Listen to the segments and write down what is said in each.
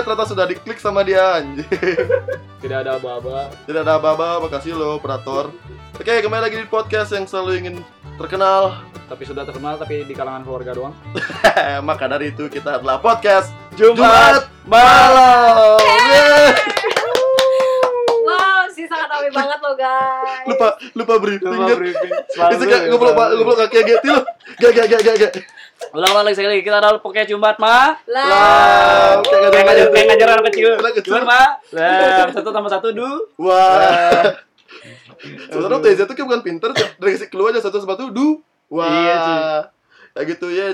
Eh ternyata sudah diklik sama dia anjir. Tidak ada aba-aba. Tidak ada apa-apa, makasih lo operator. Oke, kembali lagi di podcast yang selalu ingin terkenal. Tapi sudah terkenal tapi di kalangan keluarga doang. Maka dari itu kita adalah podcast Jumat Malam. Yeay. Wow, sih sangat rame banget loh guys. Lupa lupa briefing. Coba kan? briefing. Itu kayak ngobrol ngobrol kaki gitu lo. Gak gak gak gak gak. Ulang ulang lagi sekali kita adalah podcast Jumat ma. Lah, kayak ngajar kayak ngajar anak kecil. Jumat ma. Lah, satu tambah satu du. Wah. Sebenarnya itu kan bukan pinter, dari kasih keluar aja satu sepatu du. Wah. Iya, cuy. Ya gitu ya.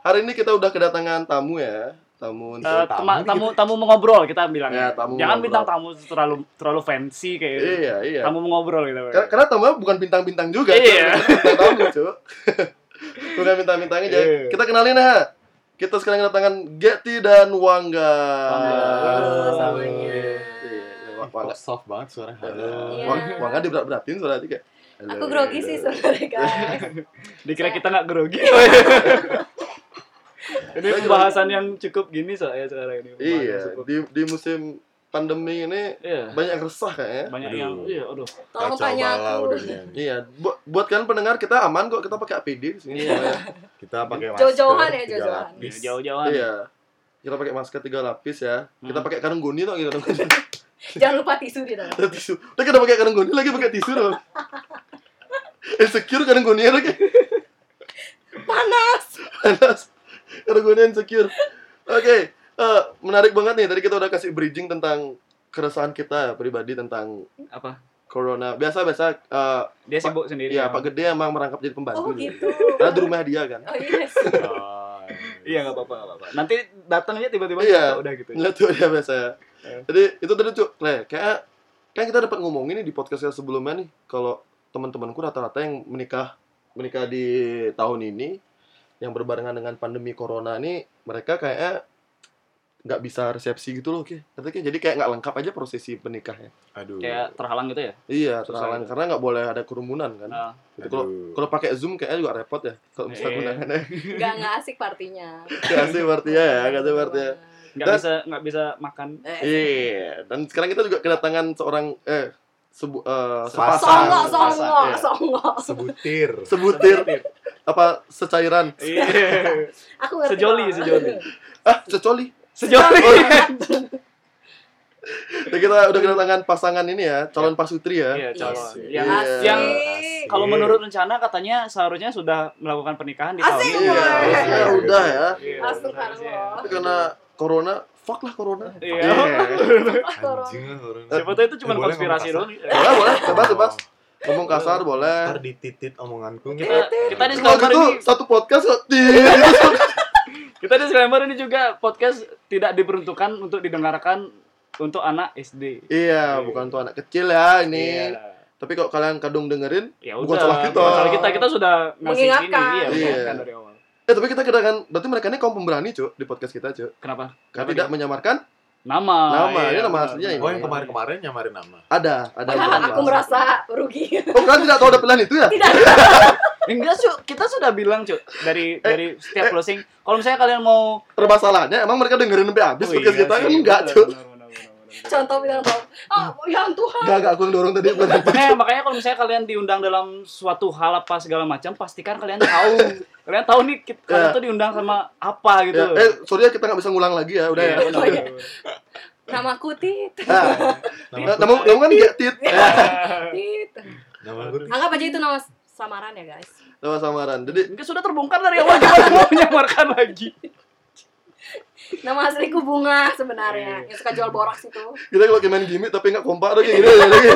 Hari ini kita udah kedatangan tamu ya. Tamu untuk Eh, tema- tamu tamu mengobrol kita bilang. Ya, tamu Jangan mengobrol. bintang tamu terlalu terlalu fancy kayak gitu. Iya, iya. Tamu mengobrol gitu. Karena, karena tamunya bukan bintang-bintang juga, Iya. Bintang tamu, Cuk. bukan bintang-bintangnya aja. Iya. Kita kenalin ya. Kita sekarang kedatangan Getty dan Wangga. Iya, Wang- Wangga. Kok soft banget suara halo. Iya. Wang- Wangga diberat-beratin suara aja kayak. halo. Aku grogi sih sebenarnya guys. Dikira kita nggak grogi. ini pembahasan yang cukup gini soalnya sekarang ini. Iya, di di musim pandemi ini Iya. banyak yang resah kayaknya. Banyak Aduh. yang iya, aduh. Tolong Kacau tanya aku. dunia. Iya, buat buat kalian pendengar kita aman kok, kita pakai APD di sini. Iya. semuanya. Kita pakai masker. Jauh-jauhan ya, jauh-jauhan. lapis. Jauh-jauhan. Iya. Kita pakai masker tiga lapis ya. Kita Hmm. pakai karung goni tuh gitu. Jangan lupa tisu di dalam. Ada tisu. Udah kita pakai karung goni lagi pakai tisu dong. Insecure karung goni lagi. Panas. Panas. Karung goni insecure. Oke, eh, menarik banget nih. Tadi kita udah kasih bridging tentang keresahan kita ya, pribadi tentang Apa? corona. Biasa-biasa eh, Dia Pak- sibuk sendiri. ya emang. Pak Gede emang merangkap jadi pembantu. Oh gitu. Karena di rumah dia kan. Oh yes. Oh, Iya nggak apa-apa nggak apa-apa. Nanti datang aja tiba-tiba Iya. udah gitu. Nggak tuh dia biasa ya. Jadi itu tadi Le, kayak kan kita dapat ngomongin nih di podcast kita sebelumnya nih kalau teman-temanku rata-rata yang menikah menikah di tahun ini yang berbarengan dengan pandemi corona ini mereka kayak nggak bisa resepsi gitu loh, oke. Katanya jadi kayak nggak lengkap aja prosesi penikahnya. Aduh. Kayak terhalang gitu ya. Iya, Susah terhalang gitu. karena nggak boleh ada kerumunan kan. Nah, Gitu. Kalau kalau pakai Zoom kayaknya juga repot ya. Kalau bisa Iya. gunakannya. Gak nggak asik partinya. Kasih artinya ya, kasih artinya. nggak Dan- bisa nggak bisa makan. Eh, Iya, dan sekarang kita juga kedatangan seorang eh sebu eh Sepasang. sepasang. Songo, songo, Iya. songo. Sebutir. Sebutir apa secairan. Iya. Aku ngerti. Sejoli, sejoli. Ah, secoli. Sejoli. Ya, kita udah kedatangan pasangan ini ya, calon pasutri ya. Iya, calon. Asik. Yang Iya. yang Asik. kalau menurut rencana katanya seharusnya sudah melakukan pernikahan di tahun Asik, ini. Iya, harusnya udah ya. Iya, Astagfirullah. Tapi karena corona, fuck lah corona. Iya. Ah, corona. Anjing lah corona. Siapa tahu itu cuma Eh, konspirasi doang. Boleh, boleh, bebas, bebas. Ngomong kasar boleh. Ntar dititit omonganku. Kita kita di Kalau disclaimer gitu ini satu podcast kok di kita di disclaimer ini juga podcast tidak diperuntukkan untuk didengarkan untuk anak SD. Iya, bukan tuh anak kecil ya ini. Iya. Tapi kalau kalian kadung dengerin, Ya bukan udah, salah kita. bukan salah kita. Kita sudah ngasih Mengingatkan. ini, iya, Iya. dari awal. eh tapi kita kedatangan, berarti mereka ini kaum pemberani, Cuk, di podcast kita, Cuk. Kenapa? Karena Kenapa tidak menyamarkan Nama. Nama, iya, ini nama aslinya ini. Oh yang kemarin-kemarin nyamarin nama. ada, ada. Aku merasa rugi. Oh, kalian tidak tahu ada pilihan itu ya? Tidak. Enggak, Cuk. Kita sudah bilang, Cuk, dari Eh, dari setiap closing. Kalau misalnya kalian mau Permasalahannya emang mereka dengerin sampai habis Oh, podcast iya kita kan enggak, benar. Contoh bilang bahwa, oh yang Tuhan. Enggak, enggak aku yang dorong tadi bukan apa. Makanya, makanya kalau misalnya kalian diundang dalam suatu hal apa segala macam, pastikan kalian tahu. kalian tahu nih kita, kalian Ya. tuh diundang sama apa gitu. Ya, eh, sorry ya kita nggak bisa ngulang lagi ya, udah Iya, ya. Oh, iya. benar, benar. Namaku Tit. Nah, Nama nama kamu kan Tit. Tit. nama aku Anggap aja itu nama samaran ya guys. Nama samaran. Jadi Enggak sudah terbongkar dari awal gimana mau menyamarkan lagi. Nama asliku Bunga sebenarnya. Yang suka jual boraks itu. kita kalau main gimmick tapi nggak kompak tuh kayak gini ya, lagi.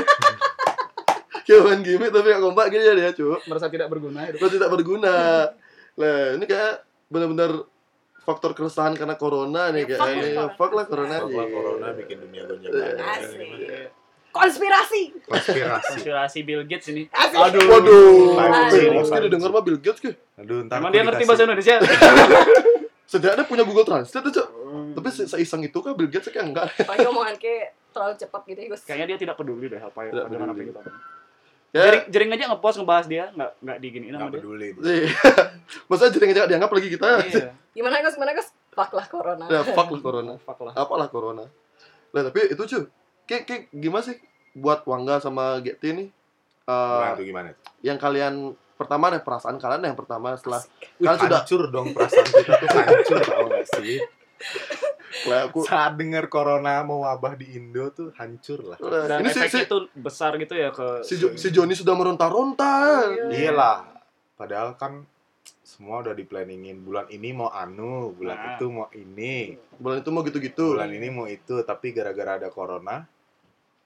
Kayak main gimmick tapi nggak kompak gini ya dia, Cuk. Merasa tidak berguna. Itu tidak berguna. Lah, ini kayak benar-benar faktor keresahan karena corona nih Ya, kayak ini. lah, Fuck lah corona. Fuck lah corona bikin dunia gonjang Asik. Konspirasi. Konspirasi. Konspirasi Bill Gates ini. Asik. Aduh. Waduh, pasti didengar mah Bill Gates ke? Aduh, ntar Emang dia ngerti bahasa Indonesia? Setidaknya punya Google Translate tuh, Cuk. Tapi se seiseng itu kan Bill Gates kayak enggak. Apalagi omongan kayak terlalu cepat gitu ya Gus. Kayaknya dia tidak peduli deh apa Tidak dengan apa yang omongin. Ya, Jering, jering aja ngepost ngebahas dia, nggak nggak diginiin sama dia. peduli. Iya. Masa jadi nggak dianggap lagi kita. Iya. Gimana Gus? Gimana Gus? Fuck lah corona. Ya fuck lah corona. Fuck lah. Apalah corona. Lah tapi itu cuy. Kayak, kayak gimana sih buat Wangga sama GT nih? Eh, Gimana tuh gimana? tuh? yang kalian pertama deh perasaan kalian yang pertama setelah Wih, Kan sudah- hancur dong perasaan kita tuh hancur tau gak sih? kayak aku Saat dengar corona mau wabah di Indo tuh hancur lah. Dan ini si, si, efeknya tuh besar gitu ya ke si, Jo- si Joni sudah meronta-ronta. Iya lah. Padahal kan semua udah diplanningin bulan ini mau anu, bulan Nah. itu mau ini, Bulan itu mau gitu-gitu. bulan ini mau itu, tapi gara-gara ada corona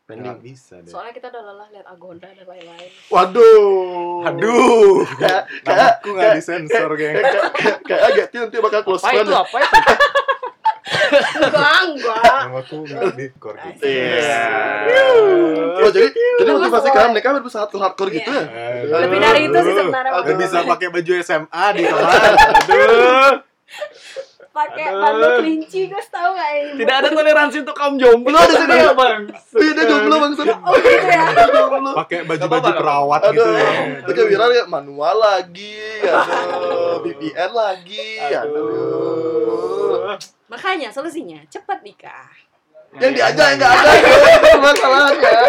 Pending. bisa deh. Soalnya kita udah lelah lihat Agonda dan lain-lain. Waduh. Aduh, Kayak kayak namaku nggak disensor kayak kayak. kayak GT nanti bakal close apa friend. itu apa itu enggak. Namaku nggak di core gitu. Iya. Oh jadi jadi motivasi kalian mereka bisa hardcore hardcore gitu ya? Lebih dari itu sih sebenarnya. Bisa pakai baju SMA di kamar. aduh Pakai bando kelinci, guys tahu nggak ini? tidak ada toleransi untuk kaum jomblo ada sini. ya bang dia jomblo bangsa. Oh gitu ya. Jomblo. Pakai baju-baju apa-apa, perawat gitu ya. itu kayak viral ya manual lagi, aduh, VPN lagi, aduh. Makanya solusinya cepat nikah. Yang diajak yang nggak ada masalahnya.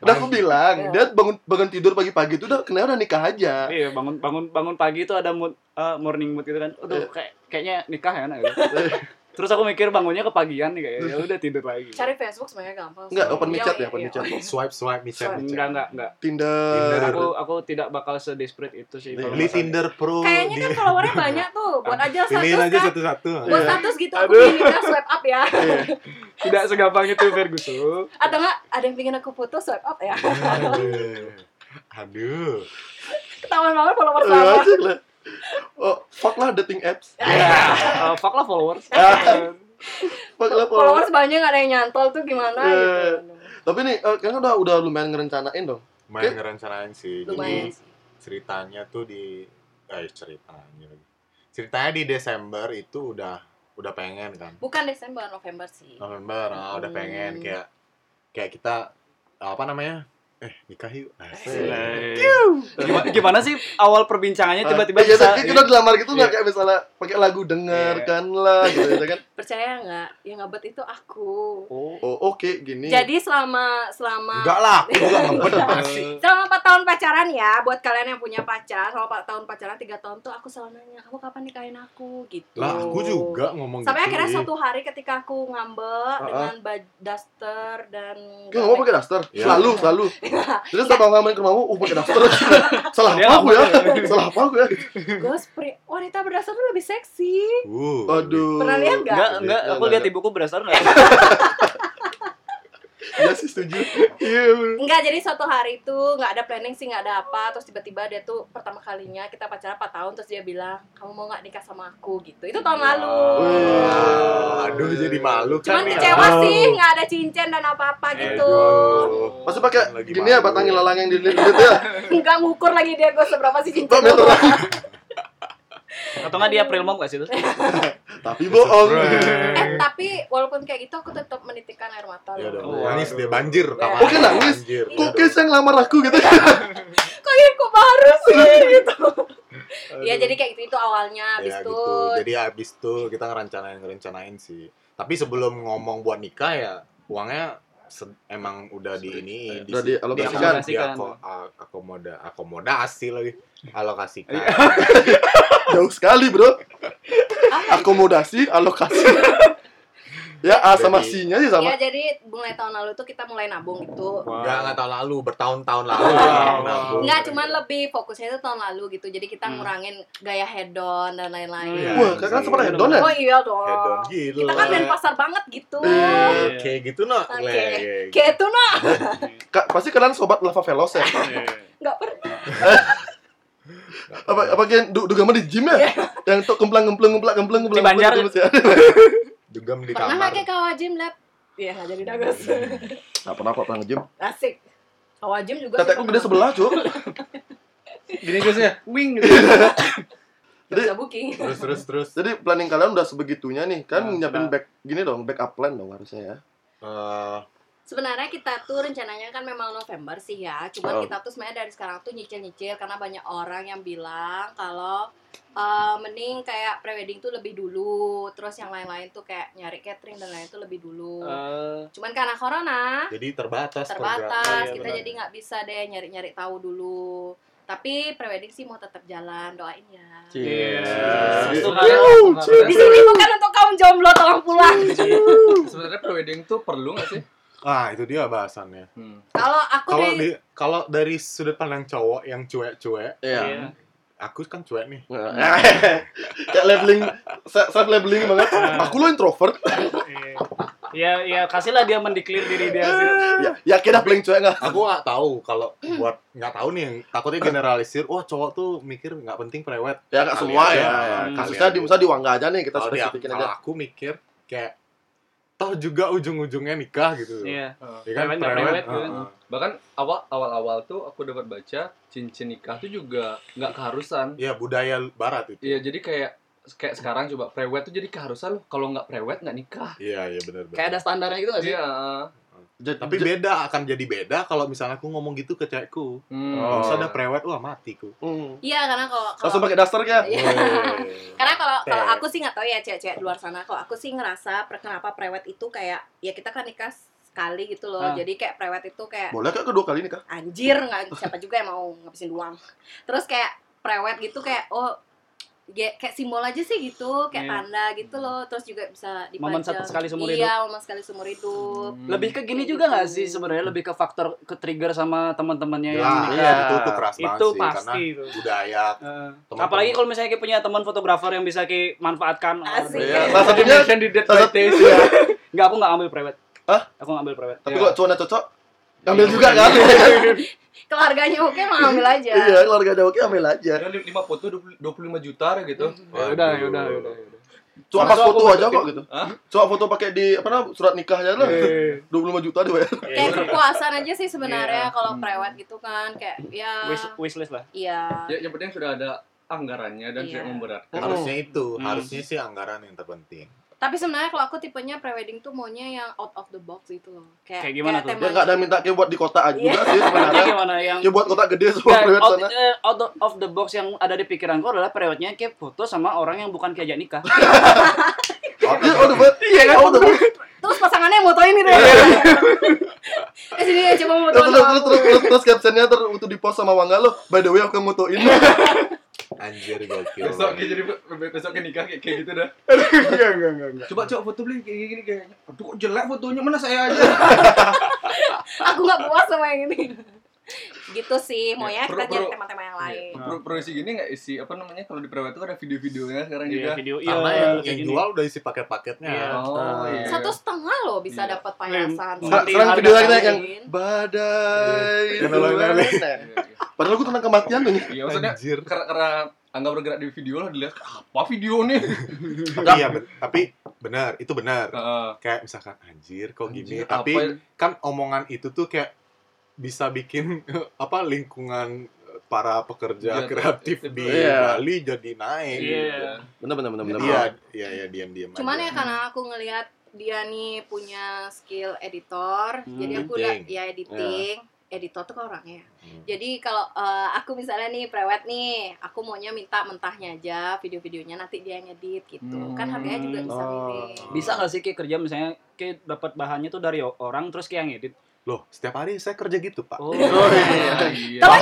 Udah aku bilang, dia bangun bangun tidur pagi-pagi itu udah kenapa udah nikah aja. Iya bangun bangun bangun pagi itu ada mood eh, morning mood gitu kan. Aduh kayak kayaknya nikah ya nak gitu. Terus aku mikir bangunnya kepagian nih kayak ya udah tidur lagi. Cari Facebook sebenarnya gampang. Enggak, open Iya, micet ya, iya, open iya. micet. Swipe swipe micet micet. Enggak enggak enggak. Tinder. Tinder. Aku aku tidak bakal sedesperate itu sih. Beli Tinder Pro. Kayaknya kan followernya banyak tuh. Buat aja status Pilihin aja kan. satu-satu. Buat Iya. status gitu aku Aduh. pilih nikah swipe up ya. Tidak segampang itu Ferguson. Atau enggak ada yang pengen aku foto swipe up ya. Aduh. Aduh. Ketahuan banget follower Iya sama. Oh, fuck lah dating apps. Ya, eh, fuck lah followers. Fuck lah followers. Followers banyak nggak ada yang nyantol tuh gimana Iya. gitu. Tapi nih, eh, kalian udah udah lumayan ngerencanain dong. Main ngerencanain sih. Lumayan Jadi sih. ceritanya tuh di eh ceritanya lagi. Ceritanya di Desember itu udah udah pengen kan. Bukan Desember, November sih. November ah, udah pengen Hmm. kayak kayak kita apa namanya? Eh, nikah yuk. Asik. Gimana, gimana sih awal perbincangannya tiba-tiba Iya, bisa kita dilamar gitu nggak Iya. kayak misalnya pakai lagu dengarkanlah gitu ya kan. Percaya nggak? Yang ngebet itu aku. Oh. Oh, oke gini. Jadi selama selama Enggak lah, aku juga ngebet. Selama 4 tahun pacaran ya, buat kalian yang punya pacar, selama 4 tahun pacaran, 3 tahun tuh aku selalu nanya, kamu kapan nikahin aku? Gitu. Lah, aku juga ngomong Sampai gitu. akhirnya suatu hari ketika aku ngambek Ah, ah. dengan duster dan Gue ngomong pakai daster, Iya. selalu, selalu. Terus sama ngamain ke rumahmu, uh pakai daster. Salah apa aku ya? Salah apa aku ya? gue spray wanita berdaster tuh lebih seksi. Uh, Aduh. Pernah lihat nggak? Enggak, enggak, Enggak, aku lihat ibuku berdasar enggak? Iya sih setuju. Iya. bener. Enggak, jadi suatu hari itu nggak ada planning sih, nggak ada apa. Terus tiba-tiba dia tuh pertama kalinya kita pacaran 4 tahun, terus dia bilang, kamu mau nggak nikah sama aku gitu. Itu tahun lalu. Wow, aduh jadi malu kan Cuman nih. kecewa sih, nggak ada cincin dan apa-apa gitu. Aduh. Masih pakai gini ya malu. batang ilalang yang dililit ya. Nggak ngukur lagi dia gue seberapa sih cincin. Atau enggak dia April Mom enggak sih itu? Tapi bohong. Eh, tapi walaupun kayak gitu aku tetap menitikkan air mata. Ya loh. dong, Oh, nangis aduh. dia banjir kamarnya. Oke, nangis. Banjir. Kok Aduh. kes yang lamar aku gitu. Kok ya kok baru sih gitu. Ya jadi kayak gitu itu awalnya habis ya itu gitu. Jadi abis itu kita ngerencanain ngerencanain sih. Tapi sebelum ngomong buat nikah ya uangnya emang udah di ini Udah dialokasikan. di ako- a- akomoda akomodasi lagi alokasikan Jauh sekali, Bro. Akomodasi, alokasi. ya A sama Jadi- C-nya sih sama. Ya jadi mulai tahun lalu tuh kita mulai nabung gitu. Enggak, enggak tahun lalu, bertahun-tahun lalu. Wow. nabung. Enggak, cuman lebih fokusnya itu tahun lalu gitu. Jadi kita Hmm. ngurangin gaya hedon dan lain-lain. Iya. Wah, kakak sempat hedon ya? Oh iya dong. Hedon gitu. Kita kan dan pasar banget gitu. Eh, Oke, gitu no. Oke. Kayak itu nah, Kak, pasti kalian sobat lava velos ya? nggak pernah. apa apa kayak du dugama di gym ya? Yang tuh kemplang kemplang kemplang kemplang kemplang. Di Banjar. kemplang, ya. Dugem di Pernah kamar. nggak kayak kawajim lab? Iya, nggak jadi dagas. Nah, pernah kok pernah nge-gym. Asik. Kawajim juga. Tetekku gede sebelah, Cuk. Gini Gus ya, wing gitu. Gak bisa booking. Terus terus terus. Jadi planning kalian udah sebegitunya nih. Kan Nah, nyiapin sudah. back gini dong, backup plan dong harusnya ya. Eh, Sebenarnya kita tuh rencananya kan memang November sih ya. Cuman Oh. kita tuh sebenarnya dari sekarang tuh nyicil-nyicil karena banyak orang yang bilang kalau eh, mending kayak prewedding tuh lebih dulu, terus yang lain-lain tuh kayak nyari catering dan lain tuh lebih dulu. Eh, Cuman karena corona Jadi terbatas. terbatas, iya, kita benar. jadi nggak bisa deh nyari-nyari tahu dulu. Tapi prewedding sih mau tetap jalan, doain ya. Di sini bukan untuk kaum jomblo tolong pulang. sebenarnya prewedding tuh perlu nggak sih? Ah, itu dia bahasannya. Hmm. Kalau aku Kalau dari di kalau dari sudut pandang cowok yang cuek-cuek, Iya. Iya. aku kan cuek nih. Kayak labeling, self labeling banget. Aku lo introvert. Iya, ya kasihlah dia mendeklir diri dia sih. ya, yakin apa paling cuek nggak? Aku nggak tahu kalau buat nggak tahu nih, takutnya generalisir. Wah cowok tuh mikir nggak penting prewed. Ya nggak semua ya. Hmm. Kasusnya di misalnya di Wangga aja nih kita Kalau spesifikin kalau aja. aku mikir kayak toh juga ujung-ujungnya nikah gitu. Iya. Ya kan Prewed prewed, gitu. heeh. Bahkan awal awal-awal tuh aku dapat baca cincin nikah tuh juga nggak keharusan. Iya budaya barat itu. Iya, jadi kayak kayak sekarang coba prewed tuh jadi keharusan loh. Kalau nggak prewed nggak nikah. Iya iya benar benar. Kayak ada standarnya gitu nggak sih? Iya. Jadi- Tapi beda akan jadi beda kalau misalnya aku ngomong gitu ke cewekku. Hmm. Oh. Ada prewed, wah mati ku. Hmm. Iya, karena kalau Langsung kalau pakai daster ya? Iya. Karena kalau kalau aku sih nggak tahu ya cewek-cewek di luar sana. Kalau aku sih ngerasa kenapa prewed itu kayak ya kita kan nikah sekali gitu loh. Ah. Jadi kayak prewed itu kayak Boleh kak kedua kali nih kak? anjir nggak siapa juga yang mau ngabisin uang. Terus kayak prewed gitu kayak oh kayak simbol aja sih gitu, kayak Iya. tanda gitu loh. Terus juga bisa dipajang. Momen satu sekali seumur Iya, momen sekali seumur hidup. Hmm. Lebih ke gini Kayak juga nggak gitu. sih sebenarnya lebih ke faktor ke trigger sama teman-temannya yang Ya, nikah. iya. itu tuh keras banget Itu sih pasti karena itu. budaya Teman-teman. apalagi kalau misalnya kita punya teman fotografer yang bisa kita manfaatkan. Asik. Iya. Iya. Salah satunya, di. Iya. Enggak, aku nggak ambil private. Hah? Aku nggak ambil private. Tapi Iya. kalau cowoknya cocok, ambil juga kan? Keluarganya oke mau ambil aja. Iya, keluarga ada oke ambil aja. Lima foto 20 25 juta gitu. Ya udah, ya udah, ya. Cuma pas foto aja kok gitu. Hah? Cuma foto pakai di apa namanya surat nikahnya lah. Eh, 25 juta dibayar. Kayak kepuasan aja sih sebenarnya Iya. kalau Hmm. prewed gitu kan kayak ya wish, wishlist lah. iya. Ya, yang penting sudah ada anggarannya dan Iya. tidak memberatkan. harusnya itu, Hmm. harusnya sih anggaran yang terpenting. Tapi sebenarnya kalau aku tipenya prewedding tuh maunya yang out of the box gitu loh. Kayak Kayak gimana tuh? Ya temanya- nggak ada minta kayak buat di kota aja Iya. juga sih sebenarnya. gimana yang Ya buat kota gede semua Ya, private out, sana. eh, out of the box yang ada di pikiranku adalah periodnya kayak foto sama orang yang bukan kayak nikah. Iya, oh, udah Iya kan? udah Terus pasangannya yang motoin itu ya. eh sini ya coba Terus motoin. terus terus terus terus, terus captionnya ter untuk di post sama Wangga lo. By the way aku motoin. Anjir gokil. Besok kayak jadi besok ke nikah kayak, kayak gitu dah. Enggak enggak enggak enggak. Coba coba foto beli kayak gini kayaknya. Aduh kok jelek fotonya mana saya aja. Aku nggak puas sama yang ini. Gitu sih, maunya Perlu- kita cari tema-tema yang lain. Pro, pro isi gini nggak isi apa namanya kalau di prewed itu ada video-videonya sekarang Iya, juga. video iya, Karena yang, kayak yang gini. jual udah isi paket-paketnya. Iya. Oh iya. Satu setengah loh bisa Iya. dapat payasan. Lem- Sekarang video lagi yang badai. Iya, iya. Padahal gue tentang kematian tuh nih. Iya maksudnya Anjir. karena, karena Angga bergerak di video lah dilihat apa video nih. Tapi iya, ben- tapi benar, itu benar. Heeh. Kayak misalkan anjir kok gini, Anjir, tapi apa ya? kan omongan itu tuh kayak bisa bikin apa lingkungan para pekerja Iya, kreatif itu- di Iya. Bali jadi naik. Iya. Bener bener bener bener. Jadi ya, ya, ya diam-diam Cuman aja. ya karena aku ngelihat dia nih punya skill editor, Hmm. jadi aku udah Editing. ya editing. Editor tuh kan orangnya. Hmm. Jadi kalau eh, aku misalnya nih prewed nih, aku maunya minta mentahnya aja video-videonya nanti dia yang edit gitu. Kan harganya juga bisa Oh. Bisa nggak sih kayak kerja misalnya kayak dapat bahannya tuh dari orang terus kayak yang edit? Loh, setiap hari saya kerja gitu, Pak. Oh. Oh iya. Iya. Nih tapi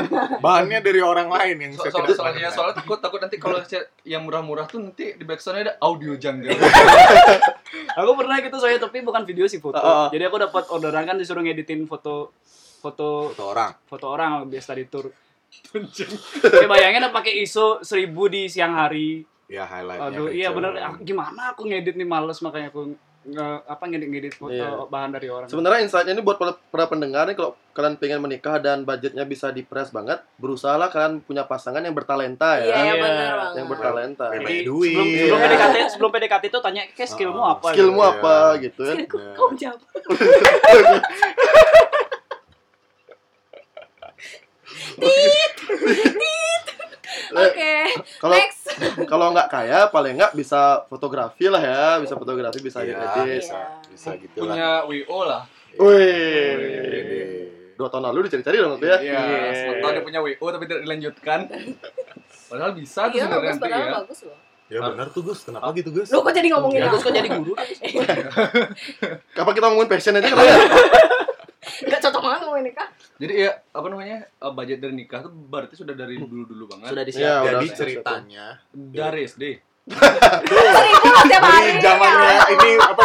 Bahannya dari orang lain yang So, saya so, soalnya pernah. soalnya takut takut nanti kalau yang murah-murah tuh nanti di backsoundnya ada audio janggal. Aku pernah gitu saya tapi bukan video sih foto. Ah, ah. Jadi aku dapat orderan kan disuruh ngeditin foto foto Foto orang. foto orang biasa di tour. Kayak bayangin aku pakai ISO 1000 di siang hari. Ya highlightnya. Aduh, iya bener. Ah, Gimana aku ngedit nih males makanya aku nge, apa ngedit-ngedit foto Iya. bahan dari orang. Sebenarnya insight-nya ini buat para, para pendengar nih kalau kalian pengen menikah dan budgetnya bisa dipres banget, berusahalah kalian punya pasangan yang bertalenta Iya, ya. ya, Iya. benar banget. Yang bertalenta. Jadi banyak duit. sebelum sebelum Iya. PDKT sebelum PDKT itu tanya kayak skillmu Ah, apa? Skillmu gitu. apa Iya. gitu ya. Iya. kau jawab. Oke, Kalau next. kalau nggak kaya paling nggak bisa fotografi lah ya, bisa fotografi, bisa Iya, edit. bisa, bisa gitu lah. Punya WO lah. Wih. Dua tahun lalu dicari-cari dong tuh ya. Iya, sempat tahu dia punya WO tapi tidak dilanjutkan. Padahal bisa tuh Iya sebenarnya bagus nanti padahal ya. bagus loh. Ya benar tuh Gus, kenapa gitu Gus? Lu kok jadi ngomongin Ya, aku? terus kan jadi guru. Kapan kita ngomongin passion aja kenapa ya? Cocok banget ngomongin nikah. Jadi ya apa namanya eh, budget dari nikah tuh berarti sudah dari dulu-dulu banget. Sudah Iya, disiapkan. udah. Jadi ceritanya dari SD. Seribu lah tiap hari. dari zamannya ya. ini apa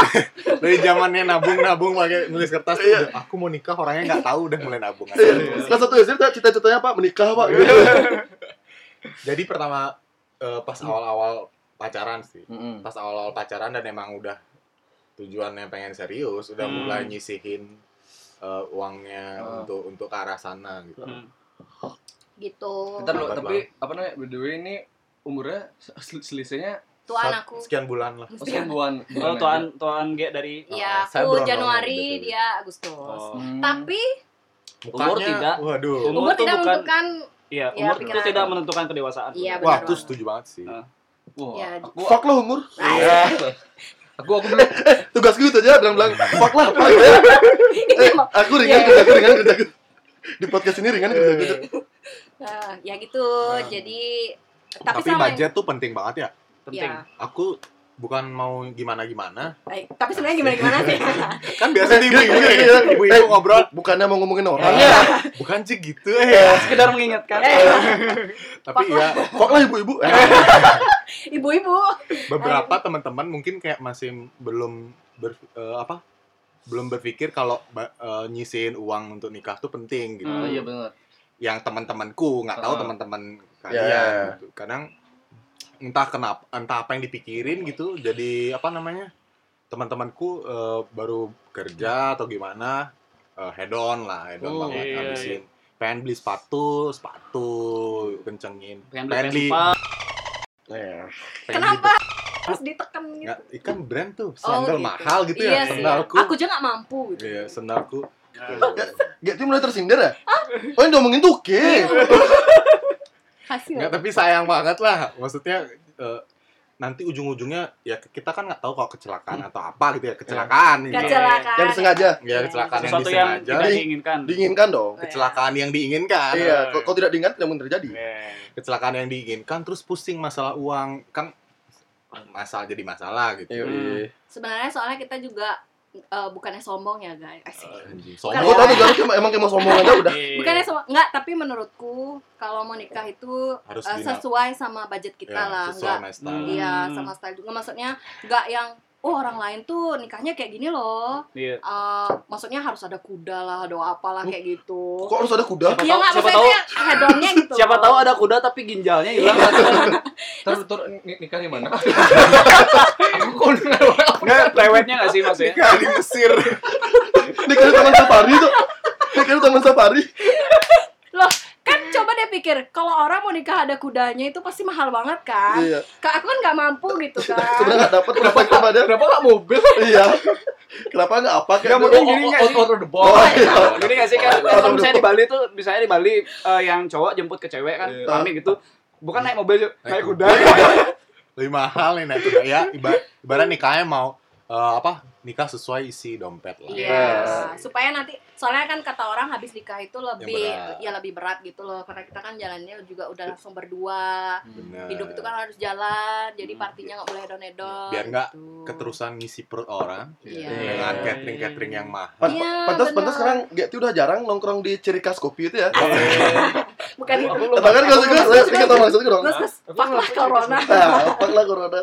dari zamannya nabung-nabung pakai nulis kertas Iya. aku mau nikah orangnya nggak tahu udah mulai nabung aja. Iya. Kelas satu SD tuh cita-citanya apa? Menikah pak. Jadi pertama eh, pas awal-awal pacaran sih. Mm-mm. Pas awal-awal pacaran dan emang udah tujuannya pengen serius, udah Hmm. mulai nyisihin eh, uangnya Ah. untuk untuk ke arah sana gitu. Hmm. Gitu. Bentar Lambat tapi apa namanya? By the way ini umurnya sel- selisihnya Tuan aku. Sekian bulan lah. oh, sekian bulan. Oh, tuan tuan G dari Iya, Saya aku Januari, gitu. dia Agustus. Oh. Hmm. Tapi Umur tidak. Waduh. Umur umur tidak bukan- menentukan Iya, Ya, umur itu tidak menentukan kedewasaan. Iya, Wah, benar banget. setuju banget sih. Ah. Wah, Ya, aku, Fuck lah umur. Iya. aku aku belum Tugas gue gitu aja bilang-bilang fuck lah gitu ya. Eh, aku ringan kerja aku ringan kerja aku. Di podcast ini ringan kerja aku. Nah, ya gitu. Nah. Jadi tapi, Tapi sama budget tuh penting banget ya. Penting. Ya. Aku bukan mau gimana-gimana. Eh, tapi sebenarnya gimana gimana sih? Kan biasa ibu-ibu iya, ya, iya. ibu-ibu Eh, ngobrol. Bukannya mau ngomongin orang. Iya. Bukan sih gitu eh. Sekedar mengingatkan. Eh, Tapi ya Fuck lah ibu-ibu. Eh, Ibu-ibu. beberapa teman-teman mungkin kayak masih belum ber, eh, apa? Belum berpikir kalau eh, nyisihin uang untuk nikah tuh penting gitu. Oh Hmm. iya benar. Yang teman-temanku nggak tahu Ah. teman-teman Ya. kalian gitu. Kadang entah kenapa entah apa yang dipikirin gitu jadi apa namanya? Teman-temanku eh, baru kerja atau gimana eh, head on lah, head on Oh, banget iya, habisin. Pengen beli sepatu, sepatu kencengin. Pengen beli eh, pengen Kenapa harus ditekan beli- gitu? nggak, ikan brand tuh, Oh, sandal gitu. mahal gitu iya ya, sih. sandalku. Aku aja nggak mampu gitu. Iya, sandalku. Gitu mulai tersindir ya? Oh yang diomongin tuh oke. Hasil. Nggak, tapi sayang banget lah. Maksudnya eh, nanti ujung-ujungnya ya kita kan nggak tahu kalau kecelakaan atau apa gitu ya, kecelakaan gitu. Kecelakaan. Yang disengaja. Ya, kecelakaan yang Sesuatu yang disengaja. tidak Di- diinginkan. Diinginkan dong. Kecelakaan yang diinginkan. Iya, kalau kalau tidak diinginkan tidak mungkin terjadi. Kecelakaan yang diinginkan terus pusing masalah uang kan masalah jadi masalah gitu. Iya. Hmm. Sebenarnya soalnya kita juga eh, bukannya sombong ya guys. Anjing, Aku sombong. tahu tuh Garut emang kayak mau sombong aja udah. Bukannya sombong, enggak, tapi menurutku kalau mau nikah itu Harus dina- sesuai sama budget kita Ya, lah, sesuai enggak sama style. Hmm. Iya, sama style juga. Maksudnya nggak yang oh orang lain tuh nikahnya kayak gini loh. Iya. Eh, maksudnya harus ada kuda lah, ada apalah kayak gitu. Kok harus ada kuda? Siapa Iya tahu- nggak siapa tahu- hedonnya gitu. Siapa tahu ada kuda tapi ginjalnya hilang. Terus tur ni- nikah di mana? aku kok Nggak, lewetnya nggak sih maksudnya? Nikah di Mesir. Ini kan taman safari tuh. Ini kan taman safari. Loh, coba deh pikir, kalau orang mau nikah ada kudanya itu pasti mahal banget kan? Iya. Kak aku kan nggak mampu gitu kan. Sebenarnya nggak dapat kenapa kenapa ada? Kenapa nggak mobil? Iya. Kenapa nggak apa kayak Nggak, mungkin gini nggak out, sih? out of the box. Oh, iya. Gini nggak sih kan? Kalau misalnya di Bali tuh, misalnya di Bali eh, yang cowok jemput ke cewek kan, Iya. rame gitu. Bukan naik mobil, naik kuda. Lebih mahal nih naik kuda ya. Iba, ibarat nikahnya mau eh, apa? Nikah sesuai isi dompet lah. Iya, Yes. supaya nanti soalnya kan kata orang habis nikah itu lebih ya lebih berat gitu loh karena kita kan jalannya juga udah langsung berdua. Bener. Hidup itu kan harus jalan, jadi partinya nggak boleh hedon-hedon. Biar nggak gitu. keterusan ngisi perut orang Iya. dengan catering catering yang mahal. Iya, pantas pantas sekarang Getty udah jarang nongkrong di ciri khas kopi itu ya. Bukan itu. Tapi kan kalau gue pikir tahu maksudnya dong. Gus, gus, fuck lah corona. Ah, apa lah corona.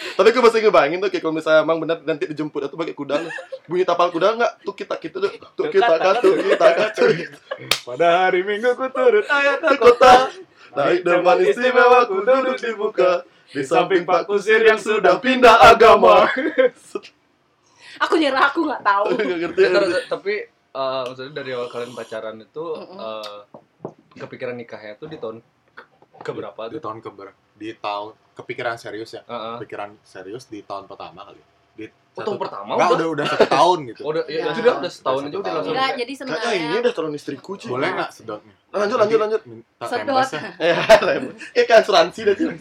Tapi gue masih ngebayangin tuh kayak kalau misalnya emang bener nanti dijemput itu pakai kuda lu. Bunyi tapal kuda enggak? Tuh kita gitu tuh. Tuh kita tuh kita tuh. Pada hari Minggu ku turut ayat Di kota naik depan istimewa ku duduk di muka di samping Pak Kusir yang sudah pindah agama. Aku nyerah, aku nggak tahu. Tapi eh, maksudnya dari awal kalian pacaran itu eh, kepikiran nikahnya tuh di tahun ke berapa Di tuh? tahun keber di tahun kepikiran serius ya. Heeh. Kepikiran serius di tahun pertama kali. Di Oh, tahun pertama Enggak, udah? udah udah satu tahun gitu. Oh, udah, ya, Iya. sudah udah setahun Udah aja udah langsung. Enggak, jadi Kayaknya ini sebenarnya udah calon istriku cuy. Boleh nggak sedotnya? Lanjut lanjut lanjut. Minta sedot. Ya, kayak asuransi dah cuy.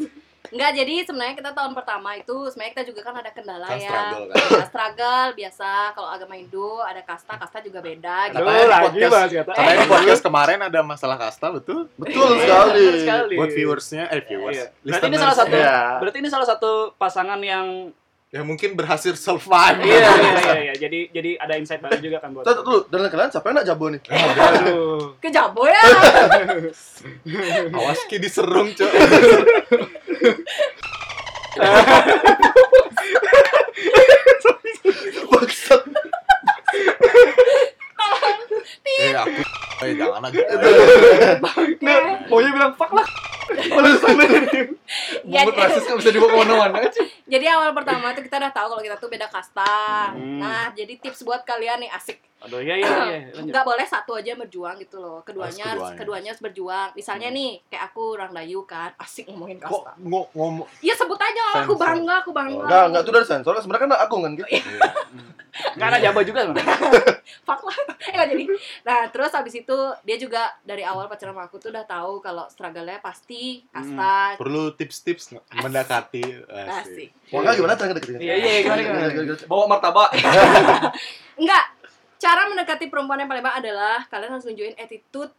Enggak, jadi sebenarnya kita tahun pertama itu sebenarnya kita juga kan ada kendala Kan ya. struggle kan. Ya, struggle biasa kalau agama Hindu ada kasta, kasta juga beda gitu. Lagi podcast- kata. Karena di podcast kemarin ada masalah kasta, betul? Betul Iya, sekali. betul sekali. Buat viewersnya, eh viewers. Iya. Berarti ini salah satu Iya. berarti ini salah satu pasangan yang Ya mungkin berhasil survive. iya iya iya iya. Jadi jadi ada insight baru juga kan buat. Tuh, dulu, dan kalian siapa yang nak jabo nih? Aduh. Kejabo ya. Awas ki diserung, Cok. Eh aku eh jangan aja. Nah, maunya bilang fuck lah. Oleh sana. Ya, Bobot rasis kan bisa dibawa ke mana-mana aja. jadi awal pertama tuh kita udah tahu kalau kita tuh beda kasta. Hmm. Nah, jadi tips buat kalian nih asik. Aduh iya iya iya. Nggak boleh satu aja berjuang gitu loh. Keduanya Harus keduanya. keduanya harus berjuang. Misalnya nih, kayak aku orang Dayu kan, asik ngomongin Kok kasta. ngo- ngomong Iya sebut aja aku Sensor. bangga, aku bangga. Enggak, enggak itu dari sensor sebenarnya kan aku kan gitu. Nggak ada jaba juga sebenarnya. Fuck lah. Eh, nggak jadi. Nah, terus habis itu dia juga dari awal pacaran sama aku tuh udah tahu kalau struggle-nya pasti kasta. perlu tips-tips nggak? mendekati asik. Asik. Wah, gimana cara deketin? Iya, iya, gimana, gimana? Bawa martabak. Enggak. Cara mendekati perempuan yang paling baik adalah kalian harus nunjukin attitude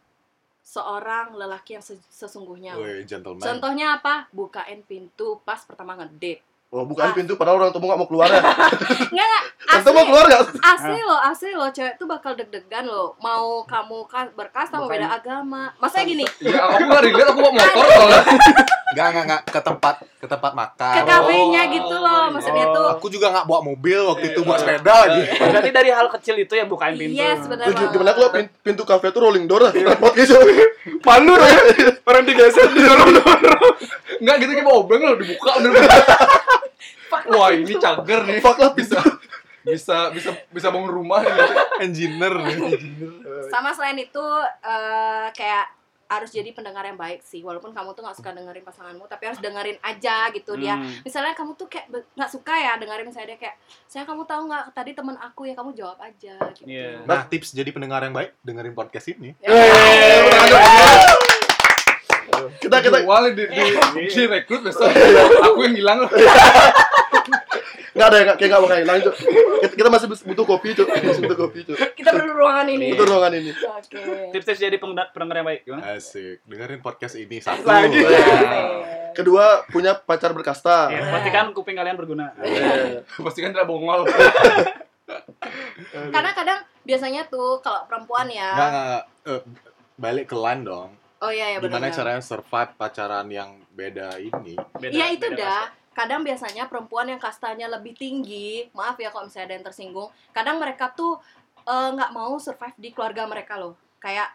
seorang lelaki yang ses- sesungguhnya. Woi, gentleman. Contohnya apa? Bukain pintu pas pertama ngedate. Oh, bukan pintu padahal orang tua nggak mau keluar ya. Enggak, enggak. Tante mau Asli, keluar nggak? asli loh, asli loh. Cewek tuh bakal deg-degan loh. Mau kamu ka- berkasta, mau beda agama. Maksudnya gini, Ya aku nggak relate, aku bawa motor soalnya. Enggak, enggak, enggak ke tempat ke tempat makan. ke kafenya Oh. gitu loh. Maksudnya Oh. tuh Aku juga nggak bawa mobil waktu itu buat Iya. sepeda lagi. Berarti dari hal kecil itu yang bukain pintu. Yes, benar Tuh, banget. Gimana kalau pin- pintu kafe tuh rolling door lah. Repot gitu. Malu ya. Orang digeser didorong-dorong. Enggak gitu kayak obeng loh dibuka udah. Wah ini cager nih. Fuck lah bisa bisa bisa bisa bangun rumah gitu. Engineer. Sama selain itu eh, kayak harus jadi pendengar yang baik sih walaupun kamu tuh nggak suka dengerin pasanganmu tapi harus dengerin aja gitu dia Hmm. misalnya kamu tuh kayak nggak suka ya dengerin misalnya dia kayak saya kamu tahu nggak tadi teman aku ya kamu jawab aja gitu Iya. Nah, tips jadi pendengar yang baik dengerin podcast ini. Ya. Kita kita Awalnya di, di, di rekrut besok aku yang hilang loh. nggak ada ya, kayak nggak bakal hilang itu. Kita, kita masih butuh kopi itu. Masih butuh kopi itu. kita perlu ruangan ini Butuh ruangan ini. oke Tips-tips jadi pendengar, yang baik gimana? Asik. Dengerin podcast ini satu. Lagi. Kedua, punya pacar berkasta. Ya, pastikan kuping kalian berguna. Eh, Pasti kan tidak bongol. karena kadang biasanya tuh kalau perempuan ya Enggak, enggak, enggak. Eh, balik ke line dong. oh iya ya Gimana benar caranya survive pacaran yang beda ini? Beda- Iya itu beda dah. kasta. Kadang biasanya perempuan yang kastanya lebih tinggi, maaf ya kalau misalnya ada yang tersinggung. Kadang mereka tuh eh, nggak mau survive di keluarga mereka loh. Kayak,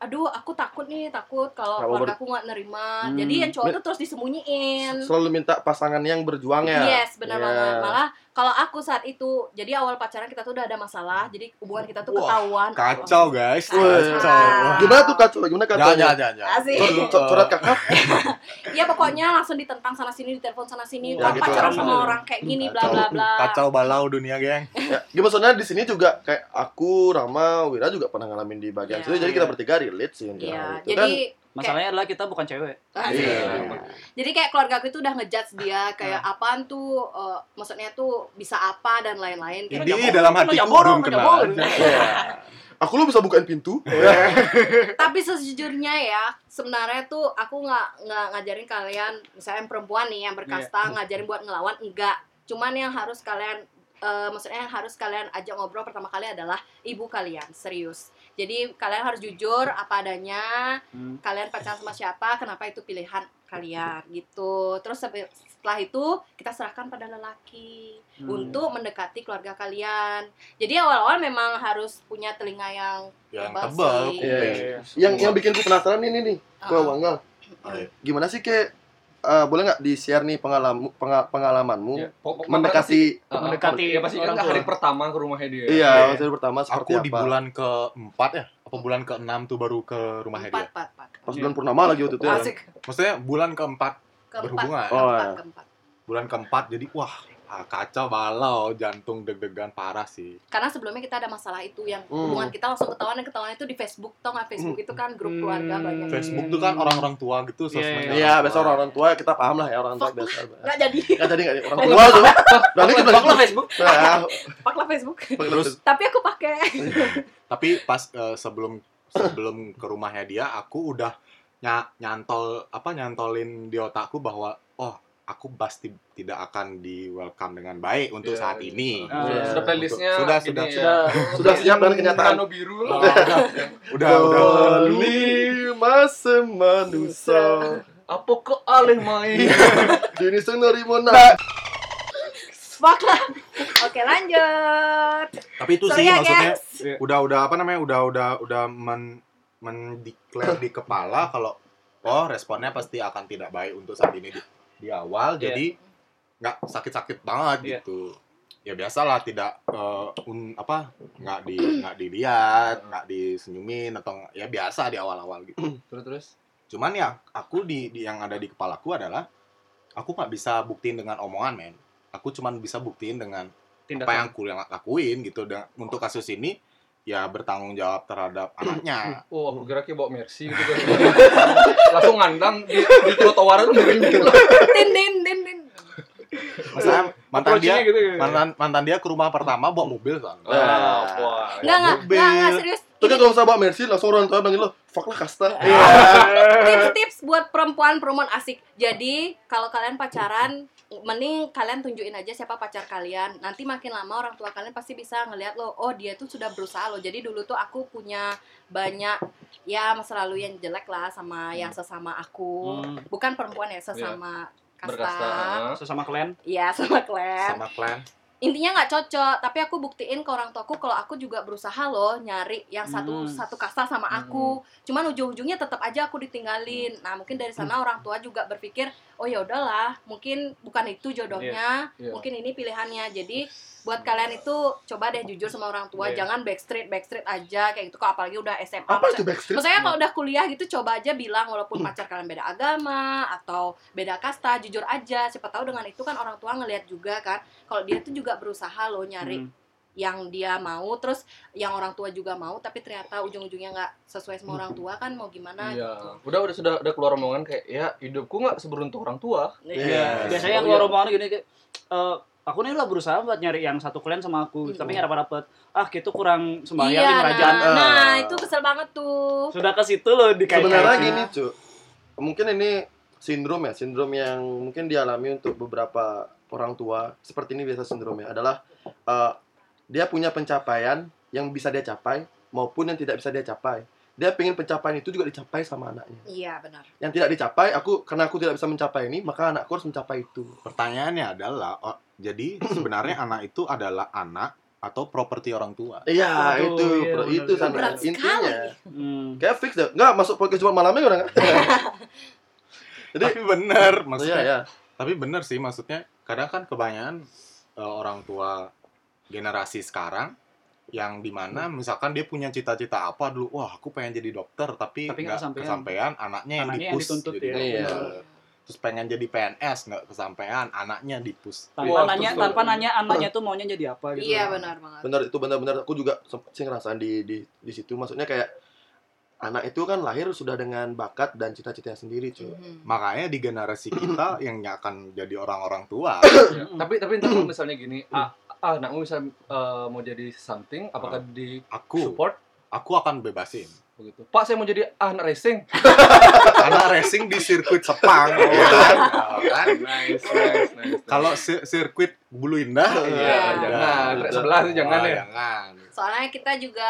aduh aku takut nih, takut kalau keluarga aku nggak nerima. Hmm. Jadi yang cowok tuh terus disembunyiin. Selalu minta pasangan yang berjuang ya. Yes, benar Iya. banget. Malah kalau aku saat itu, jadi awal pacaran kita tuh udah ada masalah, jadi hubungan kita tuh Wah, ketahuan. Kacau, guys. Wah. Kacau. Gimana tuh kacau? Gimana jangan. Asik. Cor- cor- Coret kakak. Ya pokoknya langsung ditentang sana sini, ditelepon sana sini. Ya, gitu pacaran sama orang kayak gini, bla Kacau. bla bla. Kacau balau dunia, geng. Ya, gimana soalnya di sini juga kayak aku, Rama, Wira juga pernah ngalamin di bagian Iya. situ. Jadi kita bertiga relate sih. Iya, Itu Masalahnya adalah kita bukan cewek. Asik. Iya. Jadi kayak keluarga aku itu udah ngejudge dia kayak apaan tuh eh, maksudnya tuh bisa apa dan lain-lain kayak Ini gitu. dalam Nyambor, belum kenal. Iya. Aku lu bisa bukain pintu. Tapi sejujurnya ya, sebenarnya tuh aku nggak nggak ngajarin kalian misalnya yang perempuan nih yang berkasta ngajarin buat ngelawan enggak. Cuman yang harus kalian eh, maksudnya yang harus kalian ajak ngobrol pertama kali adalah ibu kalian, serius. Jadi kalian harus jujur apa adanya, Hmm. kalian pacaran sama siapa, kenapa itu pilihan kalian gitu. Terus setelah itu kita serahkan pada lelaki Hmm. untuk mendekati keluarga kalian. Jadi awal-awal memang harus punya telinga yang Yang tebal sih. Iya, iya. Yang yang bikin penasaran ini nih. Ah. Wanggal. Ayo. Gimana sih kayak eh, boleh nggak di share nih pengalaman pengalamanmu Ya, mendekati Ah, mendekati ya pasti kan orang tua. hari pertama ke rumahnya dia. iya hari pertama seperti Aku di apa? bulan keempat ya? Apa bulan keenam tuh baru ke rumahnya Empat, dia? empat, empat. Pas bulan purnama lagi waktu itu ya. Maksudnya bulan keempat Keempat, berhubungan. Oh, keempat, iya. keempat. bulan keempat jadi wah ah, kacau balau jantung deg-degan parah sih. Karena sebelumnya kita ada masalah itu yang Hmm. hubungan kita langsung ketahuan dan ketahuan itu di Facebook tau nggak? Facebook itu kan grup keluarga Hmm. banyak. Facebook tuh kan orang-orang tua gitu Iya, sosmednya Iya, biasa orang-orang tua kita paham lah ya orang tua biasa. nggak jadi. Nggak jadi nggak jadi. Orang tua tuh. Berarti kita lah Facebook. Nah, pak lah Facebook. Terus? Tapi aku pakai. Tapi pas eh, sebelum sebelum ke rumahnya dia aku udah nya- nyantol apa nyantolin di otakku bahwa oh aku pasti tidak akan di welcome dengan baik untuk Iya, saat iya. ini Ah, Sudah, sudah playlistnya Sudah, sudah, ya. sudah. Sudah siap dengan kenyataan. Nano biru. Oh, udah udah udah lima semanusa Apa ke alih main? Dini senari mona fuck lah oke lanjut tapi itu Sorry sih ya, maksudnya guys. udah udah apa namanya udah udah udah men mendeklar di kepala kalau oh responnya pasti akan tidak baik untuk saat ini di, awal Iya. jadi nggak sakit-sakit banget Iya. gitu ya biasalah tidak eh, un, apa nggak di nggak dilihat nggak disenyumin atau ya biasa di awal-awal gitu Terus terus. cuman ya aku di, di yang ada di kepalaku adalah aku nggak bisa buktiin dengan omongan men aku cuman bisa buktiin dengan apa yang aku yang lakuin gitu dan untuk kasus ini ya bertanggung jawab terhadap anaknya Oh, aku kira kayak bawa Mercy gitu kan. Langsung ngandang di, di trotoar itu miring gitu. din din din din Masalah mantan dia gitu. mantan mantan dia ke rumah pertama bawa mobil soalnya. Ah, wah. nggak nggak mobil. nggak nggak serius Itu kan kalau saya bawa Mercy langsung orang tua panggil lo Fuck lah kasta tips-tips buat perempuan-perempuan asik. Jadi kalau kalian pacaran, mending kalian tunjukin aja siapa pacar kalian. Nanti makin lama orang tua kalian pasti bisa ngelihat lo, oh dia tuh sudah berusaha lo. Jadi dulu tuh aku punya banyak ya masa lalu yang jelek lah sama yang sesama aku. Hmm. Bukan perempuan ya, sesama Berkasta. kasta. ah. Sesama kalian. Iya, sama klan sama klan. Intinya nggak cocok tapi aku buktiin ke orang tuaku kalau aku juga berusaha loh nyari yang satu Hmm. satu kasta sama aku. Cuman ujung-ujungnya tetap aja aku ditinggalin. Nah mungkin dari sana orang tua juga berpikir oh ya udahlah mungkin bukan itu jodohnya Iya. mungkin ini pilihannya. Jadi buat kalian itu coba deh jujur sama orang tua Iya. jangan backstreet backstreet aja kayak gitu kok apalagi udah SMA Apa itu backstreet? Maksudnya kalau udah kuliah gitu coba aja bilang walaupun pacar kalian beda agama atau beda kasta jujur aja siapa tahu dengan itu kan orang tua ngelihat juga kan kalau dia tuh juga berusaha loh nyari Hmm. yang dia mau terus yang orang tua juga mau tapi ternyata ujung-ujungnya nggak sesuai sama orang tua kan mau gimana Iya. gitu. Udah udah sudah udah keluar omongan kayak ya hidupku nggak seberuntung orang tua. Iya. Biasanya yang Oh, keluar iya. omongan gini kayak eh, aku nih lah berusaha buat nyari yang satu kalian sama aku, Hmm. tapi nggak dapat dapet. Ah, gitu kurang sembahyang Iya, lima nah, rajaan. nah, itu kesel banget tuh. Sudah ke situ loh dikait Sebenarnya gini, Cuk. Mungkin ini sindrom ya, sindrom yang mungkin dialami untuk beberapa orang tua. Seperti ini biasa sindromnya adalah eh, dia punya pencapaian yang bisa dia capai maupun yang tidak bisa dia capai. Dia pengen pencapaian itu juga dicapai sama anaknya. Iya benar. Yang tidak dicapai, aku karena aku tidak bisa mencapai ini, maka anakku harus mencapai itu. Pertanyaannya adalah jadi sebenarnya anak itu adalah anak atau properti orang tua. Iya, Waduh, itu, iya, bro. benar. itu sana Berat intinya. Hmm. Kayak fix deh. Enggak masuk podcast Jumat malamnya orang enggak? Jadi tapi bener iya maksudnya. ya. Tapi bener sih maksudnya kadang kan kebanyakan eh, orang tua generasi sekarang yang di mana misalkan dia punya cita-cita apa dulu wah aku pengen jadi dokter tapi Tapi nggak kesampaian. kesampaian anaknya yang Anaknya yang dipus dituntut jadi ya. dokter. Iya. Terus pengen jadi PNS nggak kesampaian anaknya dipus Tanpa Wah, nanya, terus tanpa nanya anaknya tuh maunya jadi apa gitu. Iya benar banget. benar itu benar-benar aku juga sih ngerasain di di di situ maksudnya kayak anak itu kan lahir sudah dengan bakat dan cita-citanya sendiri cuy Mhm. makanya di generasi kita yang akan jadi orang-orang tua Hmm. Tapi tapi kalau misalnya gini, ah, ah, anakmu bisa eh, mau jadi something, apakah di aku support aku akan bebasin begitu? Pak saya mau jadi anak racing. anak racing di sirkuit Sepang ya kan? Ya kan? Nice, nice, nice. kalau si- sirkuit Bulu Indah Iya, Iya. jangan. Sebelah jangan Wah, ya. jangan Soalnya kita juga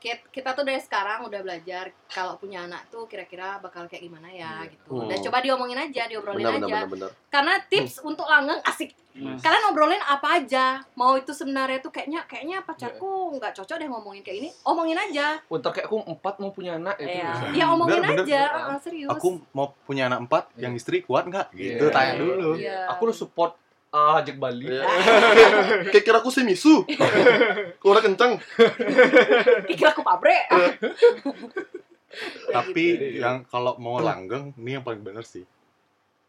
kita, kita tuh dari sekarang udah belajar kalau punya anak tuh kira-kira bakal kayak gimana ya Iya. gitu. Hmm. Dan coba diomongin aja, diobrolin benar aja. benar benar benar Karena tips untuk langgeng asik. Hmm. Kalian ngobrolin apa aja. Mau itu sebenarnya tuh kayaknya kayaknya pacarku nggak cocok deh ngomongin kayak ini. Omongin aja. Untuk kayak aku empat mau punya anak itu. Iya. Ya omongin Bener, bener. aja, Bener. Ah, serius. aku mau punya anak empat Iya. yang istri kuat nggak gitu Iya. tanya dulu Iya. Aku lu support ah Jack Bali. Iya. kayak kira aku si misu keluar kenceng Pikir aku pabrik. tapi yang kalau mau langgeng ini yang paling bener sih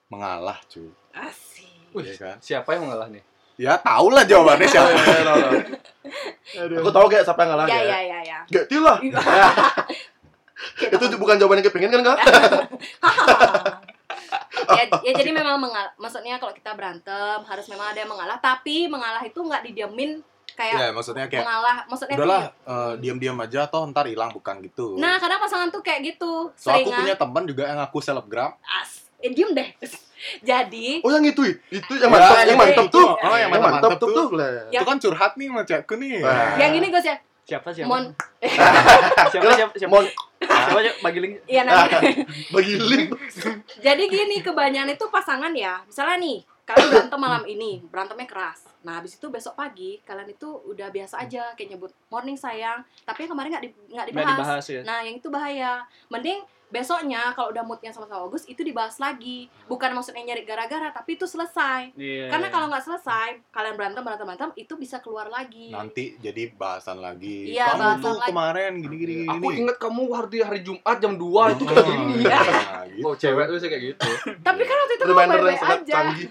mengalah cuy Asik. Wih, Iya kan? siapa yang mengalah nih? Ya tau lah jawabannya siapa. iya, iya. Aku tahu kayak siapa yang ngalah ya ya. ya ya Gak lah. Kita Itu bukan jawaban yang kepengen kan kak? Ya, ya jadi memang mengalah maksudnya kalau kita berantem harus memang ada yang mengalah tapi mengalah itu nggak didiamin kayak Ya maksudnya kayak mengalah maksudnya udahlah tuh- eh, diam-diam aja toh ntar hilang bukan gitu. nah kadang pasangan tuh kayak gitu so aku seringan punya teman juga yang aku selebgram. as eh, diem deh jadi Oh yang itu, itu yang Ya, mantap, yang yang mantap tuh. Oh, yang mantap mantap-mantap tuh tuh. tuh. Ya. Itu kan curhat nih sama cewekku nih. Yang gini gue ya Siapa siapa? mon Siapa siapa siapa? Mon, Siapa siapa bagi link? iya nanti bagi link. jadi gini kebanyakan itu pasangan ya misalnya nih kalian berantem malam ini berantemnya keras nah habis itu besok pagi kalian itu udah biasa aja kayak nyebut morning sayang tapi yang kemarin nggak di, nggak dibahas. dibahas ya. nah yang itu bahaya mending besoknya kalau udah moodnya sama-sama bagus itu dibahas lagi bukan maksudnya nyari gara-gara tapi itu selesai Iya. karena kalau nggak selesai kalian berantem berantem berantem itu bisa keluar lagi Nanti jadi bahasan lagi. Iya, Kamu bahasan tuh lagi. kemarin gini gini gini. Aku inget kamu hari hari Jumat jam 2 itu kayak gini. Nah, gitu. Oh, cewek tuh sih kayak gitu. tapi kan waktu itu kamu baik-baik aja canggih.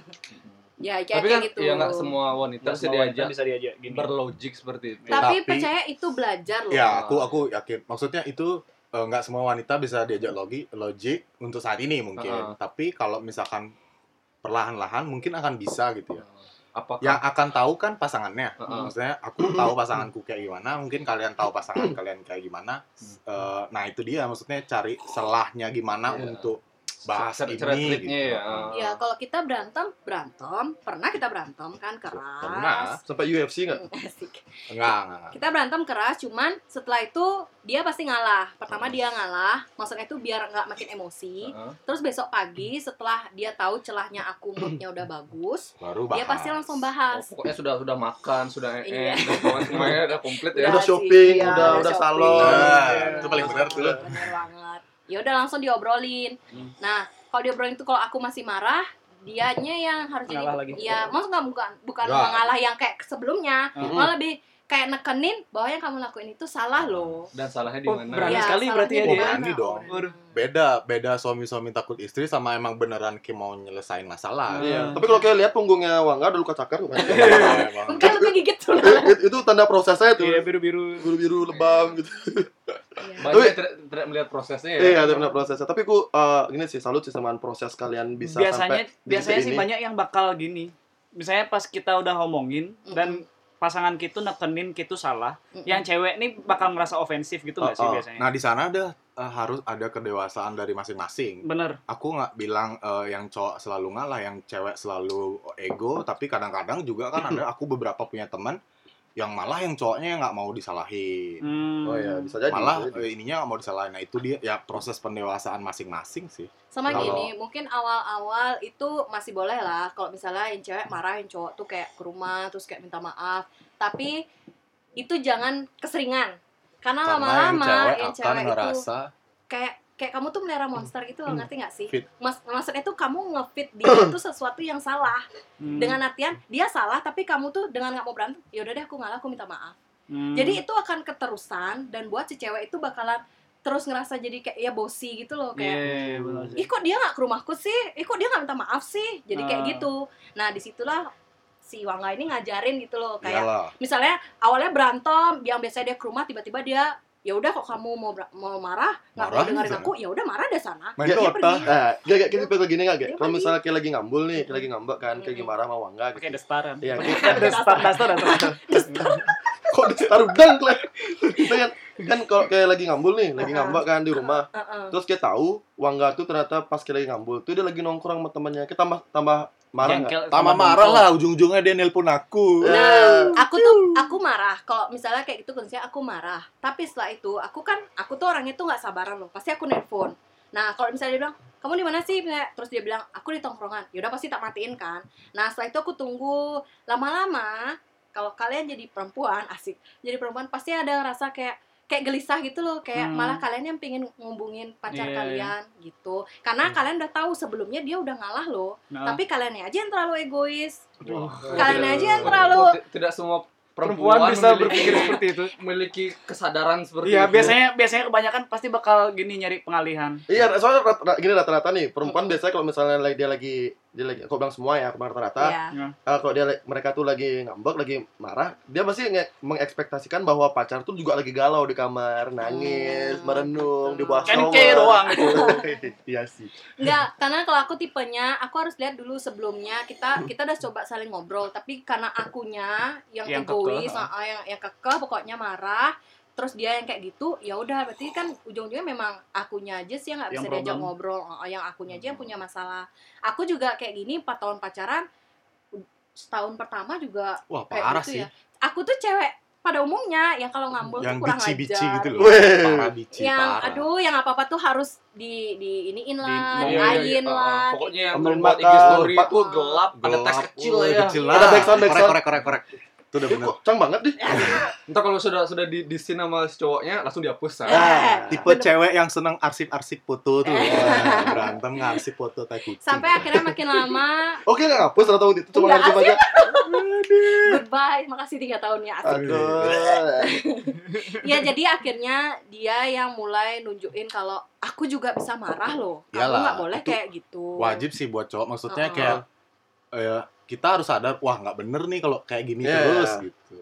ya kayak, Tapi kayak kan gitu ya nggak semua wanita Nggak bisa semua wanita diajak bisa diajak gini. berlogik seperti itu. tapi, Tapi- percaya itu belajar loh Ya, aku aku yakin. Maksudnya itu eh, nggak semua wanita bisa diajak logi logik untuk saat ini mungkin. Heeh. Tapi kalau misalkan perlahan-lahan mungkin akan bisa gitu ya. Apakah Yang akan tahu kan pasangannya. Heeh. Maksudnya aku tahu pasanganku kayak gimana, mungkin kalian tahu pasangan kalian kayak gimana. Eh, nah itu dia maksudnya cari selahnya gimana Iya. untuk bahas ini. gitu. ya. Ya kalau kita berantem, berantem, pernah kita berantem kan keras. Pernah. Sampai UFC nggak? Asik. Enggak, enggak, enggak. Kita berantem keras, cuman setelah itu dia pasti ngalah. Pertama dia ngalah, maksudnya itu biar nggak makin emosi. Heeh. Terus besok pagi setelah dia tahu celahnya aku moodnya udah bagus, Baru bahas. dia pasti langsung Oh, bahas. pokoknya sudah sudah makan, sudah Iya. ee, pokoknya semuanya udah komplit ya. Udah sih, shopping, iya, udah- udah salon. Nah, Iya, itu paling benar tuh. Bener banget. Ya udah langsung diobrolin. Hmm. Nah, kalau diobrolin itu kalau aku masih marah, dianya yang harus jadi lagi. Iya, maksud nggak bukan bukan mengalah yang kayak sebelumnya, Hmm. malah lebih kayak nekenin bahwa yang kamu lakuin itu salah loh. Dan salahnya di Oh, mana? berani Iya, sekali berarti ya dia. Berani dong. Oh. Beda, beda suami-suami takut istri sama emang beneran kayak mau nyelesain masalah. Iya. Tapi kalau kayak lihat punggungnya Wangga ada luka cakar. kan? Emang. Mungkin lebih gigit tuh. itu, itu tanda prosesnya itu. Iya biru-biru. Biru-biru lebam gitu. Iya. Yang tidak, tidak melihat prosesnya ya. Iya, ada benar prosesnya. Tapi ku eh, gini sih salut sih sama proses kalian bisa biasanya sampai biasanya titik sih ini. banyak yang bakal gini. Misalnya pas kita udah ngomongin dan pasangan kita nekenin kita salah, Mm-mm. yang cewek nih bakal ngerasa ofensif gitu nggak sih Oh, oh. biasanya? Nah di sana ada eh, harus ada kedewasaan dari masing-masing. Bener. Aku nggak bilang eh, yang cowok selalu ngalah, yang cewek selalu ego, tapi kadang-kadang juga kan ada aku beberapa punya teman yang malah yang cowoknya nggak mau disalahin. Hmm. Oh iya, bisa jadi. malah bisa jadi. eh, ininya nggak mau disalahin. Nah itu dia ya proses pendewasaan masing-masing sih. Sama Kalau- gini, mungkin awal-awal itu masih boleh lah kalau misalnya yang cewek marah, yang cowok tuh kayak ke rumah terus kayak minta maaf. Tapi itu jangan keseringan. Karena Karena yang lama-lama cewek yang akan cewek itu ngerasa kayak kayak kamu tuh melihara monster gitu loh, ngerti gak sih? Fit. Mas, maksudnya tuh kamu ngefit dia itu sesuatu yang salah. Hmm. Dengan artian dia salah tapi kamu tuh dengan nggak mau berantem, ya udah deh aku ngalah, aku minta maaf. Hmm. Jadi itu akan keterusan dan buat si cewek itu bakalan terus ngerasa jadi kayak ya bosi gitu loh Iya, kayak iya, bener sih. ih kok dia nggak ke rumahku sih ih kok dia nggak minta maaf sih jadi kayak Ah. gitu nah di situlah si Wangga ini ngajarin gitu loh kayak iyalah. misalnya awalnya berantem yang biasanya dia ke rumah tiba-tiba dia ya udah kok kamu mau mau marah nggak mau dengerin di sana. aku ya udah marah deh sana Main Dia pergi. Nah, gak, gak, kita tipe gini gak, Dia Gak? Kalau pergi. misalnya kayak lagi ngambul nih, kayak lagi ngambek kan, kayak lagi marah sama Wangga pakai gitu. dastaran. Iya, dastar, dastar. Kok ditaruh dang, Klek? Itu kan, kan kalau kayak lagi ngambul nih, lagi ngambek kan di rumah. Terus kita tahu Wangga tuh ternyata pas kita lagi ngambul tuh dia lagi nongkrong sama temannya. Kita tambah tambah marah nggak? Sama marah dongkol. lah, ujung-ujungnya dia nelpon aku. Nah, aku tuh aku marah. Kalau misalnya kayak gitu kondisinya aku marah. Tapi setelah itu aku kan aku tuh orangnya tuh nggak sabaran loh. Pasti aku nelpon. Nah, kalau misalnya dia bilang, "Kamu di mana sih?" Misalnya, Terus dia bilang, "Aku di tongkrongan." Ya udah pasti tak matiin kan. Nah, setelah itu aku tunggu lama-lama kalau kalian jadi perempuan asik. Jadi perempuan pasti ada rasa kayak kayak gelisah gitu loh kayak Hmm. malah kalian yang pengen ngumbungin pacar iya. kalian gitu karena kalian udah tahu sebelumnya dia udah ngalah loh Nah, tapi kalian aja yang terlalu egois aduh. kalian aja yang Oh, terlalu ti- tidak semua perempuan perempuan, bisa memiliki- berpikir seperti itu. memiliki kesadaran seperti Iya, itu. biasanya biasanya kebanyakan pasti bakal gini nyari pengalihan. Iya, soalnya gini rata-rata nih, perempuan biasanya kalau misalnya lagi- dia lagi dia lagi kok bilang semua ya aku bilang rata-rata. Iya. Eh, kalau dia mereka tuh lagi ngambek lagi marah dia pasti nge- mengekspektasikan bahwa pacar tuh juga lagi galau di kamar nangis Hmm, merenung di bawah Kenke shower. doang. Iya sih. Enggak, karena kalau aku tipenya, aku harus lihat dulu sebelumnya kita kita udah coba saling ngobrol, tapi karena akunya yang, Yang egois, kekeh, ah, yang yang kekeh, pokoknya marah, terus dia yang kayak gitu, ya udah berarti kan ujung-ujungnya memang akunya aja sih yang nggak bisa diajak ngobrol, yang akunya aja yang punya masalah. Aku juga kayak gini 4 tahun pacaran, setahun pertama juga Wah, kayak parah gitu sih. ya. Aku tuh cewek pada umumnya yang kalau ngambul Yang tuh kurang bici-bici ajar. gitu loh. Parah bici, yang parah. aduh yang apa apa tuh harus di di iniin lah, Di- Iya, iya, iya. diain Ah, lah. Pokoknya yang membuat IG story itu gelap, ada teks Gelap, kecil ya. kecil Iya. lah. Ada backsound, Korek, backsound. korek, korek, korek. Itu udah Ini bener. kok cang banget nih Entar kalau sudah sudah di di scene sama si cowoknya langsung dihapus. Eh, Nah. Tipe cewek yang seneng arsip-arsip foto tuh. Wah, berantem ngarsip foto tai kucing. Sampai akhirnya makin lama, oke nggak ngapus atau tahun itu cuma langsung aja goodbye, makasih tiga tahunnya asik. aduh Ya jadi akhirnya dia yang mulai nunjukin kalau aku juga bisa marah loh. Kamu Iyalah, nggak boleh kayak gitu. Wajib sih buat cowok. Maksudnya Uh-uh. kayak eh, kita harus sadar, wah nggak bener nih kalau kayak gini Iya. terus gitu.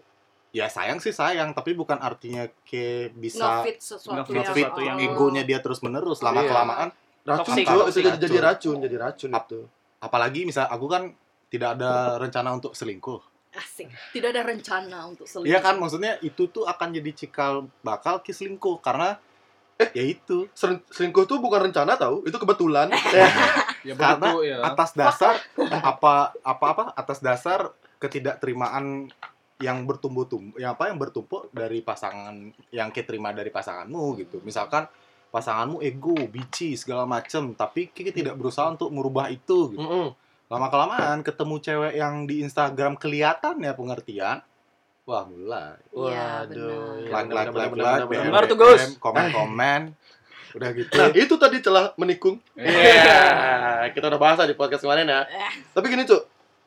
Ya sayang sih sayang, tapi bukan artinya kayak bisa ngefit sesuatu Ngefit yang, ngefit sesuatu yang- egonya dia terus menerus lama Iya. kelamaan. racun Toxic, cuy itu jadi jadi racun. racun jadi racun Ap- itu Apalagi misal aku kan tidak ada rencana untuk selingkuh. asik. Tidak ada rencana untuk selingkuh. Iya kan, maksudnya itu tuh akan jadi cikal bakal ki selingkuh karena Eh. ya itu Sel- selingkuh tuh bukan rencana tahu itu kebetulan ya Karena begitu ya. atas dasar apa apa apa atas dasar ketidakterimaan yang bertumbuh-tumbuh yang apa yang bertumpuk dari pasangan yang kita terima dari pasanganmu gitu. Misalkan pasanganmu ego bici segala macem tapi kita tidak berusaha untuk merubah itu gitu. Mm-mm. lama kelamaan ketemu cewek yang di Instagram kelihatan ya pengertian wah mulai. Iya, Waduh, ya, like like like like komen komen udah gitu Nah, itu tadi celah menikung. Iya. kita udah bahas di podcast kemarin ya. Eh. Tapi gini, Cuk.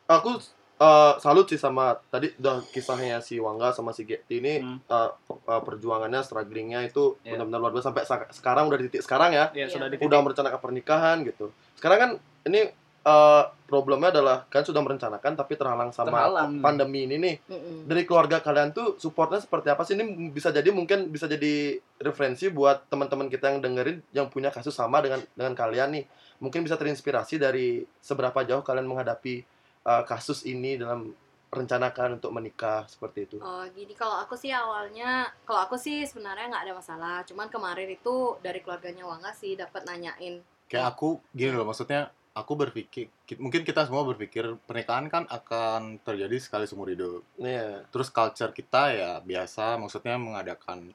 Aku eh, salut sih sama tadi udah kisahnya si Wangga sama si Getty ini Hmm. eh, eh, perjuangannya, strugglingnya itu Iya. benar-benar luar biasa sampai sa- sekarang udah di titik sekarang ya. Iya. sudah di Udah merencanakan pernikahan gitu. Sekarang kan ini eh, problemnya adalah kan sudah merencanakan tapi terhalang sama Terhalang. pandemi ini nih. Mm-mm. Dari keluarga kalian tuh supportnya seperti apa sih? Ini bisa jadi mungkin bisa jadi referensi buat teman-teman kita yang dengerin yang punya kasus sama dengan dengan kalian nih. Mungkin bisa terinspirasi dari seberapa jauh kalian menghadapi uh, kasus ini dalam rencanakan untuk menikah seperti itu. Oh, gini kalau aku sih awalnya, kalau aku sih sebenarnya nggak ada masalah. Cuman kemarin itu dari keluarganya Wangga sih dapat nanyain. kayak aku gini loh maksudnya aku berpikir ki- mungkin kita semua berpikir pernikahan kan akan terjadi sekali seumur hidup Iya. terus culture kita ya biasa maksudnya mengadakan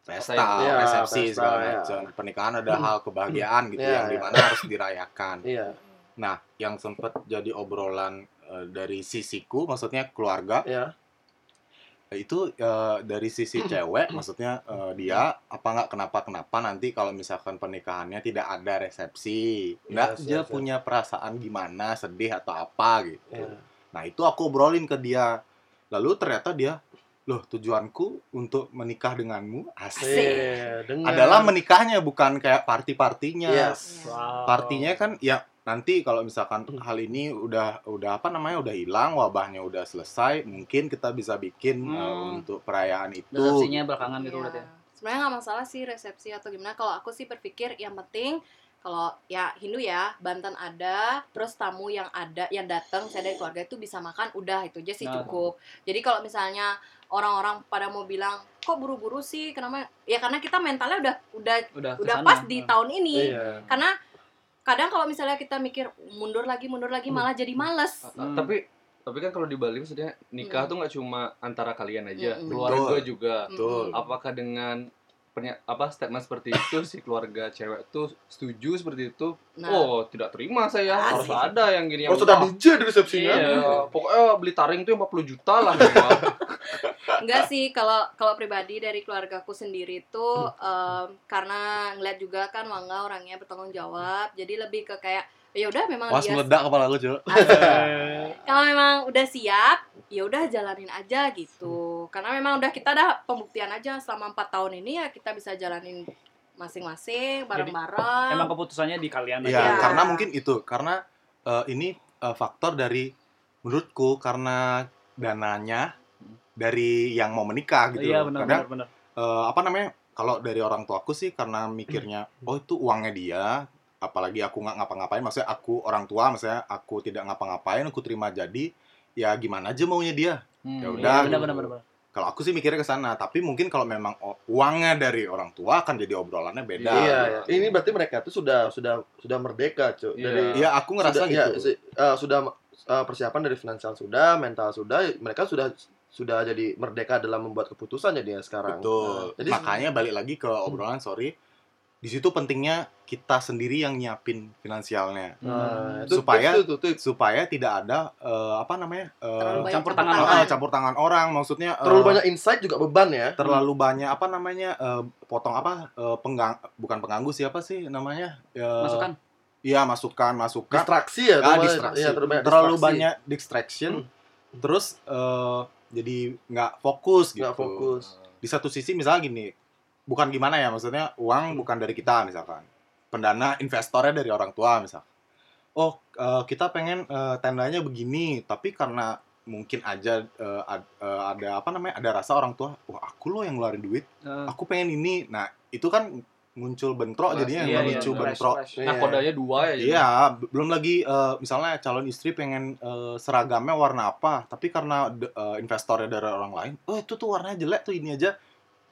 pesta, Iya, resepsi pesta, segala ya. macam pernikahan ada hal kebahagiaan gitu Iya, yang iya. di mana harus dirayakan Iya. nah yang sempat jadi obrolan eh, dari sisiku maksudnya keluarga Iya. Itu eh, dari sisi cewek maksudnya eh, dia apa nggak kenapa kenapa nanti kalau misalkan pernikahannya tidak ada resepsi nggak Yes, dia yes, yes. punya perasaan gimana sedih atau apa gitu. Iya. nah itu aku obrolin ke dia. Lalu ternyata dia loh tujuanku untuk menikah denganmu asik. Iya, dengan adalah menikahnya bukan kayak party partinya Yes. Wow. partinya kan ya nanti kalau misalkan hal ini udah udah apa namanya udah hilang wabahnya udah selesai mungkin kita bisa bikin Hmm. uh, untuk perayaan itu Resepsinya belakangan gitu Iya. berarti ya. Sebenarnya nggak masalah sih resepsi atau gimana. Kalau aku sih berpikir yang penting kalau ya Hindu ya Banten ada, terus tamu yang ada yang datang saya dari keluarga itu bisa makan, udah itu aja sih Nah. cukup. Jadi kalau misalnya orang-orang pada mau bilang kok buru-buru sih, kenapa? Ya karena kita mentalnya udah udah Udah udah pas di tahun ini. Iya. Karena kadang kalau misalnya kita mikir mundur lagi mundur lagi malah jadi males. Hmm. Tapi tapi kan kalau di Bali maksudnya nikah Mm. tuh nggak cuma antara kalian aja, Mm-mm. keluarga Betul. juga. Betul. Apakah dengan pernya- apa statement seperti itu si keluarga cewek tuh setuju seperti itu? Nah. Oh, tidak terima saya. Harus Asik. ada yang gini yang Harus ada DJ di resepsinya. Iya, pokoknya beli taring tuh yang 40 juta lah. Enggak sih, kalau kalau pribadi dari keluargaku sendiri itu em, karena ngeliat juga kan Wangga orangnya bertanggung jawab, jadi lebih ke kayak ya udah memang was dia meledak kepala aku cuy kalau memang udah siap, ya udah jalanin aja gitu. Karena memang udah kita ada pembuktian aja selama empat tahun ini ya kita bisa jalanin masing-masing bareng-bareng. Emang keputusannya di kalian ya Iya. karena mungkin itu karena eh, ini eh, faktor dari menurutku karena dananya dari yang mau menikah gitu. Iya loh. benar Kadang benar benar. eh, apa namanya? Kalau dari orang tuaku sih karena mikirnya oh itu uangnya dia, apalagi aku nggak ngapa-ngapain, maksudnya aku orang tua, maksudnya aku tidak ngapa-ngapain, aku terima jadi, ya gimana aja maunya dia. Hmm. Ya Iya udah, benar gitu. benar benar. Kalau aku sih mikirnya ke sana, tapi mungkin kalau memang uangnya dari orang tua kan jadi obrolannya beda. Iya, iya. gitu. Ini berarti mereka tuh sudah sudah sudah merdeka, Cuk. Iya. Dari Iya, aku ngerasa sudah, ya, gitu. si- eh, sudah eh, persiapan dari finansial sudah, mental sudah, mereka sudah sudah jadi merdeka dalam membuat keputusan jadinya sekarang. Betul. Nah, jadi Makanya balik lagi ke obrolan, sorry. Di situ pentingnya kita sendiri yang nyiapin finansialnya nah, Hmm. itu Supaya- tips tuh, tuh, tips. supaya tidak ada eh, apa namanya eh, banyak campur campur tangan orang. campur tangan orang. Maksudnya eh, terlalu banyak insight juga beban ya. terlalu banyak apa namanya eh, potong apa eh, penggang bukan pengganggu siapa sih namanya Eh, Masukan. Iya masukan masukan Distraksi ya, Ah, distraksi. iya, terlalu banyak terlalu distraksi. banyak distraction terus eh, jadi nggak fokus gitu. nggak fokus. di satu sisi misalnya gini bukan gimana ya maksudnya uang bukan dari kita misalkan. Pendana investornya dari orang tua misal. Oh eh, kita pengen eh, tendanya begini tapi karena mungkin aja eh, ad- ada apa namanya ada rasa orang tua wah aku loh yang ngeluarin duit. Aku pengen ini. Nah itu kan muncul bentrok jadinya iya, iya, memicu fresh, bentrok fresh. Nah, Iya. kodanya dua ya. Iya, b- belum lagi eh, misalnya calon istri pengen eh, seragamnya warna apa, tapi karena eh, investornya dari orang lain, oh itu tuh warnanya jelek tuh ini aja,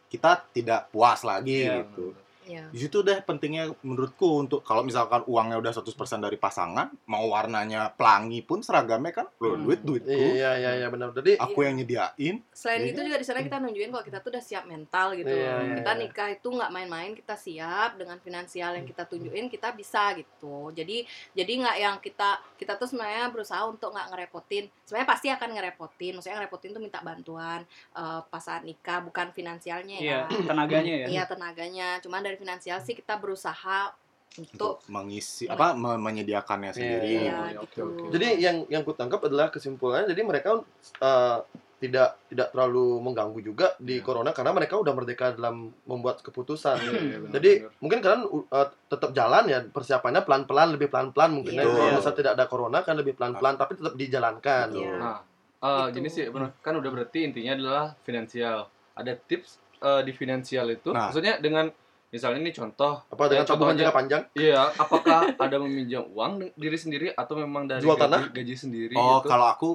kita tidak puas lagi Iya, gitu. Iya. Di situ deh pentingnya menurutku untuk kalau misalkan uangnya udah 100% dari pasangan, mau warnanya pelangi pun seragamnya kan, loh Hmm. duit duitku, Iya, iya, iya benar. Jadi aku yang nyediain. Selain Iya. itu juga di sana kita nunjukin kalau kita tuh udah siap mental gitu. Iya, loh. iya, kita iya. nikah itu nggak main-main, kita siap dengan finansial yang kita tunjukin kita bisa gitu. Jadi jadi nggak yang kita kita tuh sebenarnya berusaha untuk nggak ngerepotin. Sebenarnya pasti akan ngerepotin. Maksudnya ngerepotin tuh minta bantuan eh, pas saat nikah bukan finansialnya Iya, ya. tenaganya ya. Iya tenaganya. Cuman dari finansial sih kita berusaha untuk untuk mengisi apa me- menyediakannya sendiri. Iya, Oke, gitu. oke. Jadi yang yang ku tangkap adalah kesimpulannya jadi mereka eh, tidak tidak terlalu mengganggu juga di Iya. corona karena mereka udah merdeka dalam membuat keputusan. Iya, iya, benar, Jadi benar. mungkin kalian uh, tetap jalan ya persiapannya pelan-pelan lebih pelan-pelan mungkin ya. Iya. Kalau misalnya tidak ada corona kan lebih pelan-pelan tapi tetap dijalankan. Iya. Nah, Gitu. gini sih, benar. kan udah berarti intinya adalah finansial. Ada tips eh, di finansial itu, Nah. maksudnya dengan misalnya ini contoh, Apa dengan Eh, tabungan jangka panjang? iya, apakah ada meminjam uang diri sendiri atau memang dari Jual gaji, tanah? gaji sendiri Oh, gitu? kalau aku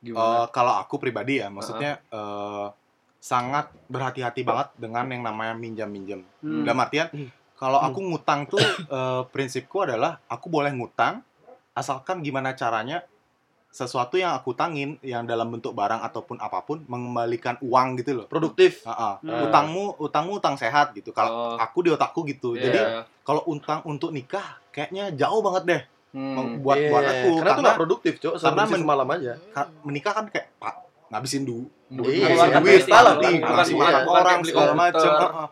Gimana? Eh, kalau aku pribadi ya, maksudnya eh, sangat berhati-hati banget dengan yang namanya minjam-minjam. Hmm. Dalam artian, Hmm. kalau aku ngutang tuh eh, prinsipku adalah aku boleh ngutang asalkan gimana caranya sesuatu yang aku tangin yang dalam bentuk barang ataupun apa pun mengembalikan uang gitu loh. Produktif. Ah, ah. Hmm. Utangmu, utangmu utang sehat gitu. Kalau Oh, aku di otakku gitu. iya. Jadi kalau utang untuk nikah kayaknya jauh banget deh Hmm. buat Iya, buat aku karena itu karena nggak produktif, Cok. karena men- semalam aja. ka- menikah kan kayak pak ngabisin du Iya, ngabisin keluarkan duit duit, salah, nih, bukan orang segala macam Heeh.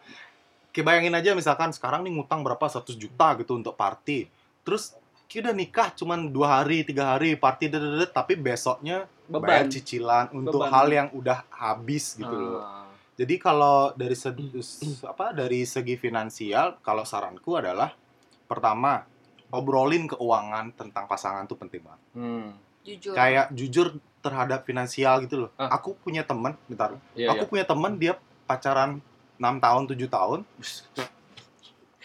Kayak bayangin aja misalkan sekarang nih ngutang berapa 100 juta gitu untuk party terus kita udah nikah cuman dua hari tiga hari party dedet tapi besoknya bayar Beban. cicilan untuk Beban. hal yang udah habis gitu loh Ah. jadi kalau dari segi apa dari segi finansial kalau saranku adalah pertama obrolin keuangan tentang pasangan tuh penting banget Hmm. jujur. kayak jujur terhadap finansial gitu loh. Ah. Aku punya teman, bentar. Iya, aku iya. punya teman dia pacaran 6 tahun, 7 tahun.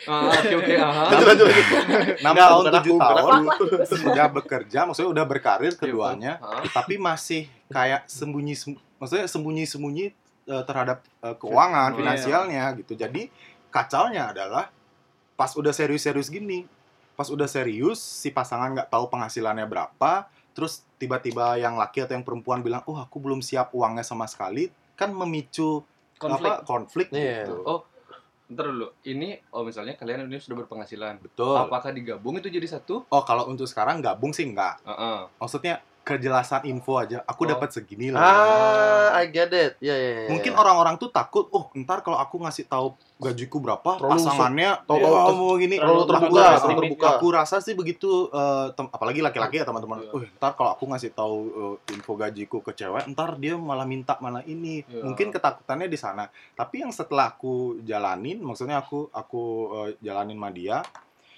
Ah, Oke, oke. Lanjut, lanjut, lanjut. 6 Nggak, tahun, bukan 7 aku, bukan tahun. Sudah bekerja, maksudnya udah berkarir Iya, keduanya, tapi masih kayak sembunyi maksudnya sembunyi-sembunyi eh, terhadap eh, keuangan iya. finansialnya gitu. Jadi kacaunya adalah pas udah serius-serius gini, pas udah serius si pasangan nggak tahu penghasilannya berapa, terus tiba-tiba yang laki atau yang perempuan bilang, "Oh, aku belum siap uangnya sama sekali." Kan memicu Konflik. apa konflik Iya. gitu. Oh, Ntar dulu, ini oh misalnya kalian ini sudah berpenghasilan. Betul. Apakah digabung itu jadi satu? Oh, kalau untuk sekarang gabung sih enggak. Heeh. Maksudnya kejelasan info aja. Aku Oh. dapat segini lah. Ah, I get it. Iya, iya, iya. Mungkin orang-orang tuh takut, oh ntar kalau aku ngasih tahu gajiku berapa, Terlalu pasangannya terlalu- oh, mau gini. terlalu terbuka, terlalu terbuka. Aku rasa sih begitu, tem- apalagi laki-laki ya teman-teman. Iya. Oh, ntar kalau aku ngasih tahu eh, info gajiku ke cewek, ntar dia malah minta malah ini. Iya. Mungkin ketakutannya di sana. Tapi yang setelah aku jalanin, maksudnya aku aku eh, jalanin sama dia,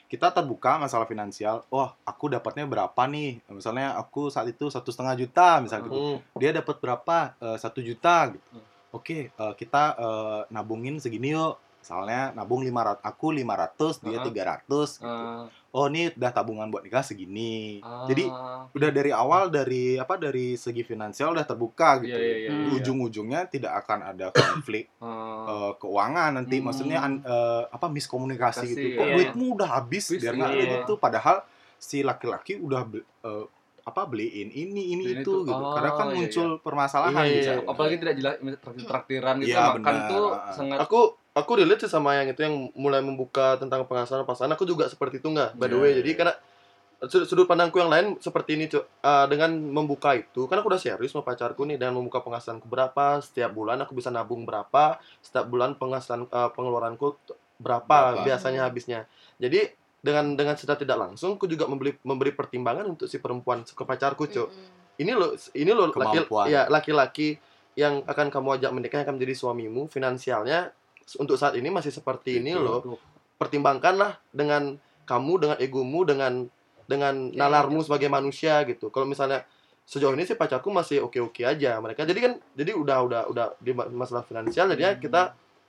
kita terbuka masalah finansial. Wah, aku dapatnya berapa nih? Misalnya aku saat itu satu setengah juta, misalnya gitu. Hmm. Dia dapat berapa? Eh, Satu juta gitu. Hmm. Oke, eh, kita eh, nabungin segini yuk. Misalnya nabung 500, aku 500, dia Ah. 300 gitu. Ah, Oh, ini udah tabungan buat nikah segini. ah, Jadi udah dari awal dari apa dari segi finansial udah terbuka gitu. Iya, iya, iya, iya. Ujung-ujungnya tidak akan ada konflik ah, eh, keuangan nanti Hmm. maksudnya eh, apa miskomunikasi Kasih, gitu kok iya. duitmu udah habis biar nggak ada iya. gitu padahal si laki-laki udah eh, apa beliin ini ini Beliin itu itu. gitu Oh, kadang kan iya, muncul permasalahan Iya, gitu. iya. apalagi tidak jelas traktir-traktiran gitu Iya, makan benar. tuh Ah. sangat Aku aku relate sih sama yang itu yang mulai membuka tentang penghasilan pasangan. Aku juga seperti itu nggak? By the Iya, way, iya, jadi iya. karena sudut, pandangku yang lain seperti ini, Cuk. Eh, dengan membuka itu, kan aku udah serius sama pacarku nih dengan membuka penghasilanku berapa, setiap bulan aku bisa nabung berapa, setiap bulan penghasilan eh, pengeluaranku t- berapa, Berapa. biasanya habisnya. Jadi dengan dengan secara tidak langsung aku juga memberi memberi pertimbangan untuk si perempuan ke pacarku, Cuk. Mm-mm. Ini lo ini lo laki ya laki-laki yang akan kamu ajak menikah yang akan menjadi suamimu finansialnya untuk saat ini masih seperti ini Gitu. loh pertimbangkanlah dengan kamu dengan egomu dengan dengan Ya, nalarmu sebagai manusia gitu kalau misalnya sejauh ini sih pacarku masih oke oke aja mereka jadi kan jadi udah udah udah di ma- masalah finansial jadi ya Hmm. kita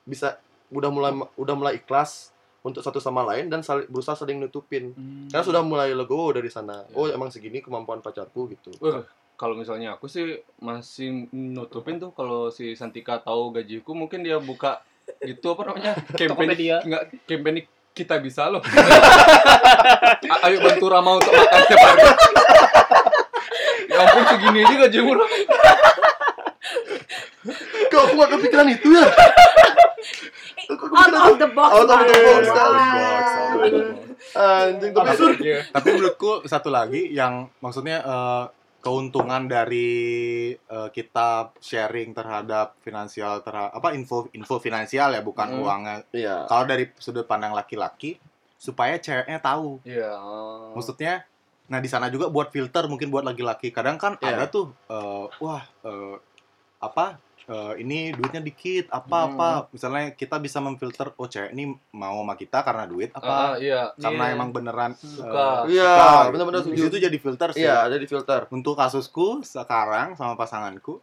bisa udah mulai udah mulai ikhlas untuk satu sama lain dan saling berusaha saling nutupin Hmm. karena sudah mulai legowo dari sana Ya. oh emang segini kemampuan pacarku gitu Wah, kalau misalnya aku sih masih nutupin tuh kalau si Santika tahu gajiku mungkin dia buka gitu apa namanya? Campaign nggak campaign kita bisa loh. A- ayo bantu Rama untuk makan tiap hari. Ya ampun segini aja gajimu loh kok aku gak kepikiran itu ya? Out of the box. Out of the box, Wow. out of the box, out of the box. anjing tapi tapi menurutku satu lagi yang maksudnya eh, keuntungan dari eh, kita sharing terhadap finansial terhadap apa info info finansial ya bukan Hmm. uangnya iya kalau dari sudut pandang laki-laki supaya ceweknya tahu Iya. maksudnya nah di sana juga buat filter mungkin buat laki-laki kadang kan Iya. ada tuh eh, wah eh, apa eh, ini duitnya dikit apa apa misalnya kita bisa memfilter oh cewek ini mau sama kita karena duit apa iya. karena Iya. emang beneran Suka. eh, Iya, suka, gitu. benar-benar di situ jadi filter sih iya ada di filter untuk kasusku sekarang sama pasanganku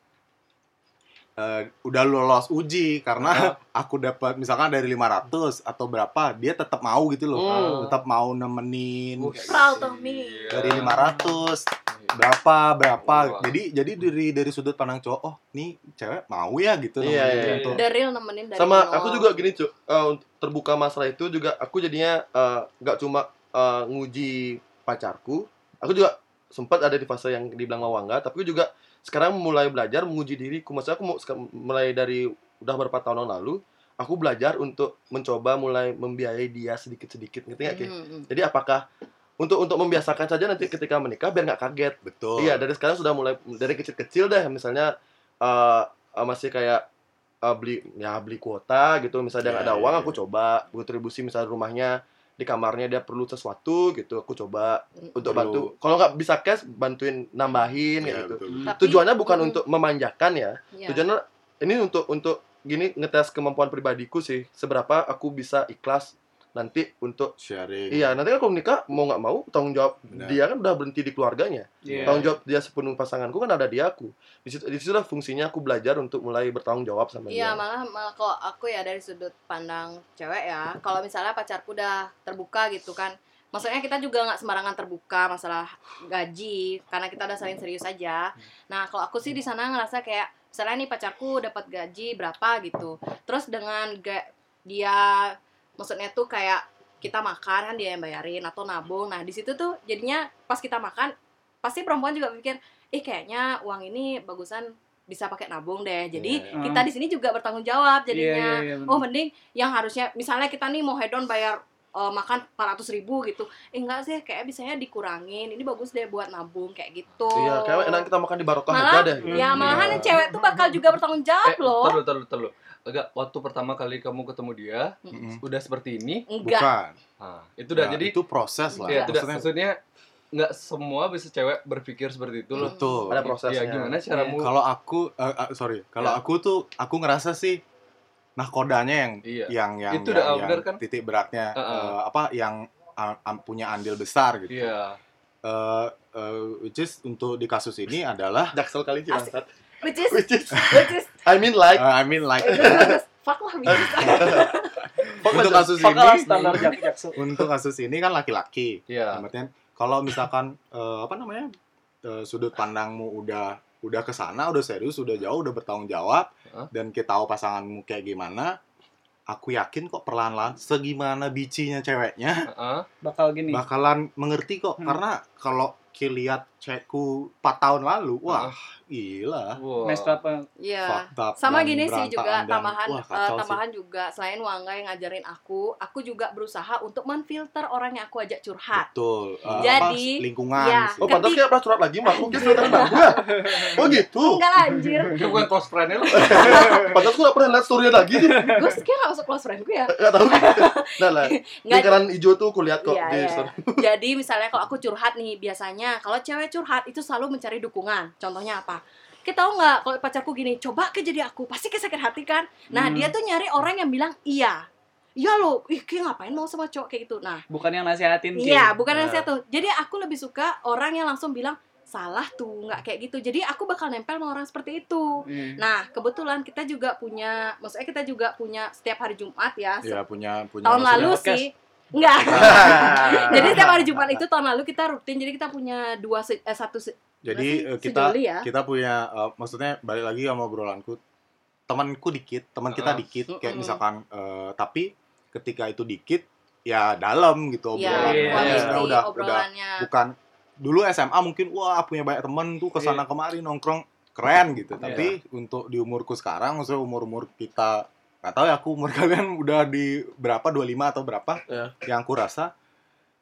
eh, udah lolos uji karena aku dapat misalkan dari 500 atau berapa dia tetap mau gitu loh Hmm. tetap mau nemenin Oh, Proud gitu. of me. Dari 500 berapa berapa Wah. jadi jadi dari dari sudut pandang cowok oh nih cewek mau ya gitu Iya, iya, The real nemenin dari sama nol. aku juga gini cuy eh, untuk terbuka masalah itu juga aku jadinya eh, nggak cuma eh, nguji pacarku aku juga sempat ada di fase yang dibilang mawangga tapi aku juga sekarang mulai belajar menguji diriku maksudnya aku mau mulai dari udah beberapa tahun yang lalu aku belajar untuk mencoba mulai membiayai dia sedikit sedikit ngerti nggak Ki? Mm-mm. jadi apakah untuk untuk membiasakan saja nanti ketika menikah biar nggak kaget betul Iya, dari sekarang sudah mulai dari kecil-kecil deh, misalnya eh eh, masih kayak eh, beli ya beli kuota gitu, misalnya dia nggak Iya, ada uang iya, aku coba kontribusi misalnya rumahnya di kamarnya dia perlu sesuatu gitu, aku coba untuk Perlu. bantu. Kalau nggak bisa cash, bantuin nambahin Iya, kayak gitu. betul. Tapi- Tujuannya bukan Mm-mm. untuk memanjakan ya, Iya. tujuannya ini untuk untuk gini ngetes kemampuan pribadiku sih, seberapa aku bisa ikhlas nanti untuk sharing. iya nanti kan kalau nikah mau nggak mau tanggung jawab Benar. dia kan udah berhenti di keluarganya. Iya. tanggung jawab dia sepenuh pasanganku kan ada di aku. Di situ di situlah fungsinya aku belajar untuk mulai bertanggung jawab sama Iya dia. malah malah kalau aku ya dari sudut pandang cewek ya kalau misalnya pacarku udah terbuka gitu kan maksudnya kita juga nggak sembarangan terbuka masalah gaji karena kita udah saling serius aja. Nah kalau aku sih di sana ngerasa kayak misalnya nih pacarku dapat gaji berapa gitu terus dengan ga, dia maksudnya tuh kayak kita makan kan dia yang bayarin atau nabung. Nah di situ tuh jadinya pas kita makan pasti perempuan juga pikir ih kayaknya uang ini bagusan bisa pakai nabung deh. Jadi Iya. kita di sini juga bertanggung jawab jadinya. Iya, iya, iya, benar. oh mending yang harusnya misalnya kita nih mau hedon bayar eh, makan 400 ribu gitu. Eh enggak sih kayak bisanya dikurangin ini bagus deh buat nabung kayak gitu. Iya kayak enak kita makan di barokah Malah- aja deh. ya malahan yang cewek tuh bakal juga bertanggung jawab Eh, loh. Taruh, taruh, taruh. Agak waktu pertama kali kamu ketemu dia, Mm-mm. udah seperti ini. enggak bukan Nah, itu udah Ya, jadi itu proses lah Iya, itu udah maksudnya maksudnya nggak semua bisa cewek berpikir seperti itu loh. betul ada prosesnya Iya, gimana caramu? kalau aku eh, eh, sorry kalau Ya. aku tuh aku ngerasa sih nah kodanya yang Iya. yang yang Itu yang, udah yang bener kan? titik beratnya Uh-uh. eh, apa yang a- a- punya andil besar gitu. Iya. Eh, eh, which is untuk di kasus ini adalah Jaksel kali. Which is Which is which is I mean like eh, I mean like fuck lah which is untuk kasus ini standar untuk kasus ini kan laki-laki. Iya. Dalam artian, kalau misalkan eh, apa namanya eh, sudut pandangmu udah udah ke sana, udah serius, udah jauh, udah bertanggung jawab, Hah? dan kita tahu pasanganmu kayak gimana, aku yakin kok perlahan-lahan segimana bicinya ceweknya Heeh. Bakal gini. bakalan mengerti kok. Hmm. Karena kalau kiliat cewekku 4 tahun lalu, wah gila. Wah. Messed up. Iya. Up Sama gini sih juga dan- tambahan wah, eh, kacau sih. tambahan juga selain Wangga yang ngajarin aku, aku juga berusaha untuk menfilter orang yang aku ajak curhat. Betul. Eh, Jadi, apa, lingkungan ya, sih. Oh, pantas kayak pernah curhat lagi, Mak. Mungkin filter bang gue. Oh gitu. Enggak lah anjir. Itu bukan close friend-nya lu. Pantas gue gak pernah liat story lagi nih. Gue kayak gak masuk close friend gue ya. Gak tau. Nah lah. Lingkaran hijau tuh kulihat kok Iya, di iya. Jadi misalnya kalau aku curhat nih, biasanya kalau cewek curhat itu selalu mencari dukungan. Contohnya apa? Kita tahu nggak kalau pacarku gini, coba ke jadi aku, pasti ke sakit hati kan? Nah Hmm. dia tuh nyari orang yang bilang iya. Iya lo, ih kayak ngapain mau sama cowok kayak gitu. Nah, Bukan yang nasihatin. Iya bukan yang Nah. saya tuh. Jadi aku lebih suka orang yang langsung bilang salah tuh, nggak kayak gitu. Jadi aku bakal nempel sama orang seperti itu. Hmm. Nah, kebetulan kita juga punya, maksudnya kita juga punya setiap hari Jumat ya. Ya punya punya tahun lalu podcast. sih. Enggak. jadi setiap hari Jumat itu tahun lalu kita rutin. Jadi kita punya dua se- eh, satu se- Jadi eh, kita sejoli ya? kita punya eh, maksudnya balik lagi sama obrolanku temanku dikit teman kita Ah. dikit kayak misalkan eh, tapi ketika itu dikit ya dalam gitu ya obrolan Iya, quality Maksudnya udah udah obrolannya. bukan dulu SMA mungkin wah punya banyak teman tuh ke sana Iya. kemari nongkrong keren gitu Iya. tapi untuk di umurku sekarang maksudnya umur umur kita nggak tahu ya aku umur kalian udah di berapa 25 atau berapa Iya. yang aku rasa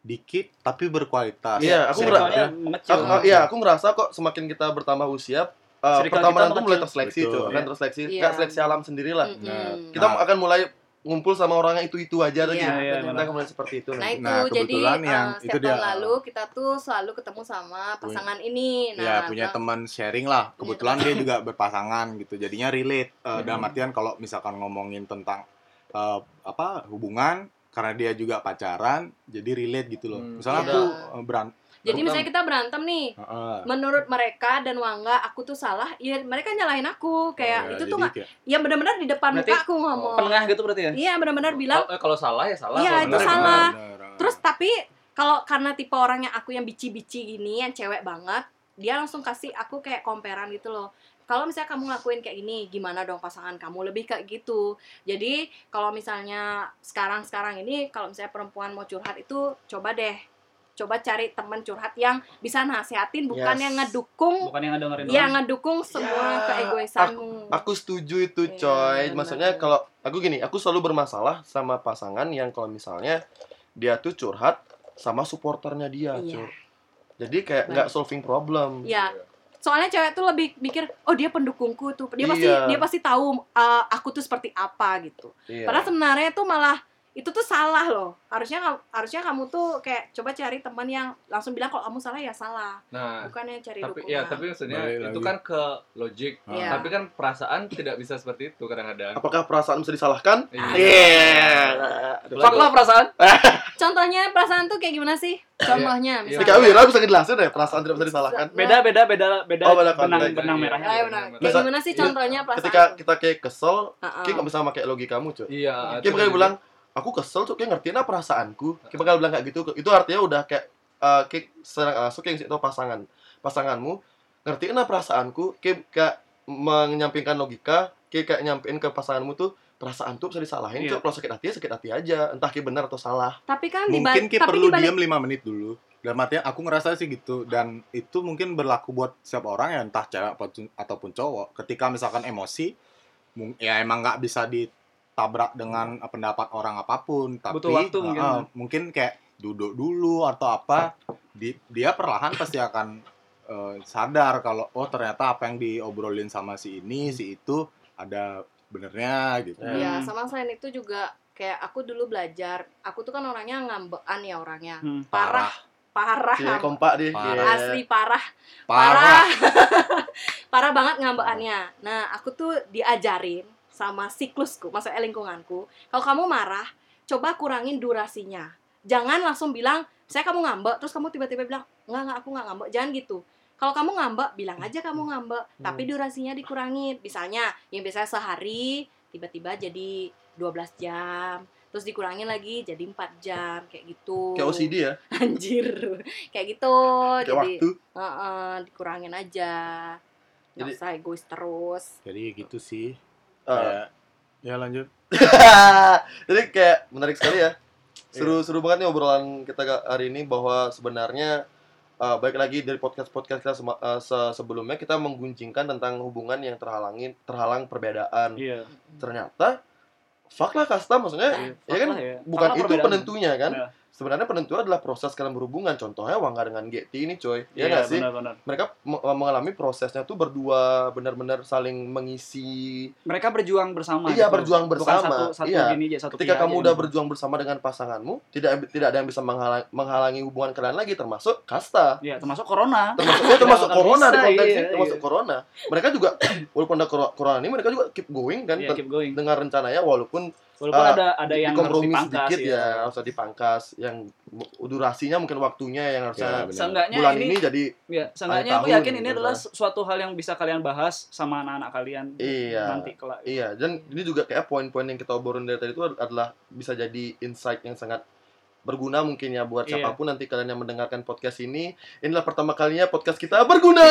dikit tapi berkualitas Iya, aku ngerasa- mengecil. Aku, oh, iya, aku ngerasa kok semakin kita bertambah usia, uh, Circle pertemanan kita tuh mulai terseleksi Betul. tuh, kan Iya. terseleksi, kayak seleksi alam sendirilah. Mm-mm. Kita Nah. akan mulai ngumpul sama orang yang itu-itu aja lagi. Iya, iya, kita mulai seperti itu. Nah itu Nah, jadi kebetulan yang eh, itu dia. lalu kita tuh selalu ketemu sama pasangan ini. Nah, ya punya gua- teman sharing lah kebetulan dia juga berpasangan gitu jadinya relate Eh, dalam Hmm. artian kalau misalkan ngomongin tentang eh, apa hubungan karena dia juga pacaran jadi relate gitu loh Hmm. misalnya Iya. aku eh, beran Jadi Bukan. misalnya kita berantem nih, Heeh. menurut mereka dan Wangga aku tuh salah, ya mereka nyalahin aku Ya, kayak itu tuh nggak, kayak- ya benar-benar di depan Berarti muka aku ngomong. Penengah gitu berarti ya? Iya benar-benar bilang Kalau- kalau salah ya salah. Iya, itu benar ya salah. benar. bener. Terus tapi kalau karena tipe orang yang aku yang bici-bici gini, yang cewek banget, dia langsung kasih aku kayak komperan gitu loh. Kalau misalnya kamu ngelakuin kayak ini, gimana dong pasangan kamu? Lebih kayak gitu. Jadi kalau misalnya sekarang-sekarang ini, kalau misalnya perempuan mau curhat itu coba deh, coba cari teman curhat yang bisa nasihatin, bukan Yes. yang ngedukung, Bukan yang ngedengerin yang doang. ngedukung semua Ya, keegoisanmu. Aku setuju itu, Iya, coy. benar. Maksudnya kalau aku gini, aku selalu bermasalah sama pasangan yang kalau misalnya dia tuh curhat sama supporternya dia, Iya. cuy. Jadi kayak nggak solving problem. Ya, soalnya cewek tuh lebih mikir, oh dia pendukungku tuh, dia pasti Iya. dia pasti tahu uh, aku tuh seperti apa gitu. Iya. Padahal sebenarnya tuh malah itu tuh salah loh. Harusnya harusnya kamu tuh kayak coba cari teman yang langsung bilang kalau kamu salah ya salah, Nah, bukannya cari tapi dukungan. ya tapi maksudnya Balik itu lagi. kan ke logik. Iya. Tapi kan perasaan tidak bisa seperti itu kadang-kadang. Apakah perasaan bisa disalahkan? Iya. Iya. Fuck lah perasaan. Contohnya perasaan tuh kayak gimana sih? Contohnya Iya. Ketika misalnya. Wira bisa ngejelasin deh perasaan tidak bisa disalahkan. Beda beda beda beda Oh, beda benang konteks. benang Iya, merahnya. Iya, benar. Kayak gimana sih iya, contohnya perasaan? Ketika kita kayak kesel, Heeh. Ki nggak bisa pakai logi kamu, cuy. Iya. Ki bakal bilang, aku kesel, cuy, Ki ngertiin apa perasaanku. Ki bakal bilang kayak gitu. Itu artinya udah kayak eh Ki serang langsung Ki ngasih tau pasangan. Pasanganmu ngertiin apa perasaanku, Ki kayak menyampingkan logika, Ki kayak nyampein ke pasanganmu tuh perasaan tuh bisa disalahin, Iya. cuy. Kalau sakit hati ya sakit hati aja, entah Ki benar atau salah. Tapi kan di mungkin tapi perlu dibalik- diam 5 menit dulu dalam artian aku ngerasa sih gitu dan itu mungkin berlaku buat setiap orang ya entah cewek ataupun- cowok ketika misalkan emosi ya emang nggak bisa ditabrak dengan eh, pendapat orang apa pun tapi Butuh waktu eh, mungkin. eh, mungkin kayak duduk dulu atau apa di- dia perlahan pasti akan eh, sadar kalau oh ternyata apa yang diobrolin sama si ini si itu ada benernya gitu Ya. Iya, sama selain itu juga kayak aku dulu belajar, aku tuh kan orangnya ngambekan ya orangnya. Hmm. Parah, parah. Ki ngambek. kompak deh. Parah. Ki. Asli parah. parah parah banget ngambekannya. Nah, aku tuh diajarin sama siklusku, maksudnya lingkunganku. Kalau kamu marah, coba kurangin durasinya. jangan langsung bilang saya kamu ngambek terus kamu tiba-tiba bilang enggak enggak aku nggak ngambek. Jangan gitu. Kalau kamu ngambek bilang aja kamu ngambek tapi durasinya dikurangin. Misalnya yang biasanya sehari tiba-tiba jadi 12 jam terus dikurangin lagi jadi 4 jam kayak gitu. Kayak OCD ya, anjir. Kayak gitu. Kayak jadi waktu. Heeh, dikurangin aja. Nggak Jadi- usah egois terus. Jadi gitu sih. Ah. Ya, ya lanjut. Jadi kayak menarik sekali ya. Seru-seru banget nih obrolan kita hari ini bahwa sebenarnya uh, baik lagi dari podcast-podcast kita sema- uh, se- sebelumnya kita menggunjingkan tentang hubungan yang terhalangin terhalang perbedaan. Iya. Ternyata fuck lah kasta maksudnya Iya, ya kan ya. bukan Karena itu perbedaan. penentunya kan. Iya. Sebenarnya penentu adalah proses kalian berhubungan. Contohnya Wangga dengan Getty ini coy. Ya Iya, nggak sih? benar-benar. Mereka me- mengalami prosesnya tuh berdua benar-benar saling mengisi Mereka berjuang bersama. Iya, gitu. berjuang Bukan bersama. satu, satu Iya. gini aja, satu ketika pihak kamu aja udah gitu. berjuang bersama dengan pasanganmu tidak tidak ada yang bisa menghalangi, menghalangi hubungan kalian lagi termasuk kasta Iya, termasuk corona. termasuk ya, termasuk corona di bisa, konteks iya, ini termasuk iya. corona mereka juga walaupun ada cor- corona ini mereka juga keep going kan Iya, keep going. dengan rencananya walaupun Walaupun Ah, ada ada yang harus dipangkas sedikit ya. ya harus dipangkas yang durasinya mungkin waktunya yang harusnya Ya, benar. Seenggaknya bulan ini, ini jadi ya, seenggaknya aku yakin ini gitu adalah kan. suatu hal yang bisa kalian bahas sama anak-anak kalian iya nanti kelak. Iya, dan ini juga kayak poin-poin yang kita obrolin dari tadi itu adalah bisa jadi insight yang sangat berguna mungkin ya buat Iya. siapa pun nanti kalian yang mendengarkan podcast ini. Inilah pertama kalinya podcast kita berguna.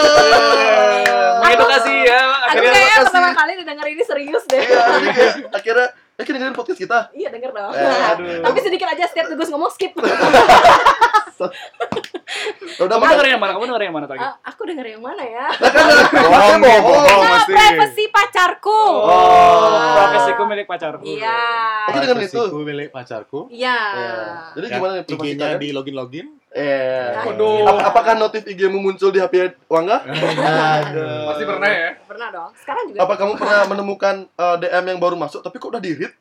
Mengedukasi ya. aku Akhirnya kayaknya makasih. pertama kali didengar ini serius deh Iya, kayak akhirnya eh kita dengerin podcast kita. iya denger dong Eh, aduh. tapi sedikit aja setiap tugas ngomong skip Ya Udah kamu mana? denger yang mana? Kamu denger yang mana tadi? Ah, aku denger yang mana ya Bohong nih, bohong ah, pasti. privacy pacarku Oh, Ah. profesiku milik pacarku. iya Aku dengerin itu. Privasiku milik pacarku. iya Iya. Jadi Yang gimana IG-nya di login-login. Eh, Waduh. ap- apakah notif IG-mu muncul di HP Wangga? Aduh. Pasti pernah ya. pernah dong sekarang juga Apa kamu pernah menemukan eh, DM yang baru masuk tapi kok udah di-read?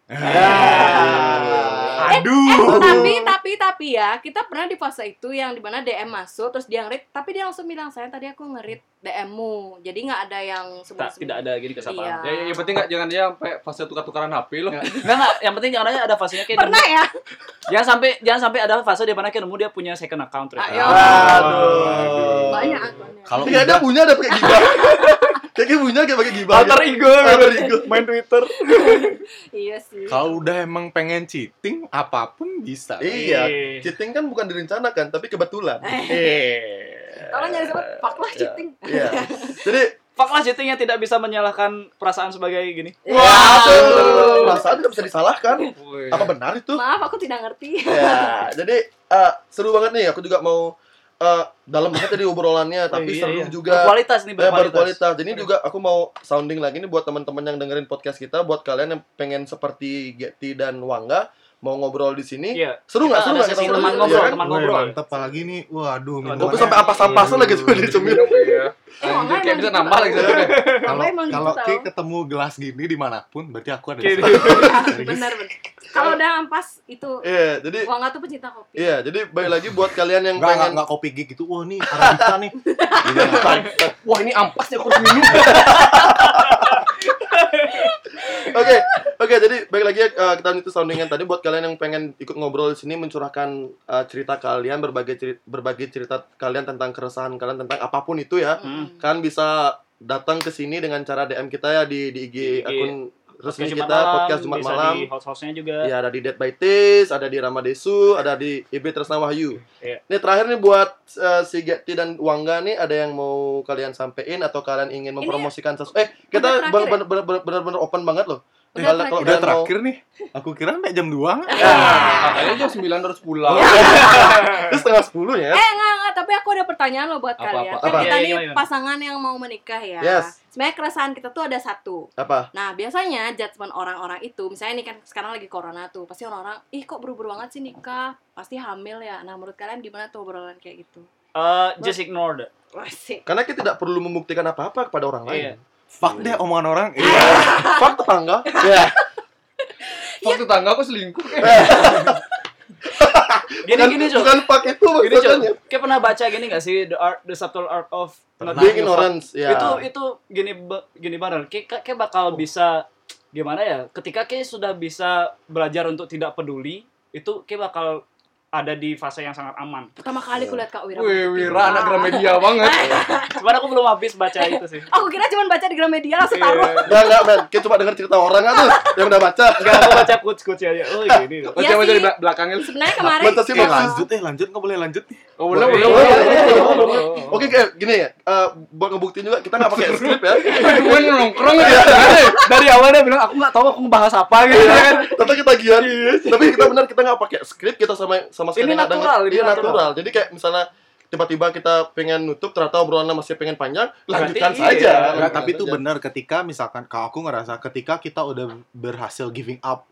Eh, Aduh. tapi tapi tapi ya kita pernah di fase itu yang di mana DM masuk terus dia ngerit tapi dia langsung bilang saya tadi aku ngerit DM-mu jadi nggak ada yang Tak, sebelum tidak ada gini kesapaan. Iya. Ya, yang penting nggak jangan dia sampai fase tukar-tukaran HP loh. Enggak, enggak, yang penting jangan aja ada fasenya kayak pernah ya jangan sampai jangan sampai ada fase di mana kayak nemu dia punya second account ternyata. Ayo. Aduh. banyak akunnya Kalau Kayak ada udah punya ada pakai gibah. Kayak punya kayak pakai gibah. Alter gitu. ego, Alter ego. main Twitter. iya sih kalau udah emang pengen cheating, apa pun bisa. Iya, Eh. cheating kan bukan direncanakan tapi kebetulan. eh tolong jangan disebut fuck lah cheating Iya. Jadi, Fuck lah cheatingnya tidak bisa menyalahkan perasaan sebagai gini. wah, tuh, perasaan tidak bisa disalahkan. Apa benar itu? maaf aku tidak ngerti Ya, jadi eh, seru banget nih. Aku juga mau eh, dalam banget tadi obrolannya, tapi Iya, seru iya. juga. Berkualitas nih, Eh, berkualitas. berkualitas. Jadi juga aku mau sounding lagi nih buat teman-teman yang dengerin podcast kita, buat kalian yang pengen seperti Getty dan Wangga mau ngobrol di sini. Iya. Seru nggak? Seru nggak kita ngobrol? teman Iya ngobrol, kan? teman ngobrol. mantep apalagi nih. Waduh, Waduh, Aku sampai ampas-ampasan lagi tuh di cemil. Iya. Eh, Wangga Anjir, kayak bisa gitu nambah lagi satu deh. Kalau gitu kalau tau. Ki ketemu gelas gini di mana pun, berarti aku ada Kayak benar benar kalau udah ampas itu Iya, jadi Wangga tuh pecinta kopi iya, jadi balik lagi buat kalian yang pengen enggak kopi gig gitu. Wah, ini Arabica nih. Wah, ini ampasnya aku harus minum. Oke, oke. Jadi balik lagi uh, kita itu soundingan tadi buat kalian yang pengen ikut ngobrol di sini mencurahkan uh, cerita kalian, berbagai cerita, berbagai cerita kalian tentang keresahan kalian tentang apa pun itu ya. Hmm. Kalian bisa datang ke sini dengan cara DM kita ya di di IG, Di IG. akun resmi Podcast Jumat kita malam, podcast Jumat bisa malam. di house-house-nya juga. Ya ada di Dead by Tis, ada di Ramadesu, ada di IB Tresna Wahyu. Iya. Ini terakhir nih buat uh, si Getty dan Wangga nih ada yang mau kalian sampein atau kalian ingin mempromosikan sesuatu? Eh, kita terakhir ya? benar-benar open banget loh. Udah Kalau- terakhir. Udah terakhir nih. Aku kira sampai jam 2. Katanya jam 9 harus pulang. Itu setengah sepuluh ya. Eh enggak enggak, tapi aku ada pertanyaan loh buat Apa, kalian. apa, Kan apa? kita Iya, nih gimana? pasangan yang mau menikah ya. Yes. Sebenarnya keresahan kita tuh ada satu. Apa? Nah, biasanya judgement orang-orang itu, misalnya ini kan sekarang lagi corona tuh, pasti orang-orang, ih kok buru-buru banget sih nikah, pasti hamil ya. Nah, menurut kalian gimana tuh obrolan kayak gitu? Eh, just ignore that. Karena kita tidak perlu membuktikan apa-apa kepada orang lain. Iya. Fuck deh omongan orang. Iya. Fuck tetangga. Iya. Waktu tangga aku selingkuh. Gini Bukan- gini, Cok. Bukan itu Gini, Cok. maksudnya. Kayak pernah baca gini gak sih The Art The Subtle Art of Not Pernah. Being Giving a Fuck? ignorance, ya. Itu itu gini gini banget. Kayak kayak bakal bisa gimana ya? Ketika kayak sudah bisa belajar untuk tidak peduli, itu kayak bakal ada di fase yang sangat aman. Pertama kali aku lihat Kak Wira. Wih. Wira anak Gramedia banget. Cuman aku belum habis baca itu sih. Aku kira cuma baca di Gramedia langsung taruh. Iya. Enggak, enggak, men. Kita coba dengar cerita orang kan tuh yang udah baca. Enggak, aku baca quotes-quotes aja. Oh, gini. Oh, Iya coba sih. dari belak- belakangnya. Sebenarnya kemarin Baca sih Eh, lanjut eh lanjut nggak boleh lanjut. Oh, boleh, Boleh. Oke, kayak gini ya. eh, buat ngebuktiin juga kita nggak pakai skrip ya. Cuma nongkrong aja. Dari awal dia bilang aku nggak tahu aku ngebahas apa gitu kan. Tapi kita gian. Tapi kita benar kita nggak pakai skrip, kita sama sama sekali Ini natural, dengar. ini Iya natural. natural. Jadi kayak misalnya tiba-tiba kita pengen nutup ternyata obrolannya masih pengen panjang, lanjutkan Berarti saja. iya. Lanjutkan tapi itu benar ketika misalkan kalau aku ngerasa ketika kita udah berhasil giving up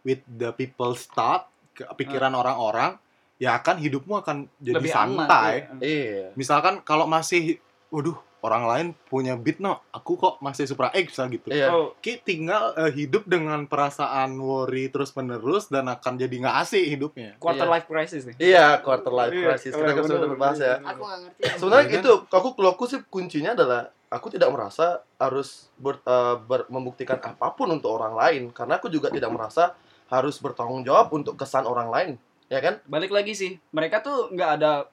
with the people thought, ke- pikiran orang-orang, ya akan hidupmu akan jadi Lebih aman, santai. iya. Iya. Misalkan kalau masih waduh, orang lain punya beat no, aku kok masih Supra X lah gitu. Iya. Oh, Ki tinggal eh, hidup dengan perasaan worry terus menerus dan akan jadi nggak asik hidupnya. quarter Iya. life crisis nih. Iya, quarter life Iya, crisis. Kita kan sudah berbahas ya. aku nggak ngerti. Sebenarnya Iya kan? itu, aku kalau aku sih kuncinya adalah aku tidak merasa harus ber, eh, ber- membuktikan apa pun untuk orang lain karena aku juga tidak merasa harus bertanggung jawab untuk kesan orang lain, ya kan? Balik lagi sih, mereka tuh nggak ada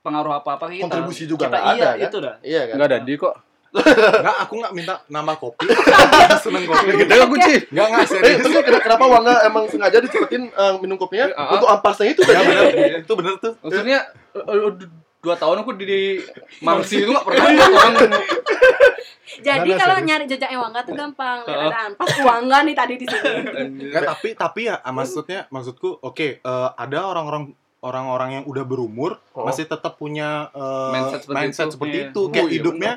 pengaruh apa-apa kita. Kontribusi juga kita, nggak iya, ada, kan? itu dah. Iya kan? Enggak ada di kok. Enggak, aku nggak minta nambah kopi. Seneng kopi. Kita enggak kunci. Enggak enggak Eh, serius. terus kenapa, kenapa Wangga emang sengaja dicepetin eh, minum kopinya ah. untuk ampasnya itu Ya tadi? benar, itu benar tuh. Maksudnya eh, eh, du- dua tahun aku di, Mamsi itu nggak pernah lihat orang Jadi Nggak, kalau nyari jejak Wangga tuh gampang. Lihat ada pas Wangga nih tadi di sini. Nggak, tapi tapi ya maksudnya maksudku oke eh, ada orang-orang orang-orang yang udah berumur Oh. masih tetap punya eh, Mindset seperti mindset itu. seperti itu Oh, kayak iya, hidupnya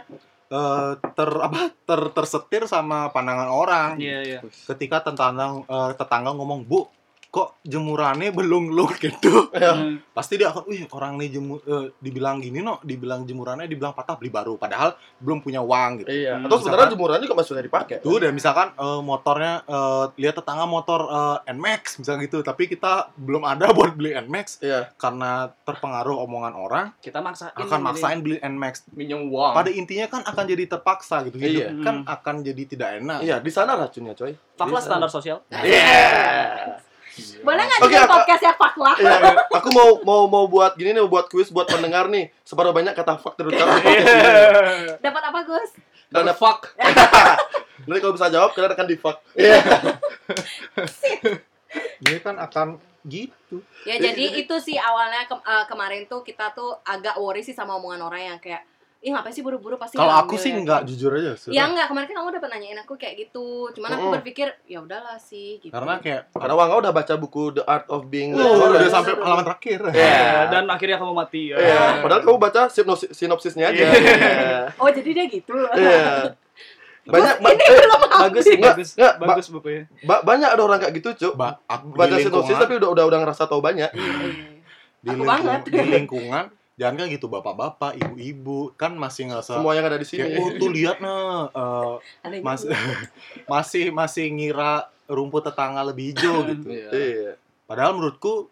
eh, ter apa ter tersetir sama pandangan orang Iya, iya. ketika tetangga eh, tetangga ngomong bu kok jemurannya belum lu gitu Ya. Hmm. pasti dia akan wih orang nih jemur eh, dibilang gini no dibilang jemurannya dibilang patah beli baru padahal belum punya uang gitu Iya. Hmm, Atau sebenarnya misalkan- jemuran juga masih dipakai. Tuh dan misalkan eh, motornya eh, lihat tetangga motor eh, Nmax misalnya gitu, tapi kita belum ada buat beli Nmax Iya. karena terpengaruh omongan orang Kita maksain. akan maksain beli Nmax. minjem uang. Pada intinya kan akan jadi terpaksa gitu. Hidup Iya. kan Hmm. akan jadi tidak enak. Iya, di sana racunnya, coy. Faklah standar sosial. Iya. Boleh nggak aku- podcast ya Pak lah? Iya, aku mau mau mau buat gini nih, buat kuis buat pendengar nih. Seberapa banyak kata fuck podcast ini. Dapat apa Gus? Karena fuck. nanti kalau bisa jawab, kalian akan di fuck. Iya. Dia kan akan gitu. Ya jadi itu sih awalnya ke- eh, kemarin tuh kita tuh agak worry sih sama omongan orang yang kayak Ih ngapain sih buru-buru pasti Kalau aku sih ya?" enggak jujur aja. sudah. Ya enggak, kemarin kan kamu udah nanyain aku kayak gitu. Cuman aku Mm-mm. berpikir ya udahlah sih gitu. Karena kayak Karena Wangga udah baca buku The Art of Being Oh, Late. udah iya, sampai iya. halaman terakhir. Iya. Dan akhirnya kamu mati. ya. Iya, padahal kamu baca sinopsis sinopsisnya aja. Iya. Iya. Oh, jadi dia gitu. Iya. Banyak ba- ini eh, belum Bagus sih, bagus. enggak, Ba- Bagus bukunya. ba- banyak ada orang kayak gitu, Cuk. Ba aku Baca di sinopsis tapi udah udah udah ngerasa tahu banyak. di, Aku lingkung- banget. di lingkungan jangan kan gitu bapak-bapak, ibu-ibu kan masih ngerasa Semua yang ada di sini. kayak oh tuh lihat nah eh, Aneh Mas- gitu. masih masih ngira rumput tetangga lebih hijau gitu. Iya. Padahal menurutku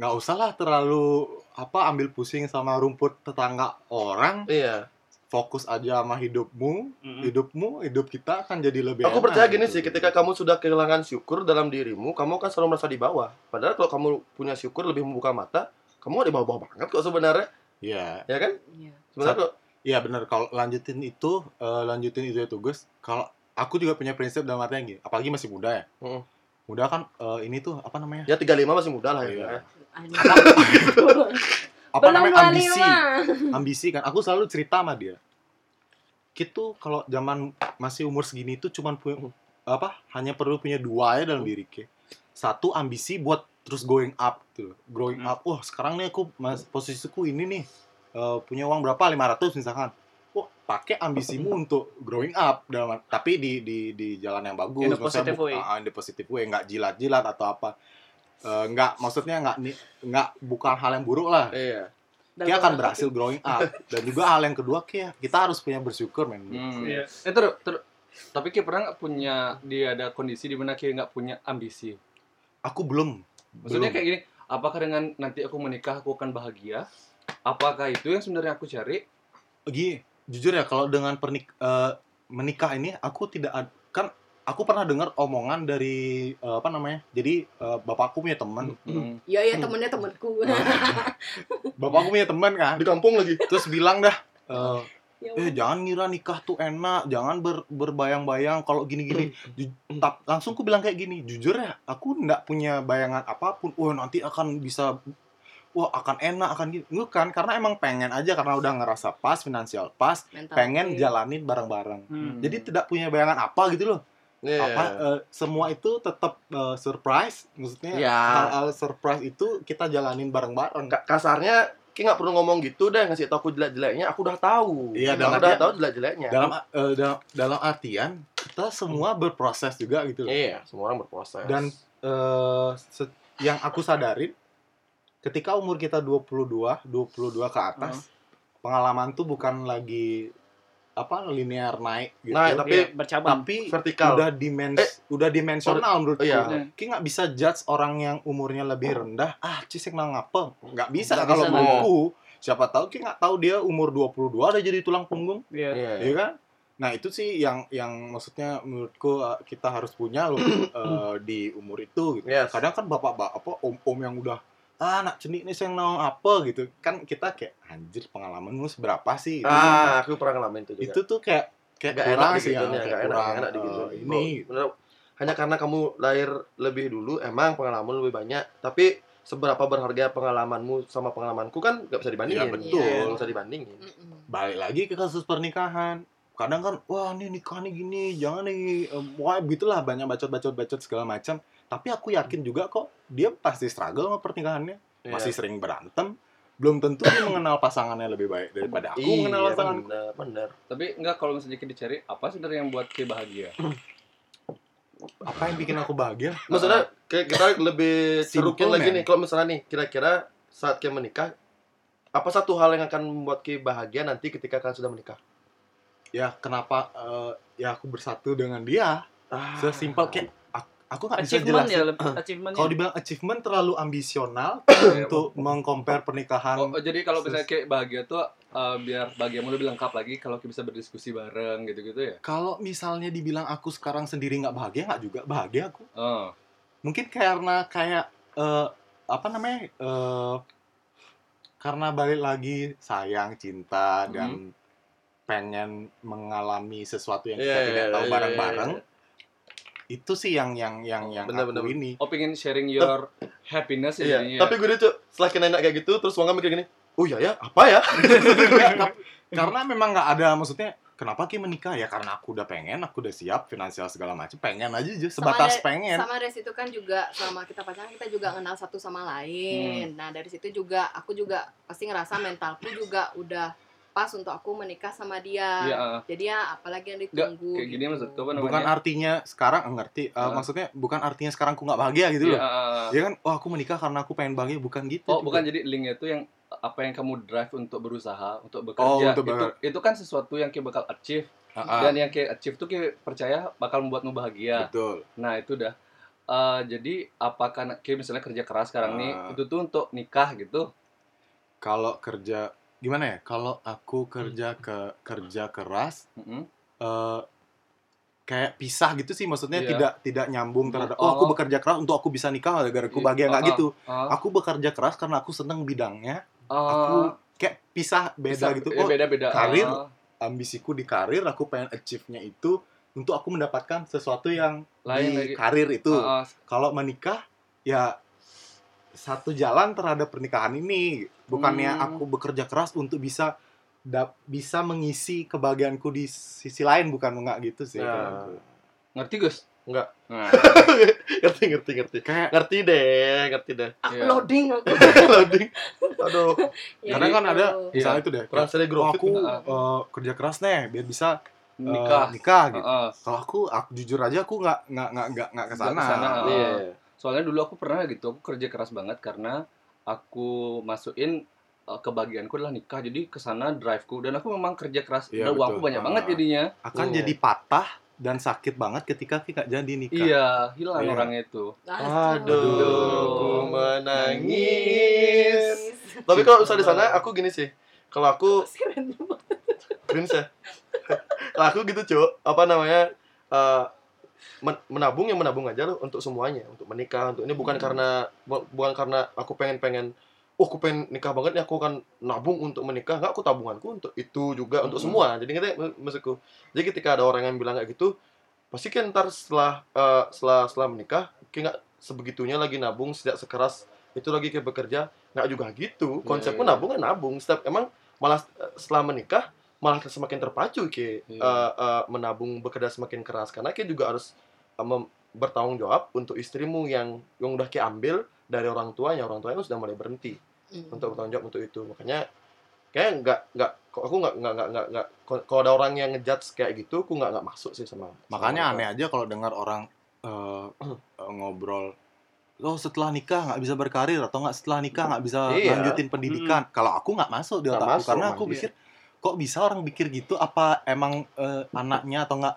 nggak usah lah terlalu apa ambil pusing sama rumput tetangga orang. Iya. Fokus aja sama hidupmu, Mm-mm. hidupmu, hidup kita akan jadi lebih. Aku enak percaya gini gitu. sih, ketika kamu sudah kehilangan syukur dalam dirimu, kamu kan selalu merasa di bawah. Padahal kalau kamu punya syukur lebih membuka mata, kamu nggak di bawah-bawah banget kok sebenarnya, Iya, ya kan? Iya. Sebenarnya kok. iya benar. Kalau lanjutin itu, eh, lanjutin itu itu Gus. Kalau aku juga punya prinsip dalam artinya gini, apalagi masih muda ya. Mm. Muda kan eh, ini tuh apa namanya? Ya 35 masih muda lah Iya. ya. Aneh. Apa Belum namanya ambisi? 25. ambisi kan aku selalu cerita sama dia gitu kalau zaman masih umur segini tuh cuman punya apa hanya perlu punya dua ya dalam diri ke satu ambisi buat terus going up tuh growing Hmm. up wah sekarang nih aku mas, posisiku ini nih eh, punya uang berapa 500 misalkan wah pakai ambisimu untuk growing up dalam tapi di di di jalan yang bagus In maksudnya positive way. ah, in the positive way nggak jilat-jilat atau apa Eh, nggak maksudnya nggak nggak bukan hal yang buruk lah Iya. dia akan berhasil growing up dan juga hal yang kedua kayak kita harus punya bersyukur men Hmm. Iya. Eh terus, terus tapi Ki pernah nggak punya dia ada kondisi di mana Ki nggak punya ambisi? aku belum Maksudnya belum. kayak gini, apakah dengan nanti aku menikah aku akan bahagia? Apakah itu yang sebenarnya aku cari? Gini, jujur ya kalau dengan pernik eh, menikah ini aku tidak ad- kan aku pernah dengar omongan dari eh, apa namanya jadi eh, bapakku punya teman Hmm. Iya iya temennya temenku. bapakku punya teman kan Di kampung lagi. terus bilang dah eh, Ya eh jangan ngira nikah tuh enak jangan ber- berbayang-bayang kalau gini-gini Ju- tap- langsung aku bilang kayak gini jujur ya aku nggak punya bayangan apa pun wah nanti akan bisa wah akan enak akan gini bukan karena emang pengen aja karena udah ngerasa pas finansial pas Mental pengen oke. jalanin bareng-bareng Hmm. jadi tidak punya bayangan apa gitu loh Iya. apa eh, semua itu tetap eh, surprise maksudnya Ya. hal-hal surprise itu kita jalanin bareng-bareng Ka- kasarnya Ki nggak perlu ngomong gitu deh ngasih tau aku jelek-jeleknya aku udah tahu. Iya, dalam udah tahu jelek-jeleknya. dalam eh, dalam dalam artian kita semua berproses juga gitu. Loh. iya semua orang berproses. Dan se- yang aku sadarin ketika umur kita 22, 22 ke atas, pengalaman tuh bukan lagi apa linear naik gitu. Nah, tapi- Iya, bercabang. tapi vertikal udah dimens Eh, udah dimensional menurutku. iya. Ki nggak bisa judge orang yang umurnya lebih rendah. Ah, cisek nang apa? Nggak bisa Nggak kalau menurutku. Siapa tahu Ki nggak tahu dia umur 22 udah jadi tulang punggung. Iya. iya Iya kan? Nah itu sih yang yang maksudnya menurutku uh, kita harus punya loh uh, di umur itu. Gitu. Yes. Kadang kan bapak-bapak apa om-om yang udah ah anak cenik nih yang mau apa gitu kan kita kayak anjir pengalamanmu seberapa sih gitu. ah aku pernah ngalamin itu juga itu tuh kayak kayak Gak kurang enak sih ya, kayak gak enak, kurang gak enak uh, digituin. ini Bener, hanya karena kamu lahir lebih dulu, emang pengalaman lebih banyak. Tapi seberapa berharga pengalamanmu sama pengalamanku kan gak bisa dibandingin. Iya, betul. Nggak bisa dibandingin. Balik lagi ke kasus pernikahan kadang kan wah ini nikah nih gini jangan nih wah gitulah banyak bacot bacot bacot segala macam tapi aku yakin juga kok dia pasti struggle sama pernikahannya Iya. masih sering berantem belum tentu dia mengenal pasangannya lebih baik daripada aku Iya, mengenal pasanganku bener, bener. Tapi enggak kalau misalnya kita dicari apa sebenarnya yang buat Ki bahagia? apa yang bikin aku bahagia Maksudnya kayak kita lebih Simple, cerukin lagi nih. Kalau misalnya nih, kira-kira saat Ki menikah, apa satu hal yang akan membuat Ki bahagia nanti ketika kalian sudah menikah? Ya kenapa eh, ya aku bersatu dengan dia Ah. sesimpel kayak aku, nggak bisa Achievement ya, jelasin lebih achievementnya. kalau dibilang achievement terlalu ambisional untuk mengcompare pernikahan Oh, oh, jadi kalau misalnya kayak bahagia tuh uh, biar bahagiamu lebih lengkap lagi kalau kita bisa berdiskusi bareng gitu-gitu ya. kalau misalnya dibilang aku sekarang sendiri nggak bahagia nggak juga bahagia aku Oh. mungkin karena kayak eh, apa namanya eh, karena balik lagi sayang cinta Hmm. dan pengen mengalami sesuatu yang kita Iya, tidak iya, tahu iya, bareng-bareng iya. itu sih yang yang yang yang Bener, aku bener. ini Oh, pengen sharing your happiness ya Iya, jadinya. tapi gue tuh setelah kita nanya kayak gitu, terus Wangga mikir gini, oh iya ya, apa ya? karena memang nggak ada maksudnya kenapa Ki menikah ya karena aku udah pengen aku udah siap finansial segala macam pengen aja aja sebatas dari- pengen Sama dari situ kan juga selama kita pacaran kita juga kenal satu sama lain. Nah dari situ juga aku juga pasti ngerasa mentalku juga udah pas untuk aku menikah sama dia. Iya, uh, Jadi ya apalagi yang ditunggu. kayak gini gitu. maksudku apa namanya? bukan artinya sekarang ngerti eh, Ah. maksudnya bukan artinya sekarang aku nggak bahagia gitu Iya, loh uh, ya kan oh aku menikah karena aku pengen bahagia bukan gitu Oh, juga. bukan jadi linknya itu yang apa yang kamu drive untuk berusaha, untuk Oh, bekerja. untuk itu, itu kan sesuatu yang kita bakal achieve Ah, ah, dan yang kita achieve tuh kita percaya bakal membuatmu bahagia. betul Nah, itu dah. Eh, jadi apakah kayak misalnya kerja keras sekarang nih Ah. itu tuh untuk nikah gitu? kalau kerja gimana ya kalau aku kerja ke kerja keras eh kayak pisah gitu sih maksudnya Iya. tidak tidak nyambung terhadap Oh. oh aku bekerja keras untuk aku bisa nikah gara-gara aku Iya. bahagia nggak Ah, gitu Ah, aku bekerja keras karena aku seneng bidangnya aku kayak pisah beda gitu ya, oh beda-beda. karir. Ah, ambisiku di karir aku pengen achieve-nya itu untuk aku mendapatkan sesuatu yang lain di lagi. karir itu kalau menikah ya satu jalan terhadap pernikahan ini bukannya Hmm. aku bekerja keras untuk bisa dap- bisa mengisi kebahagiaanku di sisi lain bukan enggak gitu sih Nah. ngerti Gus? Enggak. Nah, ngerti, ngerti, ngerti. kayak Ngerti deh, ngerti deh. Ah, Iya. loading aku. Loading. Aduh, Ya kadang kan gitu. ada Iya. misalnya itu deh kayak, transfer oh, aku eh, kerja keras nih biar bisa eh, nikah. nikah gitu Ah, ah. kalau aku, aku jujur aja aku nggak nggak nggak nggak ke sana ke sana. Iya. Soalnya dulu aku pernah gitu, aku kerja keras banget karena aku masukin uh, kebahagiaanku adalah nikah. Jadi ke sana drive-ku dan aku memang kerja keras Iya, dan uangku betul. banyak Ah. banget jadinya. akan Iya. jadi patah dan sakit banget ketika kita jadi nikah Iya, hilang Iya. orangnya itu. Aduh, aku menangis. Tapi kalau usah di sana, aku gini sih. Kalau aku Keren ya. Kalau aku gitu, Cuk. Apa namanya? eh, men- menabung yang menabung aja loh untuk semuanya untuk menikah untuk ini. Bukan karena bu- bukan karena aku pengen pengen oh aku pengen nikah banget nih aku akan nabung untuk menikah. Nggak aku tabunganku untuk itu juga untuk Hmm. semua. Jadi mak- maksudku? Jadi ketika ada orang yang bilang kayak gitu pasti kan ntar setelah eh, setelah setelah menikah kayak nggak sebegitunya lagi nabung tidak sekeras itu lagi kayak bekerja. Nggak juga gitu. Konsepku Iya, iya. nabung kan nabung. Setiap emang malah eh, setelah menikah malah semakin terpacu ke Iya. eh, eh, menabung bekerja semakin keras karena kayak juga harus mem- bertanggung jawab untuk istrimu yang yang udah kayak ambil dari orang tuanya orang tuanya sudah mulai berhenti Mm. untuk bertanggung jawab untuk itu makanya kayak nggak nggak kok aku nggak nggak nggak nggak nggak kalau- ada orang yang ngejudge kayak gitu aku nggak nggak masuk sih sama Makanya sama aneh aja kalau dengar orang eh, ngobrol Oh setelah nikah nggak bisa berkarir atau nggak setelah nikah nggak bisa Iya. lanjutin pendidikan. Kalau aku nggak masuk di otakku masuk, karena aku Iya. Kok bisa orang pikir gitu? Apa emang eh, anaknya atau nggak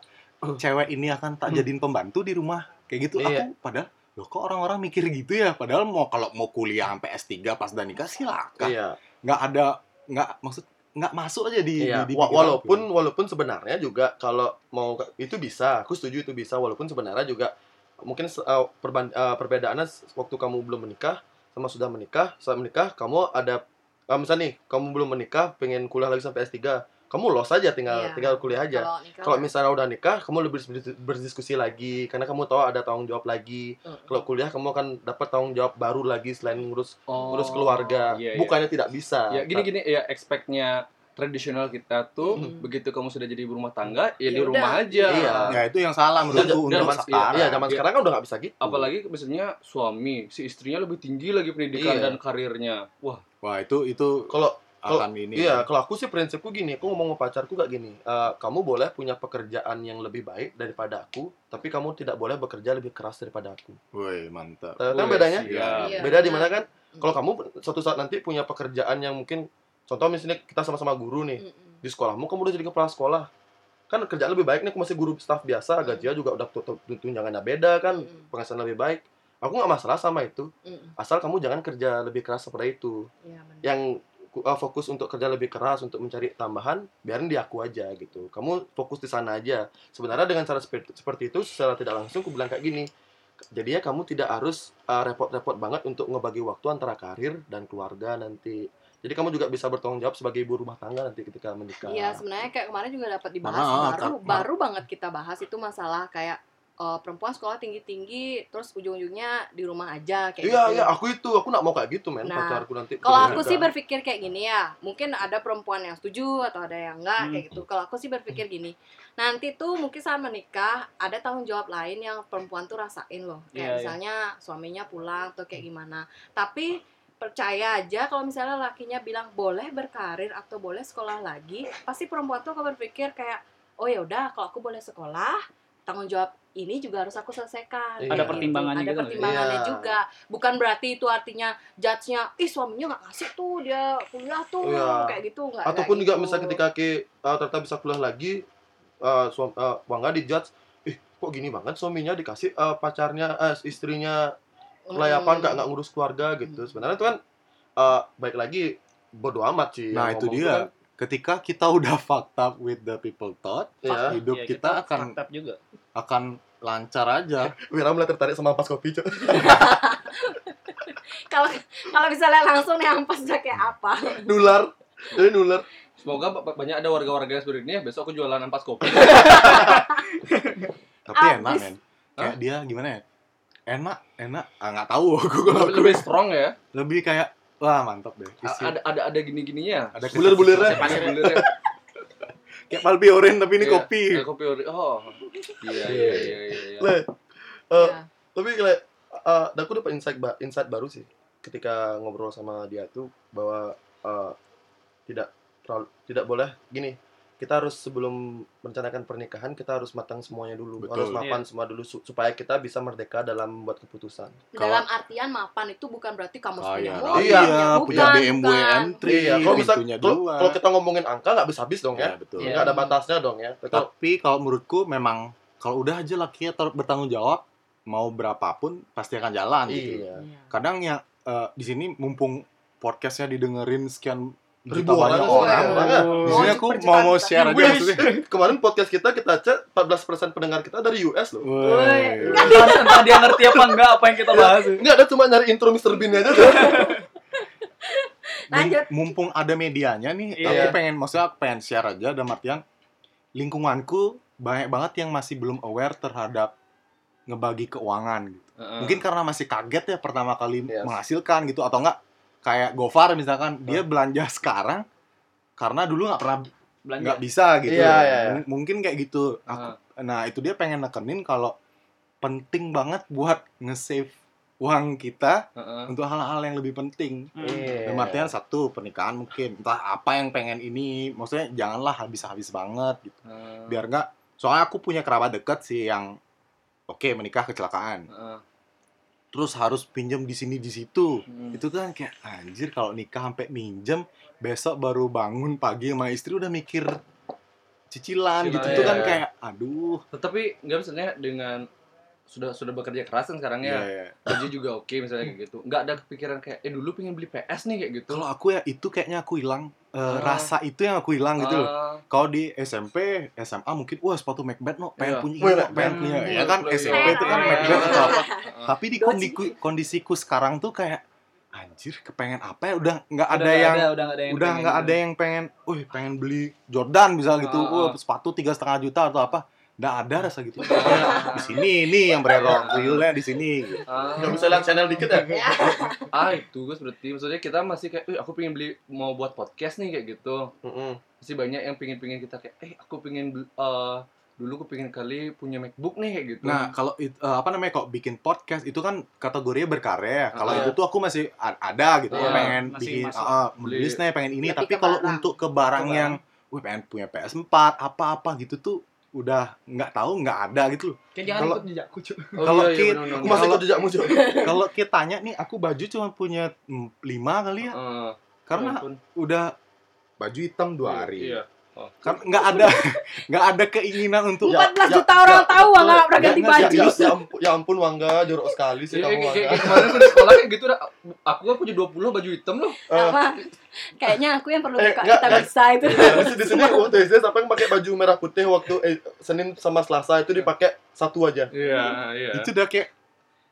cewek ini akan tak Hmm. jadiin pembantu di rumah kayak gitu? Iya. Aku padahal loh kok orang-orang mikir gitu ya? Padahal mau kalau mau kuliah sampai S3 pas udah nikah silakan. iya Nggak ada nggak maksud nggak masuk aja di, Iya, di, di wa- pikiranku. walaupun walaupun sebenarnya juga kalau mau itu bisa, aku setuju itu bisa walaupun sebenarnya juga mungkin uh, perban- uh, perbedaannya waktu kamu belum menikah sama sudah menikah, setelah menikah kamu ada uh, misalnya nih, kamu belum menikah, pengen kuliah lagi sampai S3, kamu los aja tinggal Iya. tinggal kuliah aja. Kalau misalnya udah nikah, kamu lebih berdis- berdiskusi lagi karena kamu tahu ada tanggung jawab lagi. Mm. Kalau kuliah kamu akan dapat tanggung jawab baru lagi selain ngurus Oh, ngurus keluarga. iya, iya. Bukannya tidak bisa. ya gini gini ya expectnya tradisional kita tuh Hmm. begitu kamu sudah jadi ibu rumah tangga ya, Ya di rumah aja Iya. ya itu yang salah menurutku untuk zaman, iya, sekarang. iya, zaman Iya. sekarang kan udah nggak bisa gitu. apalagi misalnya suami si istrinya lebih tinggi lagi pendidikan Iya. dan karirnya wah Wah itu itu kalau kalau- akan ini. Iya, kalau aku sih prinsipku gini, aku ngomong sama pacarku gak gini, eh, kamu boleh punya pekerjaan yang lebih baik daripada aku, tapi kamu tidak boleh bekerja lebih keras daripada aku. Woi mantap. Eh, kan bedanya? siap. Iya. Beda di mana kan? Kalau kamu suatu saat nanti punya pekerjaan yang mungkin, contoh misalnya kita sama-sama guru nih, Mm-mm. di sekolahmu kamu udah jadi kepala sekolah, kan kerjaan lebih baik nih, aku masih guru staff biasa, gajinya juga udah tu- tu- tunjangannya beda kan, Mm-mm. penghasilan lebih baik. Aku nggak masalah sama itu, Mm-mm. asal kamu jangan kerja lebih keras seperti itu. Benar. yang uh, fokus untuk kerja lebih keras untuk mencari tambahan biarin di aku aja gitu kamu fokus di sana aja sebenarnya dengan cara seperti, seperti itu secara tidak langsung aku bilang kayak gini jadinya kamu tidak harus uh, repot-repot banget untuk ngebagi waktu antara karir dan keluarga nanti jadi kamu juga bisa bertanggung jawab sebagai ibu rumah tangga nanti ketika menikah Iya, sebenarnya kayak kemarin juga dapat dibahas Mana, baru Mar- baru banget kita bahas itu masalah kayak eh, perempuan sekolah tinggi-tinggi terus ujung-ujungnya di rumah aja kayak iya gitu. iya aku itu aku nggak mau kayak gitu men Nah, pacarku nanti Kalau aku sih berpikir kayak gini ya, mungkin ada perempuan yang setuju atau ada yang enggak Hmm. kayak gitu. Kalau aku sih berpikir gini, nanti tuh mungkin saat menikah ada tanggung jawab lain yang perempuan tuh rasain loh. Kayak iya. misalnya suaminya pulang atau kayak gimana. Tapi percaya aja kalau misalnya lakinya bilang boleh berkarir atau boleh sekolah lagi, pasti perempuan tuh akan berpikir kayak oh ya udah kalau aku boleh sekolah, tanggung jawab ini juga harus aku selesaikan. Iya. Ada pertimbangannya Ada gitu nggak? pertimbangannya Iya. juga. Bukan berarti itu artinya judge-nya, ih suaminya nggak ngasih tuh dia kuliah tuh Iya. kayak gitu nggak. ataupun juga gitu. misalnya ketika ke uh, ternyata bisa kuliah lagi uh, suam, uh, bangga dijudge ih kok gini banget suaminya dikasih uh, pacarnya eh, istrinya kelayapan nggak nggak ngurus keluarga gitu Hmm. sebenarnya itu kan uh, baik lagi bodo amat sih Nah itu dia. kan. Ketika kita udah fucked up with the people thought, Iya. hidup Iya, kita, akan fucked up juga akan lancar aja. Wira mulai tertarik sama ampas kopi cok Kalau kalau misalnya langsung nih ampas udah kayak apa? nular jadi nular semoga ba- ba- banyak ada warga-warga yang seperti ini ya besok aku jualan ampas kopi Tapi enak Abis. men. Kayak dia gimana ya? Enak, enak. Ah nggak tahu aku kalau lebih, lebih strong ya lebih kayak wah mantap deh. A- Isi. ada ada ada gini-gininya ada bulir-bulirnya. Pas bulirnya. Kayak palpi oren tapi ini Iya, kopi. eh, kopi ori oh iya iya iya iya, iya. Le, uh, Ya. tapi kayak uh, aku dapat insight ba- insight baru sih ketika ngobrol sama dia tuh bahwa uh, tidak terlalu tidak boleh gini kita harus sebelum merencanakan pernikahan kita harus matang semuanya dulu Betul. harus mapan semua dulu su- supaya kita bisa merdeka dalam membuat keputusan Dalam artian mapan itu bukan berarti kamu harus punya mobil, Iya, bukan, punya BMW bukan. M3, iya kalau bisa kalau kita ngomongin angka nggak bisa habis dong Ya, ya betul. Iya. nggak ada batasnya dong ya kalau Tapi kalau menurutku memang kalau udah aja lakinya ter- bertanggung jawab mau berapapun pasti akan jalan gitu. iya Iya. Kadang yang eh, di sini mumpung podcastnya didengerin sekian Ribuan orang. ribuan. Makanya Di sini aku mau mau share aja maksudnya. Kemarin podcast kita kita cek 14% pendengar kita dari US loh. Woi. entah, dia ngerti apa enggak apa yang kita bahas Ini ada cuma nyari intro Mr. Bean aja. Lanjut. Mumpung ada medianya nih, Iya. aku pengen maksudnya aku pengen share aja dalam artian lingkunganku banyak banget yang masih belum aware terhadap ngebagi keuangan gitu. Heeh. Mungkin karena masih kaget ya pertama kali Yes. menghasilkan gitu atau enggak kayak Gofar misalkan dia belanja sekarang karena dulu nggak pernah belanja nggak bisa gitu. Iya, iya, iya. M- Mungkin kayak gitu. Aku, nah, itu dia pengen nekenin kalau penting banget buat nge-save uang kita Heeh. untuk hal-hal yang lebih penting. Hmm. Dalam artian satu pernikahan mungkin entah apa yang pengen ini, maksudnya janganlah habis-habis banget gitu. Heeh. Biar enggak soalnya aku punya kerabat dekat sih yang oke menikah kecelakaan. Heeh. Terus harus pinjam di sini di situ. Hmm. Itu kan kayak anjir kalau nikah sampai minjem besok baru bangun pagi sama istri udah mikir cicilan, Cicilan, gitu tuh kan iya. kayak aduh. Tetapi nggak misalnya dengan sudah sudah bekerja keras kan sekarang Iya, ya iya. gaji juga oke misalnya kayak gitu nggak ada kepikiran kayak eh dulu pengen beli PS nih kayak gitu Kalau aku ya itu kayaknya aku hilang Eh, Ah. rasa itu yang aku hilang gitu loh. Ah, Kalau di SMP, SMA mungkin wah sepatu Macbeth no, pengen Iya. punya ini, no, pengen punya. iya, Ya kan iya. SMP itu kan Iya. Macbeth atau apa. ah. Tapi di kondisiku, kondisiku sekarang tuh kayak anjir kepengen apa ya udah nggak ada yang ada, udah nggak ada yang udah pengen nggak gitu. ada yang pengen, wih pengen beli Jordan misal gitu, wah ah. sepatu tiga setengah juta atau apa, nggak ada rasa gitu. di sini ini yang bererok realnya di sini. gitu. Ah, Nggak bisa lihat channel dikit ya? ah itu guys berarti maksudnya kita masih kayak eh aku pengen beli mau buat podcast nih kayak gitu masih banyak yang pengen pengen kita kayak eh aku pengen eh, dulu aku pengen kali punya MacBook nih kayak gitu Nah, kalau eh, apa namanya kok bikin podcast itu kan kategorinya berkarya. Kalau Ah. itu tuh aku masih ada gitu, Iya, pengen bikin ah, ah, menulis nih, pengen ini. Tapi kalau barang. untuk ke barang Ke yang, wih pengen punya PS4 apa-apa gitu tuh udah nggak tahu nggak ada gitu loh. Jangan Kalau- jejakku cuy Oh, kalau iya, iya, kit- bener, bener, Aku masih Kalau- ikut jejakmu cuy. Kalau kita tanya nih, aku baju cuma punya mm, lima kali ya, Eh, karena walaupun- udah baju hitam dua hari. iya Oh. Kan nggak ada nggak ada keinginan untuk Ya, 14 ya, juta orang ya, tahu betul. nggak pernah ganti Ya, Ya, baju. ya, ya, ampun, ya ampun Wangga, jorok sekali sih Iya, kamu Wangga. kemarin aku di sekolah kayak gitu dah. Aku kan punya 20 baju hitam loh. Eh, Sama. Kayaknya aku yang perlu Eh, buka nggak, kita bisa itu. Iya, di sini- di sini waktu SD sampai yang pakai baju merah putih waktu eh, Senin sama Selasa itu dipakai satu aja. Iya, iya. itu udah kayak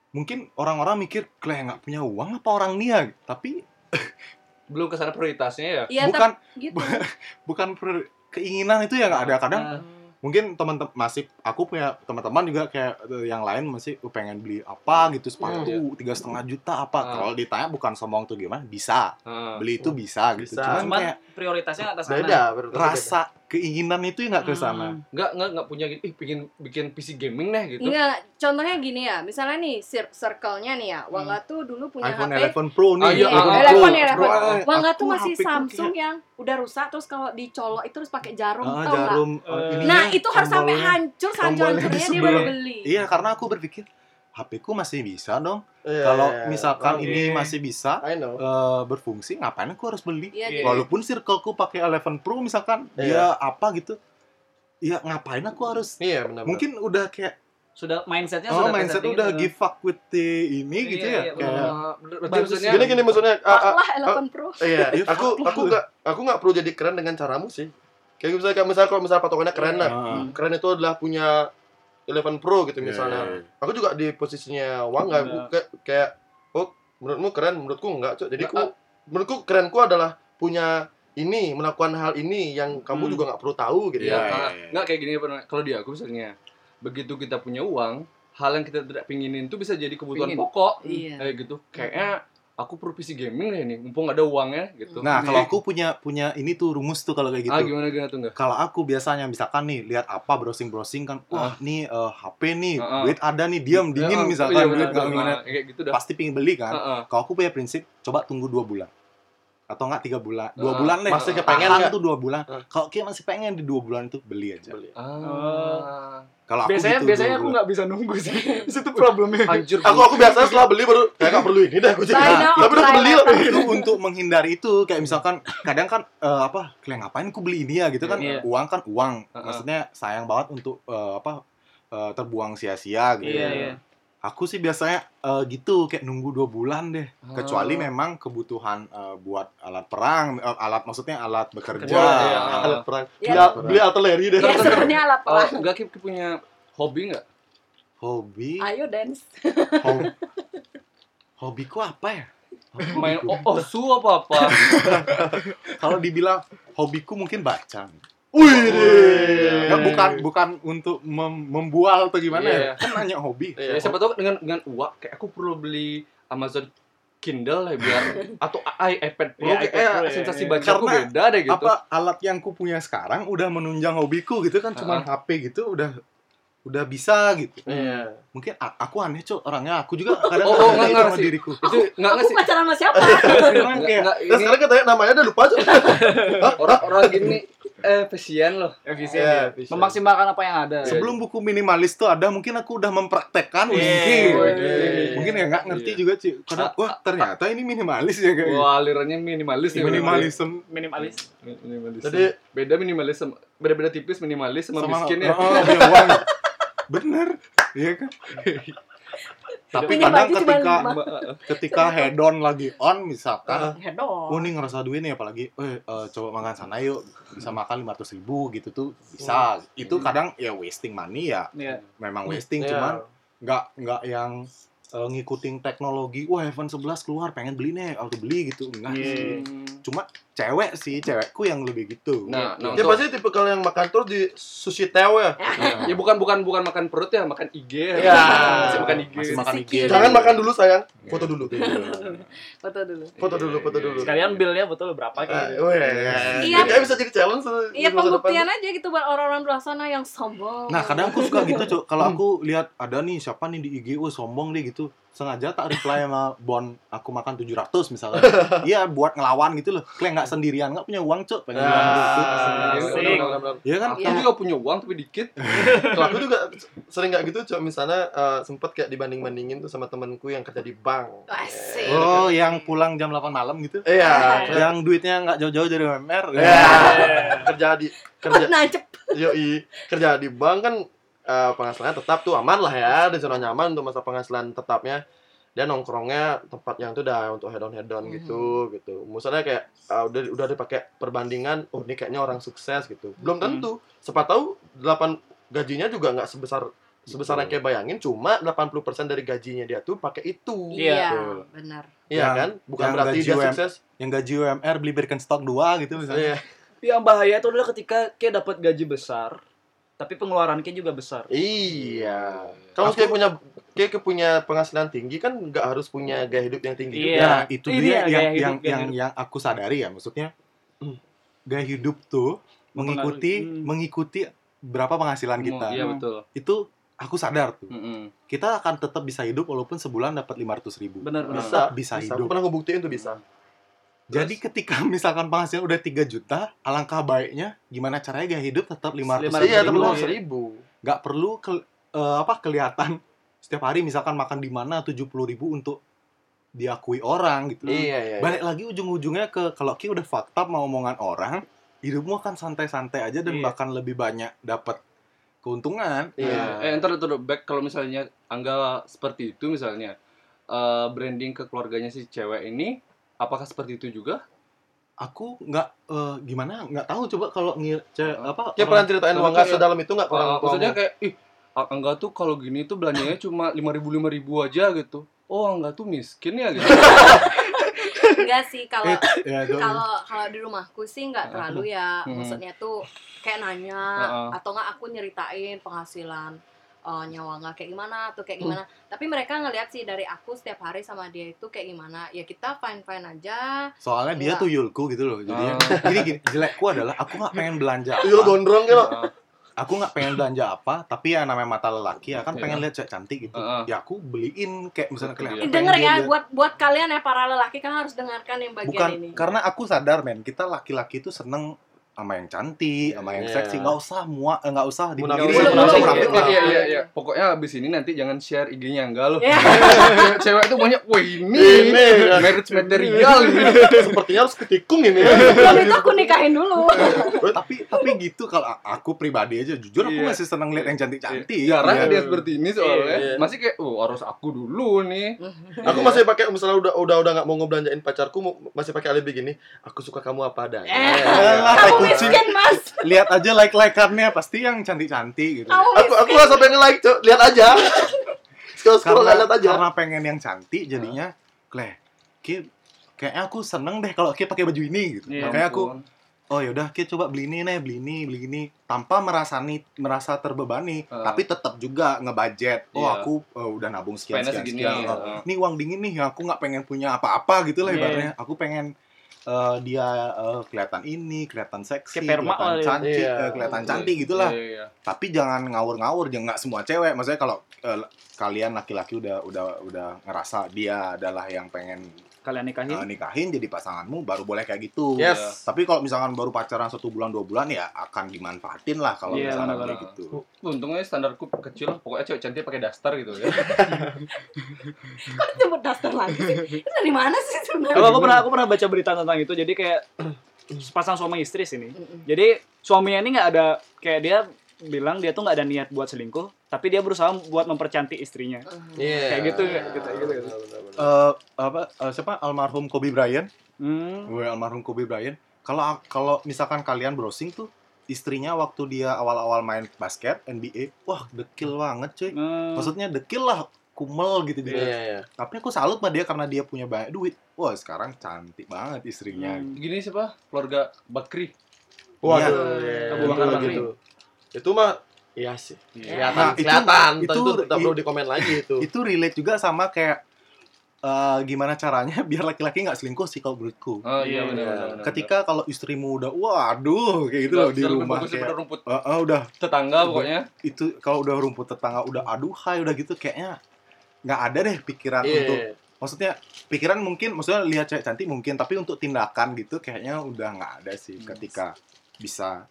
mungkin orang-orang mikir kayak nggak punya uang apa orang nia tapi Belum ke sana prioritasnya ya. Iya, bukan gitu. bukan per- keinginan itu ya nggak ada kadang Nah, mungkin teman-teman masih aku punya teman-teman juga kayak eh, yang lain masih "Oh, pengen beli apa gitu sepatu tiga setengah juta apa? Ah. kalau ditanya bukan sombong tuh gimana bisa. Heeh. beli itu bisa gitu. Bisa. cuman cuman kayak prioritasnya nggak ke sana. Beda, rasa keinginan itu ya nggak ke sana Hmm. Nggak, nggak, nggak punya gitu. Ih, bikin bikin PC gaming nih gitu. Enggak, contohnya gini ya. Misalnya nih cir- circle-nya nih ya. Wangga tuh dulu punya iPhone HP 11 Pro nih Ah, iya, iPhone ah, Pro. iPhone ya, Pro, iPhone. eh, Wangga tuh masih HP Samsung kayak, yang udah rusak terus kalau dicolok itu harus pakai jarum, ah, tau nggak? jarum ininya, Nah, itu harus sampai hancur, hancur hancurnya dia baru beli. iya karena aku berpikir HP ku masih bisa dong Iya, kalau iya, iya. misalkan Oke. ini masih bisa I know. eh, berfungsi ngapain aku harus beli Iya, Iya. jadi walaupun circleku pakai 11 Pro misalkan Iya. dia apa gitu ya ngapain aku harus Iya, benar. mungkin udah kayak sudah mindsetnya oh sudah mindset udah gitu. give fuck with the ini Iya, gitu iya, ya iya, kayak Ah, berarti maksudnya Gini gini maksudnya ah, ah, lah 11 Pro. Iya, Iya, aku aku nggak aku nggak perlu jadi keren dengan caramu sih. Kayak misalnya kayak misalnya kalau misalnya patokannya keren lah. Ah. Keren itu adalah punya 11 Pro gitu misalnya. Iya, iya, Aku juga di posisinya Wangga Iya. aku kayak, kayak oh menurutmu keren, menurutku enggak, Cok. Jadi Nah, ku menurutku kerenku adalah punya ini, melakukan hal ini yang kamu Hmm. juga nggak perlu tahu gitu. Iya, Iya, iya, ah, iya. nggak kayak gini? Kalau di aku misalnya, begitu kita punya uang, hal yang kita tidak pinginin itu bisa jadi kebutuhan Pingin. pokok. Iya. Kayak gitu. Kayaknya aku perlu PC gaming deh ini, mumpung ada uangnya gitu. nah kalau aku punya punya ini tuh rumus tuh kalau kayak ah gitu gimana gimana tuh enggak? kalau aku biasanya misalkan nih lihat apa browsing browsing kan wah nih eh, HP nih Ah, ah. duit ada nih diam dingin Ya, misalkan iya, duit benar, nggak benar. gimana Nah, kayak gitu dah. pasti pingin beli kan Ah, ah. kalau aku punya prinsip coba tunggu dua bulan atau enggak tiga bulan dua Ah, bulan deh masih Tahan kepengen nggak? tuh dua bulan Ah. kalau kita masih pengen di dua bulan itu beli aja Beli. Ah. kalau aku biasanya gitu, biasanya dua aku nggak bisa nunggu sih di situ problemnya Anjir. Aku aku biasanya setelah beli baru kayak nggak perlu ini deh aku jadi. Now, Tapi udah beli lah. itu untuk menghindari itu kayak misalkan kadang kan eh, apa kalian ngapain aku beli ini ya gitu kan Iya. uang kan uang Heeh. maksudnya sayang banget untuk eh, apa eh, terbuang sia-sia gitu iya iya Aku sih biasanya eh, gitu kayak nunggu dua bulan deh. Ah. Kecuali memang kebutuhan eh, buat alat perang, eh, alat maksudnya alat bekerja. Kerja, iya. Alat perang. Ya. Beli, beli artileri deh. Ya sebenarnya alat Oh, perang. enggak Kip Kip punya hobi enggak? Hobi, Ayo dance. hobi, hobiku apa ya? Main Hobiku. oh, oh su apa apa? Kalau dibilang hobiku mungkin baca. Wih, Ya, bukan bukan untuk mem- membual atau gimana Iya. ya. Kan nanya hobi. Iya. Ya, siapa tahu dengan dengan uang kayak aku perlu beli Amazon Kindle ya biar atau i- iPad Pro Iya, kayak Pro, eh, ya. sensasi Iya. baca aku beda deh gitu. Apa alat yang ku punya sekarang udah menunjang hobiku gitu kan cuman Ah. HP gitu udah udah bisa gitu. Iya. Mungkin a- aku aneh cok orangnya aku juga kadang Oh, oh, aneh nggak sama diriku. Itu enggak ngasih pacaran sama siapa? Cuman kayak enggak Nah, sekarang katanya namanya udah lupa aja. orang-orang gini eh efisien loh. Efisien Iya, ya. efisien. Memaksimalkan apa yang ada. sebelum buku minimalis tuh ada mungkin aku udah mempraktekkan Iya, mungkin. iya. Mungkin ya nggak ngerti Iya. juga sih. Kadang Ah, wah ternyata ini minimalis ya kayak. Wah, alirannya minimalis nih. Minimalism minimalis. Minimalis. Jadi beda minimalis sama beda-beda tipis minimalis sama, miskin ya. Oh. Bener. Iya kan? Tapi kadang ketika lima. ketika head on lagi on misalkan Hedon. Oh ini ngerasa duit nih apalagi eh eh, coba makan sana yuk bisa makan 500 ribu gitu tuh bisa itu kadang ya wasting money ya Iya. memang wasting Iya. cuman nggak nggak yang eh, ngikutin teknologi wah iPhone 11 keluar pengen beli nih auto beli gitu enggak sih Hmm. cuma cewek sih cewekku yang lebih gitu Nah, nah dia pasti tipe kalau yang makan terus di sushi tewe ya. ya bukan bukan bukan makan perut ya, makan IG. Iya. Masih makan IG. masih makan. IG Jangan makan dulu sayang. Foto dulu. Foto dulu. Foto dulu, foto dulu. Sekalian billnya betul berapa kayak gitu. weh. Iya. Kayak bisa jadi challenge Iya pembuktian aja gitu buat orang-orang di luar sana yang sombong. Nah kadang aku suka gitu cok Kalau aku lihat ada nih siapa nih di IG Wah sombong deh gitu Sengaja tak reply sama bon Aku makan 700 misalnya Iya buat ngelawan gitu loh Kayak nggak sendirian Nggak punya uang cok Pengen bilang gitu Ah. Iya kan Aku juga punya uang tapi dikit. Kalau aku juga sering nggak gitu, cok. Misalnya eh, sempet kayak dibanding-bandingin tuh sama temanku yang kerja di bank. Asik. Oh yang pulang jam 8 malam gitu Iya. Yang duitnya nggak jauh-jauh dari UMR Iya. kerja di kerja Nancep. yoi kerja di bank kan eh, penghasilannya tetap tuh aman lah ya di zona nyaman untuk masa penghasilan tetapnya. Dia nongkrongnya tempat yang tuh udah untuk head on head on gitu gitu. Misalnya kayak eh, udah udah dipakai perbandingan oh ini kayaknya orang sukses gitu. Belum tentu. Siapa tahu 8 gajinya juga nggak sebesar sebesar yang kayak bayangin cuma 80% dari gajinya dia tuh pakai itu. Iya, Betul. benar. iya kan? Bukan yang berarti dia UM. sukses. Yang gaji UMR beli Birkenstock 2 gitu misalnya. Iya. Yang bahaya itu adalah ketika kayak dapat gaji besar, tapi pengeluaran kayak juga besar. iya kalau kayak punya kayak punya penghasilan tinggi kan nggak harus punya gaya hidup yang tinggi Iya. juga Nah, itu Ini dia ya, yang hidup, yang yang hidup. yang aku sadari ya, maksudnya Hmm. gaya hidup tuh mengikuti Hmm. mengikuti berapa penghasilan kita. Iya betul. Itu aku sadar tuh. Mm-mm. Kita akan tetap bisa hidup walaupun sebulan dapat 500 ribu. Benar, benar. bisa bisa bisa hidup. aku pernah ngebuktiin tuh bisa Jadi ketika misalkan penghasilan udah 3 juta, alangkah baiknya gimana caranya gaya hidup tetap 500 500 iya ribu. tapi ribu. seribu Nggak perlu ke- eh, apa kelihatan setiap hari misalkan makan di mana 70 ribu untuk diakui orang gitu. iya iya balik lagi ujung-ujungnya ke kalau Ki udah up mau omongan orang hidupmu akan santai-santai aja dan Iya. bahkan lebih banyak dapat keuntungan iya Eh, ntar tuh back kalau misalnya Angga seperti itu misalnya eh, branding ke keluarganya si cewek ini apakah seperti itu juga? aku nggak eh, gimana nggak tahu coba kalau ngir ce- apa Kayak pernah ceritain uang nggak kayak- sedalam itu nggak ke orang tua maksudnya kayak ih Angga tuh kalau gini tuh belanjanya cuma lima ribu lima ribu aja gitu. Oh Angga tuh miskin ya gitu. Enggak sih kalau Eh, ya, kalau kalau di rumahku sih nggak terlalu ya. Hmm. Maksudnya tuh kayak nanya atau nggak aku nyeritain penghasilan eh, nyawa nggak kayak gimana atau kayak Hmm. gimana. Tapi mereka ngeliat sih dari aku setiap hari sama dia itu kayak gimana. Ya kita fine fine aja. soalnya dia Enggak. tuh yulku gitu loh jadinya Ah. gini gini jelekku adalah aku nggak pengen belanja iya apa gondrong lo Heeh. aku nggak pengen belanja apa tapi ya namanya mata lelaki ya kan Iya. pengen lihat cewek cantik gitu Heeh. ya aku beliin kayak misalnya iya. Pengen denger dia ya buat buat kalian ya para lelaki kan harus dengarkan yang bagian bukan ini. karena aku sadar men kita laki-laki itu seneng sama yang cantik, sama yang Iya. seksi, nggak usah muak, eh, nggak usah di Munafik. pinggir, Munafik. nggak usah Munafik. munafik lah. Iya iya iya. Pokoknya abis ini nanti jangan share IG-nya enggak loh. Cewek tuh banyak, wah ini, Ini. marriage material ini. Sepertinya harus ketikung ini. Kalau itu aku nikahin dulu. tapi tapi gitu kalau a- aku pribadi aja jujur aku Iya. masih seneng lihat yang cantik-cantik. Jarang Iya. dia seperti ini soalnya. Iya. Masih kayak, oh harus aku dulu nih. Aku masih pakai misalnya udah udah udah nggak mau ngebelanjain pacarku mau- masih pakai alibi gini. Aku suka kamu apa adanya. Kucing. mas. Lihat aja like-likeannya pasti yang cantik-cantik gitu. Kamu Aku aku nggak sampai nge-like, Cok. Lihat aja. Scroll scroll karena, lihat aja. karena pengen yang cantik jadinya kleh Ki, kayaknya aku seneng deh kalau Ki pakai baju ini gitu Iya, makanya aku oh yaudah Ki coba beli ini nih beli ini beli ini tanpa merasani merasa terbebani Ah. tapi tetap juga ngebudget oh Iya. aku eh, udah nabung sekian sekian segini, sekian ya. Oh, ini uang dingin nih aku nggak pengen punya apa-apa gitu lah Iya. ibaratnya aku pengen eh, dia eh, kelihatan ini kelihatan seksi Kayak permak kelihatan lah ya. cantik Iya. eh, kelihatan cantik gitulah Iya, iya. tapi jangan ngawur-ngawur jangan nggak semua cewek maksudnya kalau eh, kalian laki-laki udah udah udah ngerasa dia adalah yang pengen Kalian nikahin. eh, nikahin jadi pasanganmu baru boleh kayak gitu Yes. tapi kalau misalkan baru pacaran satu bulan dua bulan ya akan dimanfaatin lah kalau Iya, misalkan benar-benar. kayak gitu Untungnya standarku kecil lah. Pokoknya cewek cantik pakai daster gitu ya. Kok disebut daster lagi sih? Dari mana sih sebenarnya? Aku, aku pernah aku pernah baca berita tentang itu. Jadi kayak sepasang suami istri sini. Jadi suaminya ini nggak ada kayak dia bilang dia tuh nggak ada niat buat selingkuh, tapi dia berusaha buat mempercantik istrinya. Iya. Kayak gitu, kayak gitu, gitu. Benar-benar. Eh, apa eh, siapa almarhum Kobe Bryant Hmm. gue almarhum Kobe Bryant kalau kalau misalkan kalian browsing tuh istrinya waktu dia awal-awal main basket NBA wah dekil banget cuy Hmm. maksudnya dekil lah kumel gitu gitu Iya, iya. tapi aku salut sama dia karena dia punya banyak duit wah sekarang cantik banget istrinya Hmm. Gini siapa? Keluarga Bakri. Waduh, Iya. iya, Abu itu Bakar gitu. Bakri. Itu mah iya sih. Iya. Kelihatan, Nah, itu- kelihatan. itu- Itu, tak perlu i- dikomen lagi itu. itu relate juga sama kayak eh, gimana caranya biar laki-laki nggak selingkuh sih kalau menurutku Oh Iya, iya benar iya. benar. benar. ketika kalau istrimu udah waduh kayak gitu Udah- loh di udah rumah kayak rumput "Eh, eh, udah tetangga pokoknya. itu kalau udah rumput tetangga udah aduhai udah gitu kayaknya nggak ada deh pikiran Iya. untuk maksudnya pikiran mungkin maksudnya lihat cewek cantik mungkin tapi untuk tindakan gitu kayaknya udah nggak ada sih Hmm. ketika bisa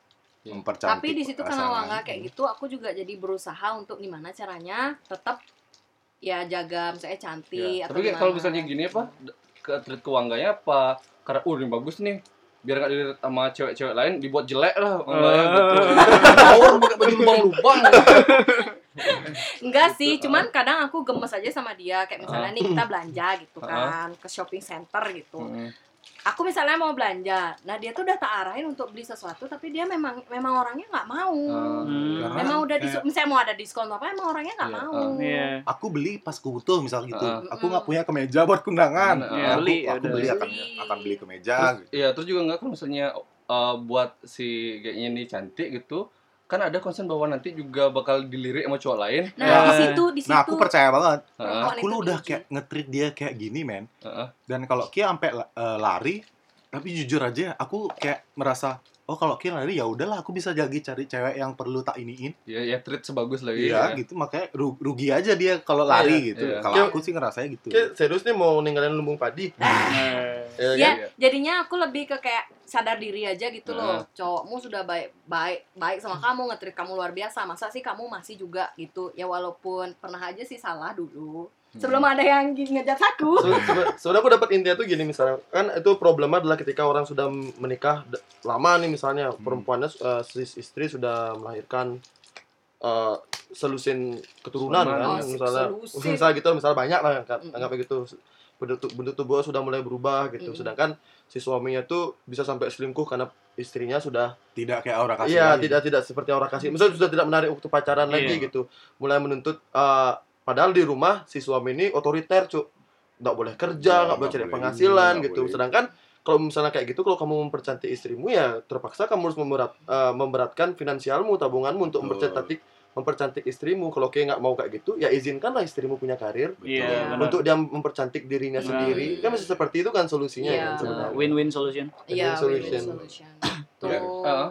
Iya. mempercantik Tapi di situ karena. Wangga kayak gitu, aku juga jadi berusaha untuk gimana caranya tetap ya jaga misalnya cantik Iya. atau Tapi gimana. kalau misalnya gini apa? Ke treat kewangganya apa? Karena uh ini bagus nih. Biar nggak dilihat sama cewek-cewek lain dibuat jelek lah gitu. Power pakai baju lubang-lubang. Enggak sih, cuman kadang aku gemes aja sama dia kayak misalnya Ah. nih kita belanja gitu Ah. kan ke shopping center gitu. Aku misalnya mau belanja, nah dia tuh udah tak arahin untuk beli sesuatu tapi dia memang memang orangnya nggak mau. Ah. Hmm. Memang udah di kayak- misalnya mau ada diskon apa emang orangnya nggak Iya, mau. ah. Iya. aku beli pas aku butuh misal gitu Ah. aku nggak punya kemeja buat kondangan Iya, aku, beli, aku beli akan Beli. akan beli kemeja Terus, gitu. iya, terus juga nggak kan misalnya uh, buat si kayaknya ini cantik gitu. Kan ada concern bahwa nanti juga bakal dilirik sama cowok lain. Nah, Ya. di situ di situ nah aku percaya banget. Perempuan aku lu udah kayak nge-treat dia kayak gini men Heeh. dan kalau Kia sampai eh, lari tapi jujur aja aku kayak merasa oh kalau lari ya udahlah aku bisa jadi cari cewek yang perlu tak iniin Ya, ya treat sebagus lagi. iya gitu makanya ru- rugi aja dia kalau lari Iya, gitu iya. kalau aku sih ngerasanya gitu Kayak serius nih mau ninggalin lumbung padi. Nah, Ya, Ya, kan? jadinya aku lebih ke kayak sadar diri aja gitu loh. Heeh. Cowokmu sudah baik baik baik sama kamu, ngetrit kamu luar biasa. Masa sih kamu masih juga gitu? Ya walaupun pernah aja sih salah dulu. Sebelum ada yang ngejat aku. Se- sebe- Sebenarnya aku dapat intinya tuh gini misalnya kan itu problemnya adalah ketika orang sudah menikah lama nih misalnya perempuannya eh, si istri sudah melahirkan eh, selusin keturunan kan Oh, misalnya selusin. misalnya gitu misalnya banyak lah anggap Mm-mm. anggap gitu bentuk bentuk tubuhnya sudah mulai berubah gitu Mm-mm. sedangkan si suaminya tuh bisa sampai selingkuh karena istrinya sudah tidak kayak aura kasih Iya, lagi. tidak tidak seperti orang kasih. Misalnya sudah tidak menarik waktu pacaran lagi Iya. gitu. Mulai menuntut eh, padahal di rumah si suami ini otoriter, Cuk. Nggak boleh kerja, Iya, nggak boleh nggak cari boleh penghasilan ini, gitu. boleh. Sedangkan kalau misalnya kayak gitu kalau kamu mempercantik istrimu ya terpaksa kamu harus memberat eh, memberatkan finansialmu, tabunganmu untuk mempercantik mempercantik istrimu. Kalau kayak nggak mau kayak gitu, ya izinkanlah istrimu punya karir Iya, Betul. benar. untuk dia mempercantik dirinya Nah. sendiri. Kan masih seperti itu kan solusinya Iya. kan sebenarnya. Win-win solution. Iya, Win-win win-win solution. solution. Tuh. Ya, heeh.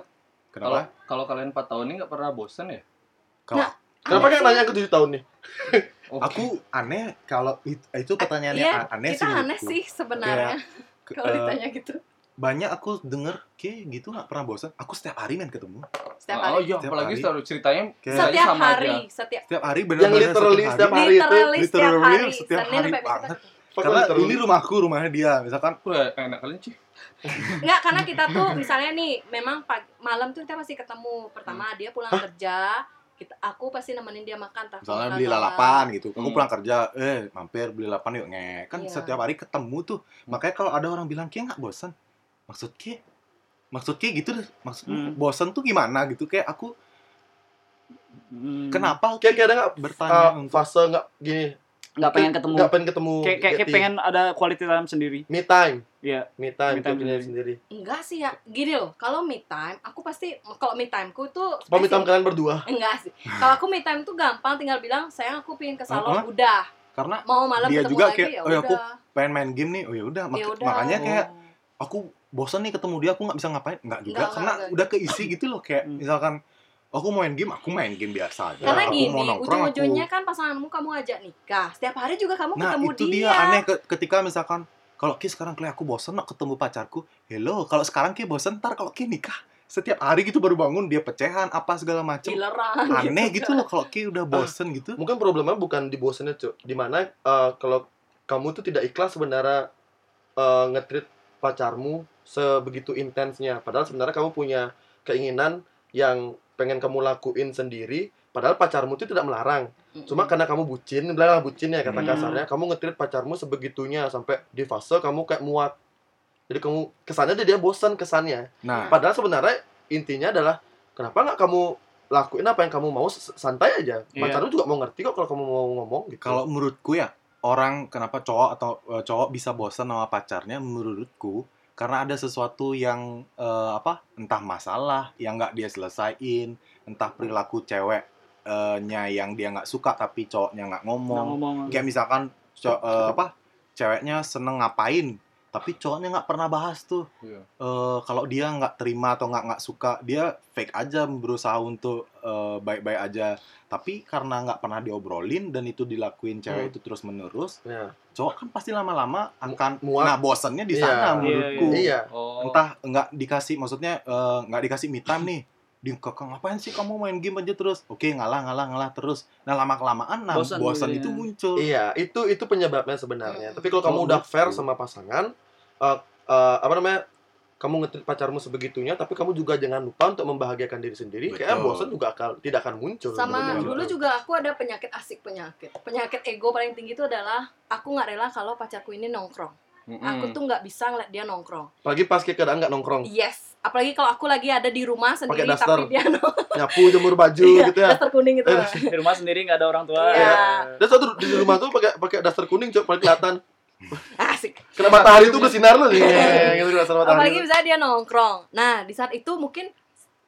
Kalau kenapa kalau kalian 4 tahun ini nggak pernah bosan ya? kalau Nah, Kenapa Aneh sih. nanya ke 7 tahun nih? Oh, aku aneh kalau it- itu pertanyaannya Iya, a- aneh kita sih aneh menurutku. sih sebenarnya kalau eh, ditanya gitu. banyak aku denger kayak gitu nggak pernah bosan aku setiap hari main ketemu setiap Oh hari iya, Setiap apalagi hari. selalu ceritanya Kayak- setiap sama hari aja. setiap setiap hari Yang bener-bener literally setiap hari itu. literally setiap hari setiap hari sampai banget. Fuck karena literally. ini rumahku rumahnya dia misalkan Aku enak kalian sih. Enggak, karena kita tuh misalnya nih, memang pagi, malam tuh kita pasti ketemu. Pertama dia pulang kerja, kita aku pasti nemenin dia makan. entah misalnya beli apa. lalapan gitu aku Hmm. pulang kerja eh mampir beli lalapan yuk nge kan Iya. setiap hari ketemu tuh makanya kalau ada orang bilang kayak nggak bosan maksud kayak maksud kayak gitu deh maksud Hmm. bosan tuh gimana gitu kayak aku Hmm. kenapa Kayak kayak ada nggak bertanya uh, untuk fase nggak gini nggak pengen ketemu nggak pengen ketemu kayak kayak, kayak Yeti. pengen ada quality time sendiri me time Iya. me time, Me time sendiri. sendiri Enggak sih ya, gini loh. Kalau me time, aku pasti kalau me timeku tuh apa me time kalian berdua Enggak sih. Kalau aku me time tuh gampang, tinggal bilang sayang aku pengen ke salon, Hah? udah. karena Mau malam Dia ketemu juga lagi kayak, ya "Oh ya, aku pengen main game nih oh ya udah Mak- Ya makanya kayak Oh. aku bosan nih ketemu dia aku nggak bisa ngapain nggak juga Nggak, karena nggak, udah keisi gitu loh kayak Hmm. misalkan aku mau main game aku main game biasa aja. Karena aku gini, mau nongkrong ujung-ujungnya aku kan pasanganmu kamu ajak nikah. Setiap hari juga kamu nah ketemu itu dia. aneh ke- ketika misalkan kalau Ki sekarang kayak aku bosan nak ketemu pacarku. Hello kalau sekarang Ki bosan ntar kalau Ki nikah. Setiap hari gitu baru bangun dia pecahan apa segala macem. Dilerang aneh gitu loh kalau Ki udah bosen gitu. mungkin problemnya bukan di bosannya cuy di mana uh, kalau kamu tuh tidak ikhlas sebenarnya uh, nge-treat pacarmu sebegitu intensnya. Padahal sebenarnya kamu punya keinginan yang pengen kamu lakuin sendiri padahal pacarmu itu tidak melarang cuma karena kamu bucin bilanglah bucin ya kata kasarnya kamu nge-treat pacarmu sebegitunya sampai di fase kamu kayak muak jadi kamu kesannya dia bosan kesannya nah Padahal sebenarnya intinya adalah kenapa nggak kamu lakuin apa yang kamu mau santai aja. Iya. Pacar lu juga mau ngerti kok kalau kamu mau ngomong gitu. kalau menurutku ya orang kenapa cowok atau eh, cowok bisa bosan sama pacarnya menurutku karena ada sesuatu yang eh, apa entah masalah yang nggak dia selesaiin entah perilaku ceweknya yang dia nggak suka tapi cowoknya nggak Nggak ngomong ngomong kayak misalkan co- eh, apa ceweknya seneng ngapain tapi cowoknya nggak pernah bahas tuh Iya. Eh, kalau dia nggak terima atau nggak nggak suka dia fake aja berusaha untuk eh, baik-baik aja tapi karena nggak pernah diobrolin dan itu dilakuin cewek Hmm. itu terus menerus Ya. cowok kan pasti lama-lama akan muak. nah bosannya di Iya. sana Iya, menurutku Iya. Oh. entah nggak dikasih maksudnya eh, nggak dikasih me time nih di kakak ngapain sih kamu main game aja terus oke ngalah ngalah ngalah terus nah lama kelamaan nah Bosan bosan, gitu itu ya. muncul Iya, itu itu penyebabnya sebenarnya. Hmm. Tapi kalau kamu udah fair sama pasangan, eh, eh, apa namanya? Kamu ngetrit pacarmu sebegitunya, tapi kamu juga jangan lupa untuk membahagiakan diri sendiri. Kayak Betul. bosan juga akan tidak akan muncul. sama dulu juga aku ada penyakit asik penyakit penyakit ego paling tinggi itu adalah aku nggak rela kalau pacarku ini nongkrong Mm-mm. aku tuh nggak bisa ngeliat dia nongkrong Apalagi pas kayak keadaan nggak nongkrong, yes apalagi kalau aku lagi ada di rumah sendiri daster. tapi dia nongkrong nyapu, jemur baju Iya, gitu ya. daster kuning gitu Eh, di rumah sendiri nggak ada orang tua Iya. Dan satu di rumah tuh pakai pakai daster kuning, paling kelihatan. asik Kena matahari tuh bersinar loh nih. Gitu kena sinar matahari. apalagi misalnya dia nongkrong nah di saat itu mungkin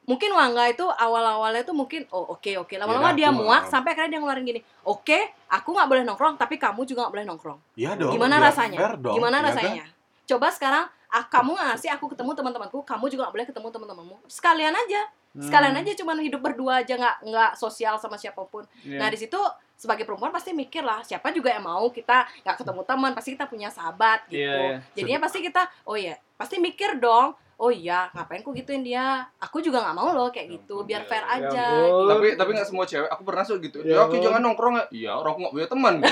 mungkin Wangga itu awal-awalnya tuh mungkin oh oke oke. Lama-lama Iya, dia muak sampai akhirnya dia ngeluarin gini oke aku nggak boleh nongkrong tapi kamu juga nggak boleh nongkrong. Iya dong gimana biar rasanya? dong, gimana ya kan? rasanya? Coba sekarang ah, kamu ngasih aku ketemu teman-temanku kamu juga nggak boleh ketemu teman-temanmu. Sekalian aja Hmm. sekalian aja cuman hidup berdua aja nggak nggak sosial sama siapa pun. Iya. nah di situ sebagai perempuan pasti mikir lah siapa juga yang mau kita nggak ketemu teman pasti kita punya sahabat gitu. Iya, iya. jadinya pasti kita oh ya pasti mikir dong oh iya ngapain ku gituin dia aku juga nggak mau loh kayak gitu biar fair Ya aja ampun. tapi tapi nggak semua cewek aku pernah suka gitu Ya ya aku Allah. jangan nongkrong ya iya orang aku nggak punya teman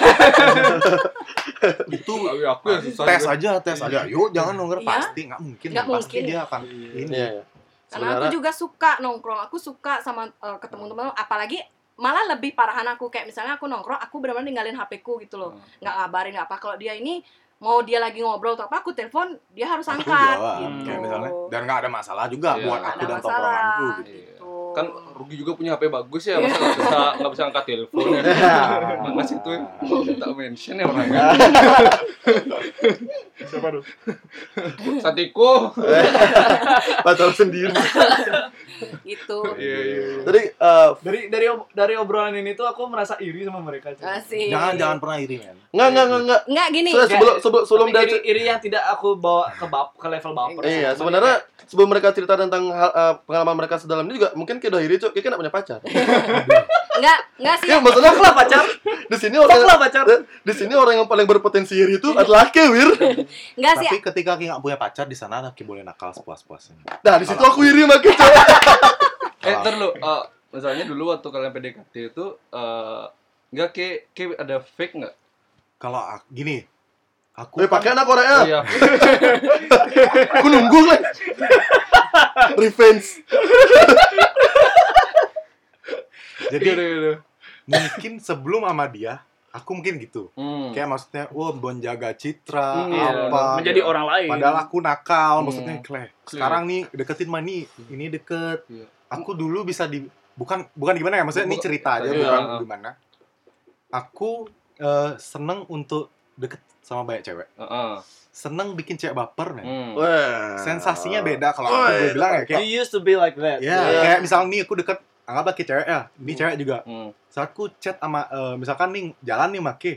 itu aku yang susah tes juga. aja tes aja yuk jangan nongkrong Iya. pasti nggak mungkin Nggak pasti mungkin. dia akan Iya. ini Iya, iya. karena aku juga suka nongkrong aku suka sama eh, ketemu teman apalagi malah lebih parahan aku kayak misalnya aku nongkrong aku benar-benar ninggalin HP ku gitu loh Hmm. nggak ngabarin nggak apa kalau dia ini mau dia lagi ngobrol atau apa aku telepon dia harus angkat gitu kayak misalnya dan nggak ada masalah juga Iya. buat aku dan tongkronganku gitu. gitu kan Rugi juga punya HP bagus ya masa nggak bisa nggak bisa angkat telepon ya mana sih tuh tak mention ya orangnya siapa tuh? Satiko Pacar sendiri. gitu iya iya Tadi eh, dari dari ob- dari obrolan ini tuh aku merasa iri sama mereka cuy. Asik. jangan jangan pernah iri men nggak nggak nggak nggak. nggak gini Se- Sebelum sebelum sebelum dia iri, iri yang tidak aku bawa ke bap ke level baper Iya, sebenarnya sebelum mereka cerita tentang hal, eh, pengalaman mereka sedalam ini juga mungkin kita udah iri, Cuk. Kayak kan gak punya pacar. Enggak, enggak sih. Ya maksudnya Fuck lah pacar. di sini orang lah pacar. di sini orang yang paling berpotensi iri itu adalah Ki, Wir. Enggak sih. Tapi ketika Ki nggak punya pacar di sana Ki boleh nakal sepuas-puasnya. Nah, di situ aku iri sama Ki, coy. Eh, ntar lu, eh, misalnya dulu waktu kalian PDKT itu, eh, nggak ke, ke ada fake nggak? Kalau gini, aku Weh, kan- pakai anak Korea. Iya. Aku nunggu lah. Revenge. Jadi Iya, iya, iya. mungkin sebelum sama dia, aku mungkin gitu. Hmm. Kayak maksudnya, wah menjaga citra Hmm, iya, apa. Menjadi orang lain. Padahal aku nakal, Hmm. maksudnya Kle. Sekarang nih deketin mah nih, ini deket. Iya. Aku dulu bisa di bukan bukan gimana ya, maksudnya ini cerita aja Iya. bukan gimana. Aku eh, seneng untuk deket sama banyak cewek. Heeh. Seneng bikin cewek baper, men. Hmm. Wah. Sensasinya beda kalau aku gue bilang ya kayak You used to be like that. ya Iya. kayak misal nih aku deket anggaplah kayak cewek ya, ini cewek juga. Hmm. Saat aku chat sama eh, misalkan nih jalan nih make,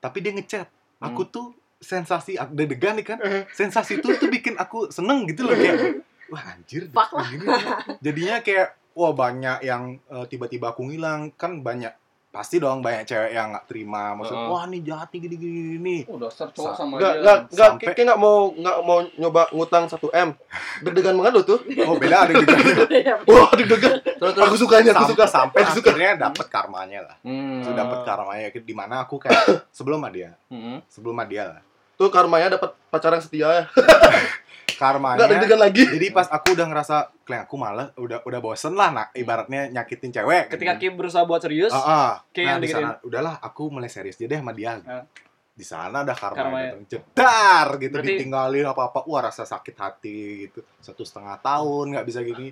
tapi dia ngechat. Aku tuh sensasi aku deg-degan nih kan. Sensasi itu tuh bikin aku seneng gitu loh kayak wah anjir Fuck lah. gini. Jadinya kayak wah banyak yang eh, tiba-tiba aku ngilang kan banyak pasti dong banyak cewek yang nggak terima maksud wah nih jahat nih gini gini gini Oh, dasar cowok Sa- sama Enggak, dia. enggak, enggak, Sampai- Ki enggak mau enggak mau nyoba ngutang 1 M. Deg-degan banget lo tuh. oh beda ada juga Wah, deg-degan. Terus, Aku sukanya, aku suka. sampai Aku suka. akhirnya dapet karmanya lah Hmm. sudah dapet karmanya di mana aku kayak sebelum sama dia Hmm. sebelum sama dia lah Tuh karmanya dapat pacar yang setia ya. karmanya Enggak deg-degan lagi. jadi pas aku udah ngerasa kayak aku malah udah udah bosen lah nak ibaratnya nyakitin cewek Ketika Kim berusaha buat serius, Ah, ah. Kayak nah, yang di sana udahlah aku mulai serius dia deh sama dia Ah. di sana ada karma, Karmanya. datang jedar gitu Berarti- ditinggalin apa apa wah rasa sakit hati gitu satu setengah tahun nggak bisa gini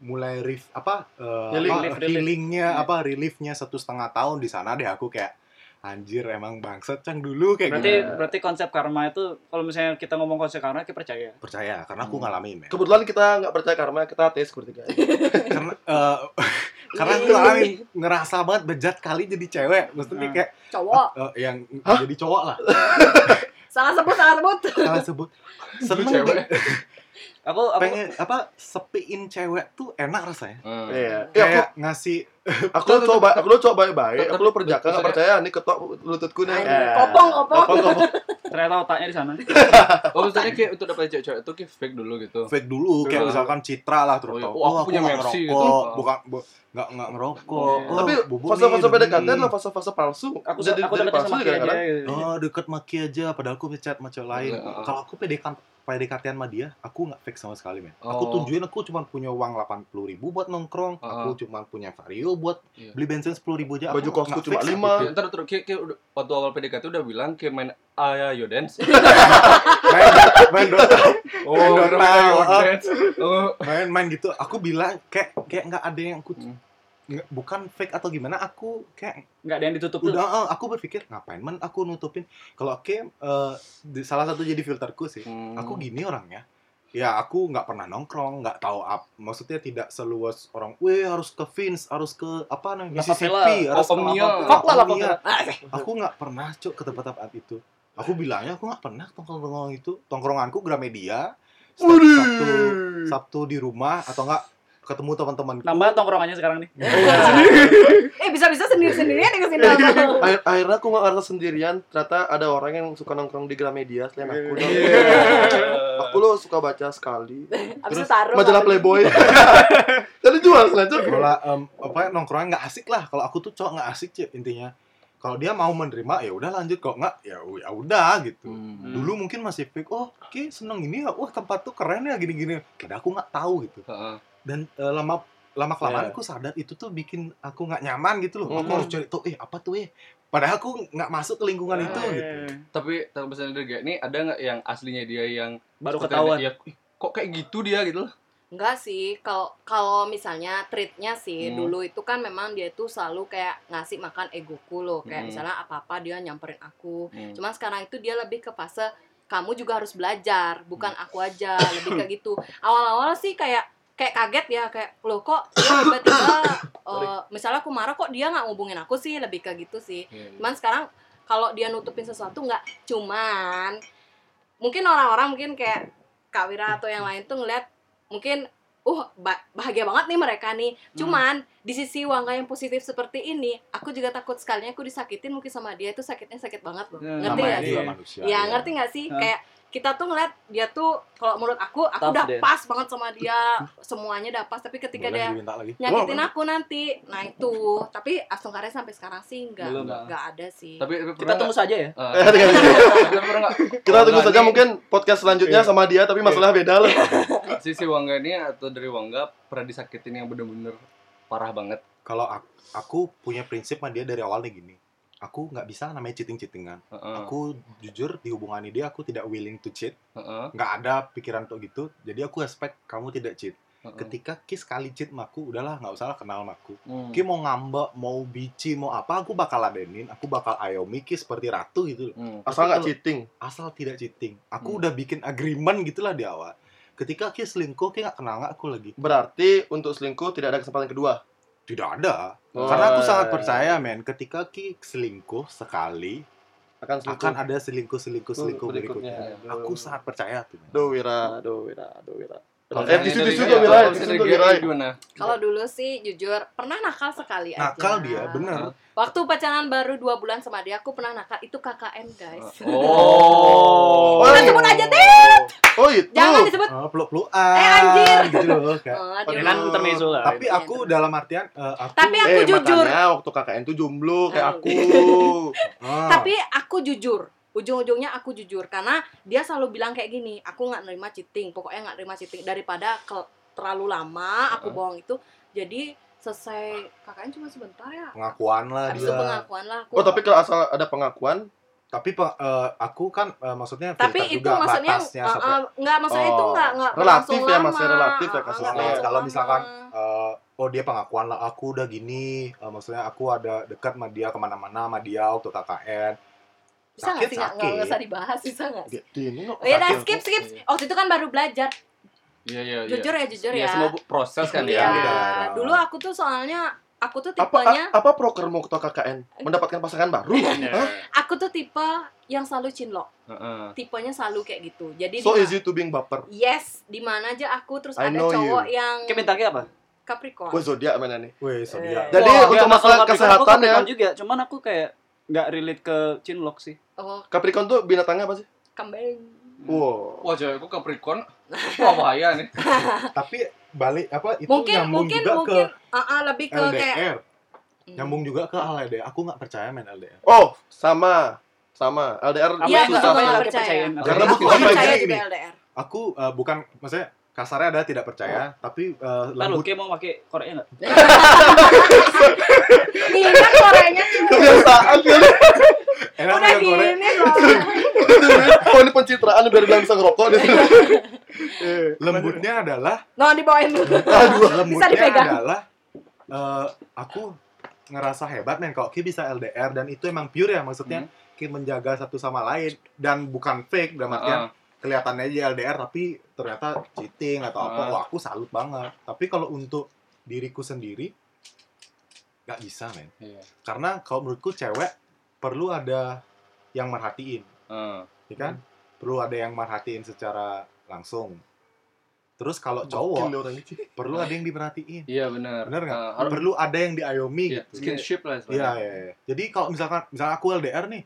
mulai rif apa eh, Healing, apa, relief, relief. healingnya Iya. apa reliefnya satu setengah tahun di sana deh aku kayak anjir emang bangsat cang dulu kayak berarti gitu berarti konsep karma itu kalau misalnya kita ngomong konsep karma kita percaya. percaya karena aku Hmm. ngalamin ya Kebetulan kita nggak percaya karma, kita ateis bertiga. karena eh, karena aku ngalamin ngerasa banget bejat kali jadi cewek maksudnya Ah. kayak Cowok. eh, yang Hah? jadi cowok lah Salah sebut, salah sebut. salah sebut seneng cewek. Aku aku pengen apa sepiin cewek tuh enak rasanya Hmm. Iya. Ya, aku kayak ngasih aku lo coba aku lo coba baik-baik, aku Tapi- perjaka nggak percaya nih ketok lututku nih. Anjing, kopong, kopong. Kopong, kopong. ternyata otaknya di sana. Oh, maksudnya kayak untuk dapat cewek-cewek itu kayak fake dulu gitu. fake dulu kayak misalkan citra lah terus Oh, iya. Oh, aku "Oh, punya Mercy gitu." bukan bu- nggak nggak ngerokok iya. Tapi fase-fase PDKT adalah fase-fase palsu. Aku jadi aku jadi palsu aja. kadang-kadang. gitu. oh deket maki aja padahal aku ngechat sama cewek lain Iya, kalau aku PDKT PDKT sama dia aku nggak fake sama sekali men aku Oh. tunjukin aku cuma punya uang delapan puluh ribu buat nongkrong Uh. aku cuma punya vario buat Iya. beli bensin sepuluh ribu aja Baju kosku cuma lima. itu. Kayak, ntar terus kayak, kayak udah, waktu awal PDKT udah bilang kayak main Ayo Dance. main main Dota Oh, Main Dota. Dance. Oh. main main gitu aku bilang kayak kayak nggak ada yang aku Hmm. nggak- bukan fake atau gimana aku kayak Nggak ada yang ditutup tuh. udah eh, aku berpikir ngapain man aku nutupin kalau oke eh, di- salah satu jadi filterku sih Hmm. aku gini orangnya ya aku nggak pernah nongkrong nggak tahu apa maksudnya tidak seluas orang weh harus ke Vince harus ke apa namanya. Mississippi harus ke Omnia. apa- Fuck lah, La Omnia. Favela. aku nggak pernah cuk ke tempat-tempat itu aku bilangnya aku nggak pernah tongkrong itu tongkronganku Gramedia Sabtu. Sabtu Sabtu di rumah atau enggak ketemu teman-temanku Nambah tongkrongannya sekarang nih. Eh bisa-bisa sendiri-sendirian ya ke sini. Akhir, akhirnya aku nggak ngerasa sendirian. Ternyata ada orang yang suka nongkrong di Gramedia selain aku. Aku lo suka baca sekali. Itu taruh. Majalah Playboy. Tadi jual lanjut. kalau em, apa nongkrongnya nggak asik lah kalau aku tuh cowok nggak asik cik intinya kalau dia mau menerima ya udah lanjut kok nggak ya ya udah gitu Hmm. dulu mungkin masih fake oh oke seneng ini ya wah tempat tuh keren ya gini gini kira aku nggak tahu gitu Heeh. dan eh, lama lama kelamaan Iya. aku sadar itu tuh bikin aku nggak nyaman gitu loh aku Mhm. harus cari tuh eh apa tuh eh padahal aku nggak masuk ke lingkungan itu Eh, gitu Tapi tapi misalnya dari kayak ini ada nggak yang aslinya dia yang Baru ketahuan. ih, kok kayak gitu dia gitu loh. Enggak sih, kalau kalau misalnya treatnya sih Hmm. dulu itu kan memang dia tuh selalu kayak ngasih makan egoku loh, kayak Hmm. misalnya apa-apa dia nyamperin aku. Hmm. Cuman sekarang itu dia lebih ke fase kamu juga harus belajar, bukan Hmm. aku aja, lebih kayak gitu. Awal-awal sih kayak kayak kaget ya, kayak loh kok dia tiba-tiba eh, misalnya aku marah kok dia nggak ngubungin aku sih, lebih kayak gitu sih. Iya, iya. Cuman sekarang kalau dia nutupin sesuatu nggak, cuman mungkin orang-orang mungkin kayak Kak Wira atau yang lain tuh ngeliat mungkin uh ba- bahagia banget nih mereka nih cuman di sisi Wangga yang positif seperti ini aku juga takut sekalinya aku disakitin mungkin sama dia itu sakitnya sakit banget loh Ya, ngerti gak sih Iya. manusia ya ngerti nggak sih Hah? kayak kita tuh ngeliat dia tuh kalau menurut aku aku Tough udah dia. pas banget sama dia. Semuanya udah pas tapi ketika Boleh dia lagi. nyakitin Wah, aku nanti. Nah itu. Tapi Astung Karya sampai sekarang sih nggak Belum. nggak ada sih. Tapi tapi Kita tunggu saja ya. Eh, kita tunggu saja mungkin podcast selanjutnya Iya. sama dia tapi masalah beda lah. Sisi Wangga ini atau dari Wangga pernah disakitin yang bener-bener parah banget. kalau aku, aku punya prinsip sama dia dari awal nih gini aku nggak bisa namanya cheating cheatingan Heeh. aku jujur di hubungan ini dia aku tidak willing to cheat Heeh. nggak ada pikiran untuk gitu jadi aku expect kamu tidak cheat heeh. ketika Ki sekali cheat sama aku udahlah nggak usah kenal sama aku Hmm. Ki mau ngambek mau bici mau apa aku bakal ladenin aku bakal ayomi Ki seperti ratu gitu. Hmm. asal nggak cheating asal tidak cheating aku Hmm. udah bikin agreement gitulah di awal ketika Ki selingkuh Ki nggak kenal nggak aku lagi berarti untuk selingkuh tidak ada kesempatan kedua tidak ada. Oh, karena aku sangat iya. percaya men ketika Ki selingkuh sekali akan selingkuh. akan ada selingkuh selingkuh selingkuh berikutnya. berikutnya. aku sangat percaya tuh men. do wira. Do wira do wira. Kalau eh tisu Gary, dong wira kalau wira dulu sih jujur pernah nakal sekali aja. Nakal dia bener. Waktu pacaran baru dua bulan sama dia aku pernah nakal. Itu KKN guys. Oh. Udah sebut aja deh oh itu. Jangan disebut. Oh, peluk pelukan Eh, anjir. gitu loh kayak. Oh, dia kan mau- intermezzo lah. tapi aku dalam artian eh, aku Tapi aku eh jujur. makanya waktu KKN tuh jomblo kayak Oh. aku. Ah, tapi aku jujur. Ujung-ujungnya aku jujur. Karena dia selalu bilang kayak gini aku nggak nerima cheating. Pokoknya nggak nerima cheating. Daripada ke- terlalu lama aku Heeh. bohong itu jadi selesai KKN cuma sebentar ya. Pengakuan lah habis itu dia pengakuan lah aku oh tapi kalau asal ada pengakuan tapi eh, aku kan eh, maksudnya tapi filter itu juga maksudnya batasnya uh, sampai uh, nggak maksudnya itu Oh, nggak nggak relatif ya, lama. masih relatif ya Uh, uh, kasusnya. berlangsung kalau misalkan eh, oh dia pengakuan lah aku udah gini eh, maksudnya aku ada dekat sama dia ke mana-mana sama dia waktu KKN bisa nggak sih nggak usah dibahas bisa nggak sih Gitu, ini oh ya sakit. skip skip waktu itu kan baru belajar Iya iya iya. jujur ya jujur Iya, ya semua proses kan Iya. ya. Beda. dulu aku tuh soalnya aku tuh apa tipenya a- apa proker mau ketua KKN mendapatkan pasangan baru Hah? aku tuh tipe yang selalu cinlok Heeh. tipenya selalu kayak gitu jadi so easy to being baper yes di mana aja aku terus I ada cowok you. yang Kayak bintangnya apa? Capricorn Wah zodiak mana nih Wih, so dia. Eh. Jadi Wah, untuk masalah kesehatan aku ya. Juga, cuman aku kayak nggak relate ke Chinlock sih. oh Capricorn tuh binatangnya apa sih kambing wow Wah, cewekku Capricorn. Wah, bahaya nih. Tapi balik apa itu mungkin nyambung mungkin juga mungkin uh, uh, lebih ke ke kayak LDR. Hmm. Nyambung juga ke LDR. Aku nggak percaya main LDR. oh sama sama LDR Apa Iya, nggak nggak percaya. percayain? Karena aku apa percaya juga LDR Aku eh, bukan maksudnya kasarnya ada tidak percaya, tapi eh, Ntar lembut kayak mau pakai Korea nggak? ini kan Koreanya kebiasaan udah Korea. gini loh oh ini pencitraan biar bilang bisa ngerokok deh Eh, Lembutnya adalah no dibawain dulu lembutnya dipegang. adalah eh, aku ngerasa hebat men kalau Ki bisa LDR dan itu emang pure ya maksudnya Ki menjaga satu sama lain dan bukan fake dalam artian Heeh. kelihatannya aja LDR tapi ternyata cheating atau apa Ah. wah aku salut banget tapi kalau untuk diriku sendiri nggak bisa men Iya. karena kalau menurutku cewek perlu ada yang merhatiin Heeh. ya kan perlu ada yang merhatiin secara langsung terus kalau cowok perlu ada yang diperhatiin Iya, benar. bener nggak Eh, harus perlu ada yang diayomi iya, gitu skinship lah Iya, istilahnya. iya, iya. Jadi kalau misalkan misalkan aku LDR nih,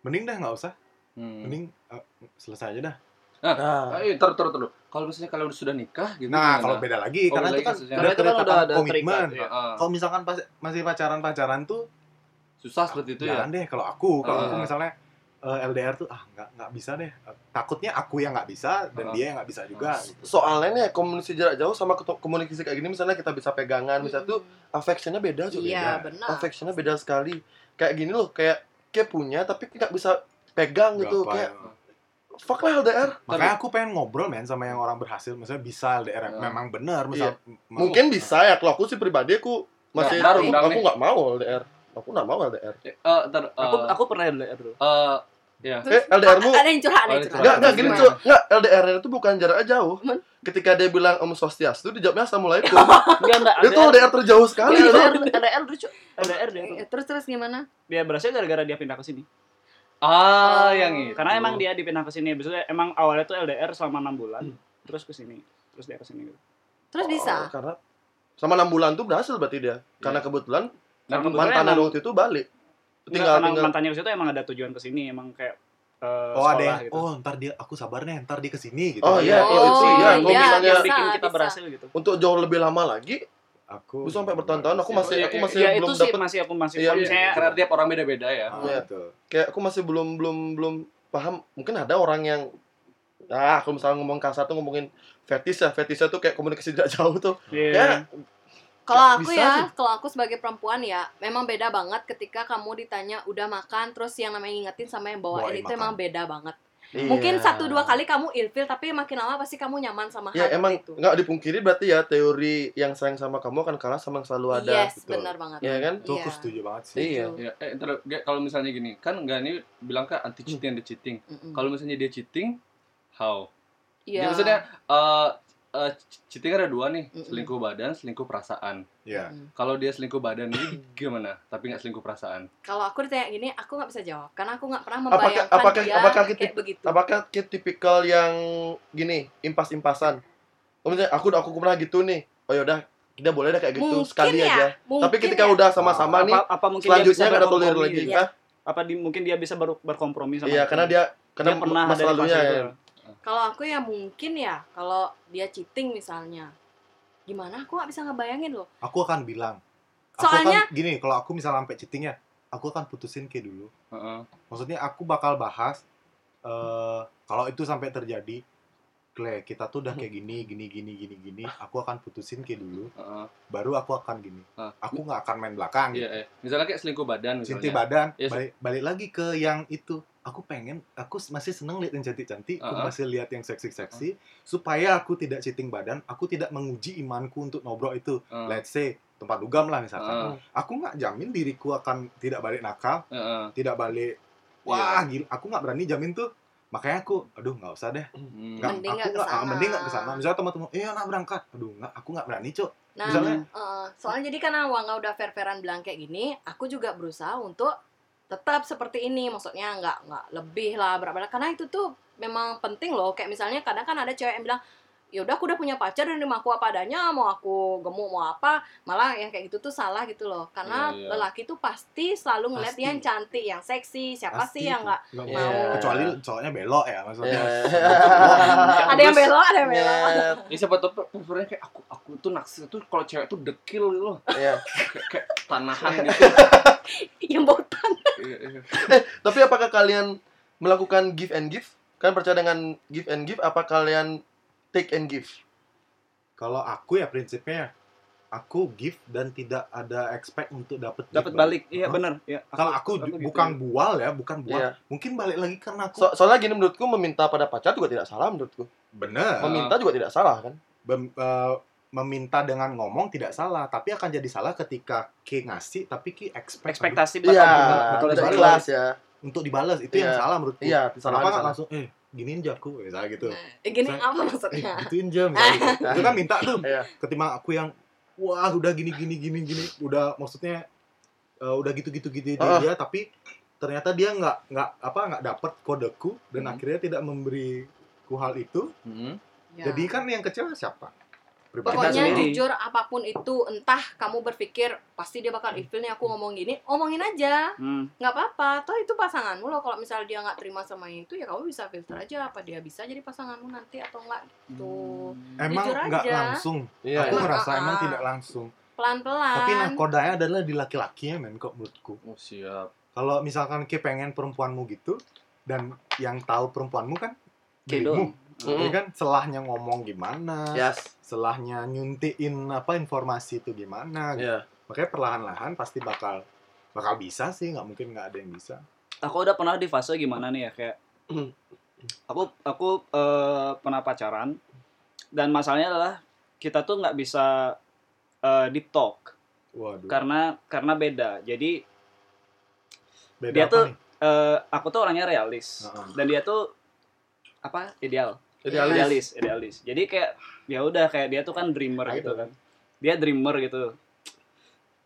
mending deh nggak usah, Hmm. mending eh, selesai aja dah. Nah, Ayo, tar, tar, tar. Kalau misalnya kalian sudah nikah gitu. Nah, kalau beda lagi Oh, karena beda itu kan Karena itu kan udah ada komitmen. terikat, iya. Heeh. Kalau misalkan pas, masih pacaran-pacaran tuh susah seperti itu ya. jangan deh kalau aku, kalau aku Ah. misalnya eh, LDR tuh ah nggak nggak bisa deh. Takutnya aku yang nggak bisa dan Ah. dia yang nggak bisa juga. gitu. soalnya nih komunikasi jarak jauh sama komunikasi kayak gini misalnya kita bisa pegangan misalnya tuh affectionnya beda juga iya beda. benar affectionnya beda sekali kayak gini loh kayak kayak punya tapi nggak bisa pegang gitu Berapa kayak ya? fuck lah LDR Makanya aku pengen ngobrol men sama yang orang berhasil, misalnya bisa LDR Ah. memang benar, misal mau- mungkin bisa ya kalau aku sih pribadi aku masih Nah, aku, aku nggak mau LDR aku nggak mau LDR Eh, eh, ntar, eh, Aku aku pernah LDR dulu. eh, ya. eh LDR mu ada yang curhat ada Oh, yang curhat nggak nggak gini Gimana? cuy nggak LDR itu bukan jaraknya jauh Men. ketika dia bilang om swastiastu dijawabnya assalamualaikum Enggak enggak. itu LDR terjauh sekali LDR. LDR lucu. LDR dia. Eh, terus terus gimana Dia berhasil gara-gara dia pindah ke sini. Ah, Oh. yang itu. Karena emang dia dipindah ke sini. Biasanya emang awalnya tuh LDR selama enam bulan, Hmm. terus ke sini, terus dia ke sini gitu. Terus bisa. Oh, karena sama enam bulan tuh berhasil berarti dia. Karena Iya. kebetulan Nah, mantannya emang- waktu itu balik. Tinggal karena tinggal mantannya ke situ emang ada tujuan ke sini emang kayak eh, Oh ada yang, gitu. oh ntar dia, aku sabar nih, ntar dia ke sini gitu. Oh, iya, Oh, itu iya. Kalau iya, misalnya yang bisa, bikin kita bisa. berhasil gitu. untuk jauh lebih lama lagi, Aku Gua sampai bertahun-tahun aku masih Iya, aku iya, masih ya belum itu sih dapat masih aku masih Iya, kalau iya. misalnya Karena tiap orang beda-beda ya. Ah, Iya. betul. kayak aku masih belum belum belum paham. Mungkin ada orang yang ah kalau misalnya ngomong kasar tuh ngomongin fetis ya, fetisnya tuh kayak komunikasi tidak jauh tuh. Iya. Ya, Kalau aku ya, kalau aku sebagai perempuan ya, memang beda banget ketika kamu ditanya udah makan, terus yang namanya ngingetin sama yang bawain, Bawain itu makan. emang beda banget. iya. Mungkin satu dua kali kamu ilfil, tapi makin lama pasti kamu nyaman sama Ya hal emang itu. nggak dipungkiri berarti ya teori yang sayang sama kamu akan kalah sama yang selalu ada. yes, betul. benar banget. Iya kan? Aku Iya. setuju banget sih. Iya. Ya, eh, ntar, kalau misalnya gini, kan enggak ini bilang kan anti cheating anti cheating. Mm-mm. Kalau misalnya dia cheating, how? Iya. Jadi maksudnya eh eh, cheating ada dua nih, Mm-mm. selingkuh badan, selingkuh perasaan. Iya. Mm. Kalau dia selingkuh badan ini gimana? Tapi nggak selingkuh perasaan. Kalau aku ditanya gini, aku nggak bisa jawab karena aku nggak pernah Apakah- membayangkan apakah- dia apakah kita- kayak begitu. Apakah kita tipikal yang gini, impas-impasan? Oh, misalnya aku aku pernah gitu nih. Oh yaudah, kita boleh deh kayak gitu mungkin sekali ya, aja. mungkin Tapi ketika ya. udah sama-sama nih, apa, apa mungkin selanjutnya nggak ada tolerir lagi. Iya. Hah? Apa di, mungkin dia bisa baru berkompromi sama Iya, itu? karena dia karena dia pernah masa ada di lalunya fase ya. Kalau aku ya mungkin ya, kalau dia cheating misalnya, gimana? Aku nggak bisa ngebayangin loh. Aku akan bilang. Aku Soalnya- akan, gini, kalau aku misalnya sampai cheating ya, aku akan putusin kayak dulu. Heeh. Maksudnya aku bakal bahas eh kalau itu sampai terjadi, Kle, kita tuh udah kayak gini, gini, gini, gini, gini. Aku akan putusin kayak dulu, heeh. baru aku akan gini. Aku nggak akan main belakang. Iya, iya. Misalnya kayak selingkuh badan Cinti misalnya. badan, Iya, balik, balik lagi ke yang itu. Aku pengen, aku masih seneng lihat yang cantik-cantik, aku Uh-uh. masih lihat yang seksi-seksi, supaya aku tidak cheating badan, aku tidak menguji imanku untuk nobrok itu. Heeh. Let's say tempat dugam lah misalkan. Heeh. Aku nggak jamin diriku akan tidak balik nakal, Heeh. tidak balik. Iya. Wah, gila. Aku nggak berani jamin tuh. Makanya aku, aduh nggak usah deh. Hmm. Nggak, Mending aku nggak ah, mending nggak ke sana. Misalnya teman-teman, iya nak berangkat. Aduh nggak, aku nggak berani cok. Nah, Misalnya- eh, soalnya jadi karena Wangga udah fair-fairan bilang kayak gini, aku juga berusaha untuk tetap seperti ini. Maksudnya nggak nggak lebih lah berapa karena itu tuh memang penting loh. Kayak misalnya kadang kan ada cewek yang bilang ya udah aku udah punya pacar dan nerima aku apa adanya mau aku gemuk mau apa malah yang kayak gitu tuh salah gitu loh karena Iya, iya. lelaki tuh pasti selalu ngeliat Pasti. yang cantik yang seksi siapa Pasti sih yang nggak Iya. mau. Kecuali cowoknya belok ya maksudnya. Iya. ada yang belok ada yang belok Nyet. Ya siapa tuh prefernya kayak aku aku tuh naksir tuh kalau cewek tuh dekil gitu loh. Iya. Kayak, kayak tanahan gitu. yang botak Iya, iya. Tapi apakah kalian melakukan give and give? Kalian percaya dengan give and give? Apa kalian take and give? Kalau aku ya prinsipnya aku give dan tidak ada expect untuk dapat dapat balik iya Hah? benar ya Kalau aku, ju- gitu. bukan bual ya, bukan bual. Iya. Mungkin balik lagi karena aku So- soalnya gini menurutku meminta pada pacar juga tidak salah menurutku. bener Meminta juga tidak salah kan? Bem- eh, meminta dengan ngomong tidak salah, tapi akan jadi salah ketika Ki ngasih tapi Ki expect ekspektasi Iya, bakal bakal tidak dibalas. ikhlas ya. untuk dibalas itu yang Iya. salah menurutku. Iya, Kenapa kesalahan nggak salah. langsung eh giniin jaku misalnya gitu. eh, gini apa Eh, maksudnya gituin jam misalnya gitu. Itu kan minta tuh. Iya. Ketimbang aku yang wah udah gini gini gini gini udah maksudnya eh, udah gitu gitu gitu gitu Ah. dia tapi ternyata dia nggak nggak apa nggak dapet kodeku dan Hmm. akhirnya tidak memberiku hal itu. Hmm. Ya. Jadi kan yang kecewa siapa? Pokoknya sendiri. jujur apa pun itu, entah kamu berpikir pasti dia bakal ilfil nih aku ngomong gini, omongin aja, Hmm. nggak apa-apa. Toh itu pasanganmu loh. Kalau misalnya dia nggak terima sama itu, ya kamu bisa filter aja apa dia bisa jadi pasanganmu nanti atau enggak gitu. Emang Jujur nggak langsung. Iya. aku Emang, ngerasa ah, emang tidak langsung. Pelan-pelan. Tapi nakodanya adalah di laki-lakinya men kok menurutku. Oh, siap. Kalau misalkan Ki pengen perempuanmu gitu dan yang tahu perempuanmu kan Ki dirimu. Jadi kan selahnya ngomong gimana, Yes. selahnya nyuntiin apa informasi itu gimana. gitu. Iya. Makanya perlahan-lahan pasti bakal bakal bisa sih, nggak mungkin nggak ada yang bisa. aku udah pernah di fase gimana nih ya kayak aku aku eh, pernah pacaran dan masalahnya adalah kita tuh nggak bisa eh, deep talk Waduh. karena karena beda jadi Beda dia apa tuh nih? eh, aku tuh orangnya realis Heeh. dan dia tuh apa ideal Idealis. idealis idealis jadi kayak ya udah kayak dia tuh kan dreamer Ayo gitu dong. kan dia dreamer gitu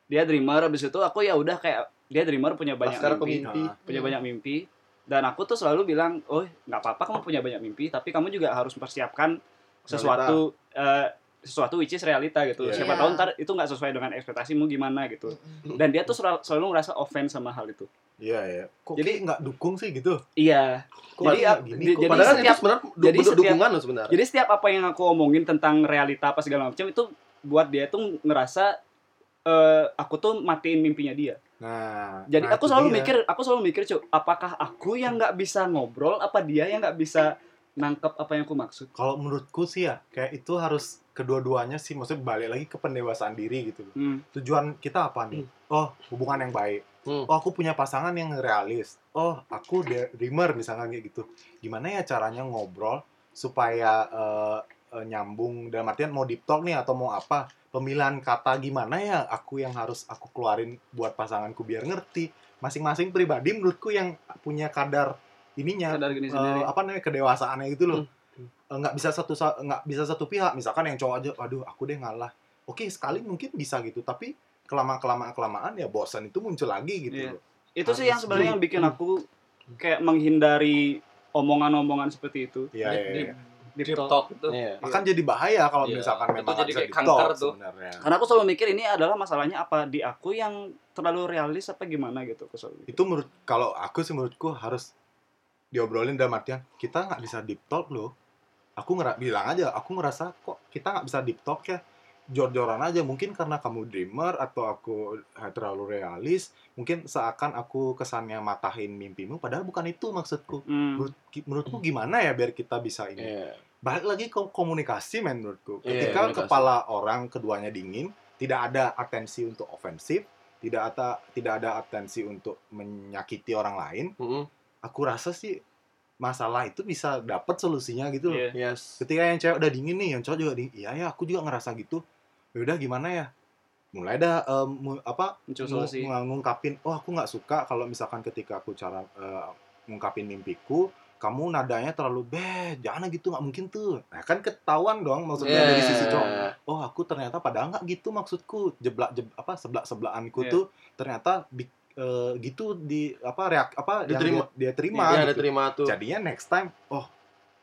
dia dreamer abis itu aku ya udah kayak dia dreamer punya banyak Laskar mimpi pemimpi. Nah, punya Hmm. banyak mimpi dan aku tuh selalu bilang oh nggak apa-apa kamu punya banyak mimpi tapi kamu juga harus mempersiapkan sesuatu eh, sesuatu which is realita gitu. Iya. Siapa Iya. tahu ntar itu nggak sesuai dengan ekspektasimu gimana gitu. Dan dia tuh selalu, selalu ngerasa offense sama hal itu. Iya ya. Kok Jadi- jadi nggak dukung sih gitu? Iya. Kok Jadi, ap- gini? di- Kok jadi Padahal kan itu setiap- sebenarnya du- jadi setiap- dukungan loh sebenarnya. Jadi setiap apa yang aku omongin tentang realita apa segala macam itu buat dia tuh ngerasa eh, aku tuh matiin mimpinya dia. Nah, Jadi nah aku itu selalu dia. mikir, aku selalu mikir, cuy, apakah aku yang nggak bisa ngobrol, apa dia yang nggak bisa nangkep apa yang aku maksud? kalau menurutku sih ya kayak itu harus kedua-duanya sih maksudnya balik lagi ke pendewasaan diri gitu loh. Hmm. tujuan kita apa nih oh hubungan yang baik Hmm. oh aku punya pasangan yang realis oh aku dreamer misalkan kayak gitu gimana ya caranya ngobrol supaya eh, eh, nyambung dalam artian mau deep talk nih atau mau apa pemilihan kata gimana ya aku yang harus aku keluarin buat pasanganku biar ngerti masing-masing pribadi menurutku yang punya kadar ininya eh, sendiri. apa namanya kedewasaannya gitu loh Hmm. Eh, nggak bisa satu sa- nggak bisa satu pihak misalkan yang cowok aja aduh aku deh ngalah oke sekali mungkin bisa gitu tapi kelamaan kelamaan kelamaan ya bosan itu muncul lagi gitu Iya. loh Itu sih yang sebenarnya yang bikin aku kayak menghindari omongan-omongan seperti itu. iya Di- iya, di- iya. Deep Deep talk. talk itu. Iya. akan jadi bahaya kalau Iya, misalkan itu memang jadi kayak deep kanker talk tuh. sebenarnya Karena aku selalu mikir ini adalah masalahnya apa di aku yang terlalu realis apa gimana gitu. Aku selalu mikir. itu menurut kalau aku sih menurutku harus diobrolin dalam artian kita nggak bisa deep talk loh aku ngera bilang aja aku ngerasa kok kita nggak bisa deep talk ya jor-joran aja mungkin karena kamu dreamer atau aku eh, terlalu realis mungkin seakan aku kesannya matahin mimpimu padahal bukan itu maksudku Hmm. menurut menurutku gimana ya biar kita bisa ini Iya. balik lagi ke komunikasi men menurutku Iya, ketika komunikasi. kepala orang keduanya dingin tidak ada atensi untuk ofensif tidak ada tidak ada atensi untuk menyakiti orang lain Mm-mm. aku rasa sih masalah itu bisa dapat solusinya gitu loh Iya. Yes. ketika yang cewek udah dingin nih yang cowok juga dingin iya ya aku juga ngerasa gitu ya udah gimana ya mulai dah em, mu- apa solusi. ngu- ngungkapin oh aku nggak suka kalau misalkan ketika aku cara eh, ngungkapin mimpiku kamu nadanya terlalu beh jangan gitu nggak mungkin tuh nah kan ketahuan dong maksudnya Iya. dari sisi cowok oh aku ternyata padahal nggak gitu maksudku jeblak jeb, apa seblak sebelakanku Iya. tuh ternyata eh, gitu di apa reak apa yang Diterima. dia, dia terima Iya, ada gitu. terima tuh. jadinya next time oh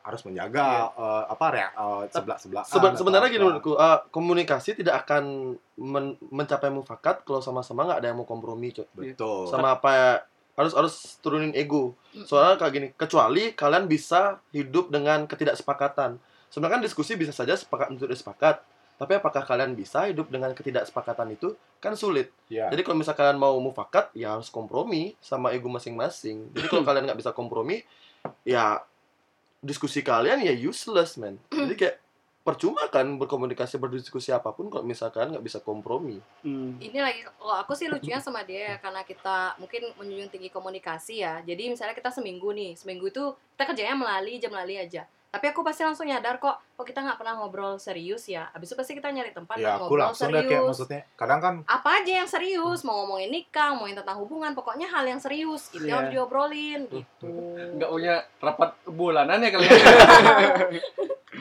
harus menjaga eh, apa reak sebelah sebelah Seben- sebenarnya gini menurutku, eh, komunikasi tidak akan men- mencapai mufakat kalau sama-sama nggak ada yang mau kompromi, Cok. betul Sama apa ya, harus harus turunin ego. Soalnya kayak gini, kecuali kalian bisa hidup dengan ketidaksepakatan. Sebenarnya kan diskusi bisa saja sepakat untuk sepakat. Tapi apakah kalian bisa hidup dengan ketidaksepakatan itu? Kan sulit. ya Jadi kalau misal kalian mau mufakat, ya harus kompromi sama ego masing-masing. Jadi kalau kalian nggak bisa kompromi, ya diskusi kalian ya useless, man. Jadi kayak percuma kan berkomunikasi berdiskusi apa pun kalau misalkan nggak bisa kompromi. Hmm. ini lagi kalau aku sih lucunya sama dia ya karena kita mungkin menjunjung tinggi komunikasi ya jadi misalnya kita seminggu nih seminggu itu kita kerjanya melalui jam melalui aja tapi aku pasti langsung nyadar kok kok kita nggak pernah ngobrol serius ya abis itu pasti kita nyari tempat ya aku ngobrol langsung deh kayak serius maksudnya kadang kan apa aja yang serius mau ngomongin nikah ngomongin tentang hubungan pokoknya hal yang serius itu Iya. yang harus diobrolin gitu Nggak punya rapat bulanan ya kalian.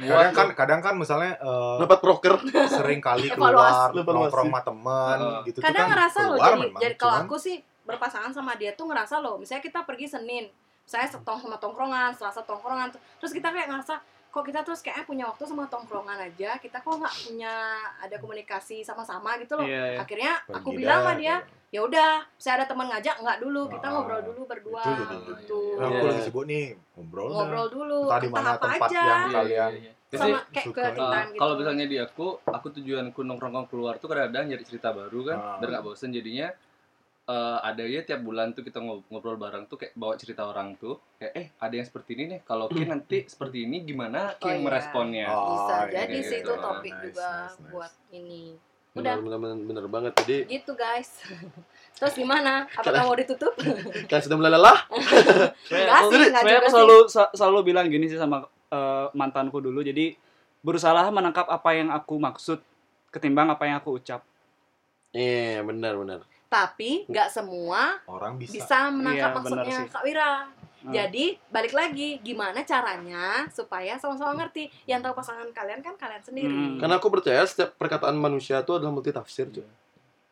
kadang kan kadang kan misalnya eh, Dapat proker. sering kali keluar nongkrong sama teman Heeh. gitu kadang kan ngerasa loh jadi, jadi kalau aku sih berpasangan sama dia tuh ngerasa loh misalnya kita pergi Senin saya setong sama tongkrongan selasa tongkrongan terus kita kayak ngerasa kok kita terus kayaknya punya waktu sama tongkrongan aja kita kok nggak punya ada komunikasi sama-sama gitu loh Iya, iya. akhirnya aku Pergi bilang dah, sama dia ya udah saya ada teman ngajak nggak dulu kita Ah, ngobrol dulu berdua itu jadi gitu "Ya, aku Iya. lagi sibuk nih ngobrol, dah." ngobrol dulu Entah di mana apa tempat aja yang kalian Jadi, sama kayak suka. quality Uh, gitu kalau misalnya di aku, aku tujuanku nongkrong keluar tuh kadang-kadang nyari cerita baru kan, Ah. biar nggak bosen. Jadinya eh, ada ya tiap bulan tuh kita ngob- ngobrol bareng tuh kayak bawa cerita orang tuh, kayak eh ada yang seperti ini nih, kalau Ki nanti seperti ini gimana Ki Oh, iya. meresponnya? Oh, bisa iya, jadi iya, sih iya. itu topik Nice, juga nice, nice. buat ini udah bener, bener, bener banget. Jadi gitu guys terus gimana apakah mau ditutup kan sudah mulai lelah. Aku, aku selalu selalu bilang gini sih sama eh, mantanku dulu. Jadi berusaha menangkap apa yang aku maksud ketimbang apa yang aku ucap. Iya, benar, benar. Tapi nggak semua orang bisa, bisa menangkap Iya, maksudnya. Kak Wira Hmm. jadi balik lagi gimana caranya supaya sama-sama ngerti yang tahu pasangan kalian kan kalian sendiri Hmm. Karena aku percaya setiap perkataan manusia itu adalah multitafsir, cuy.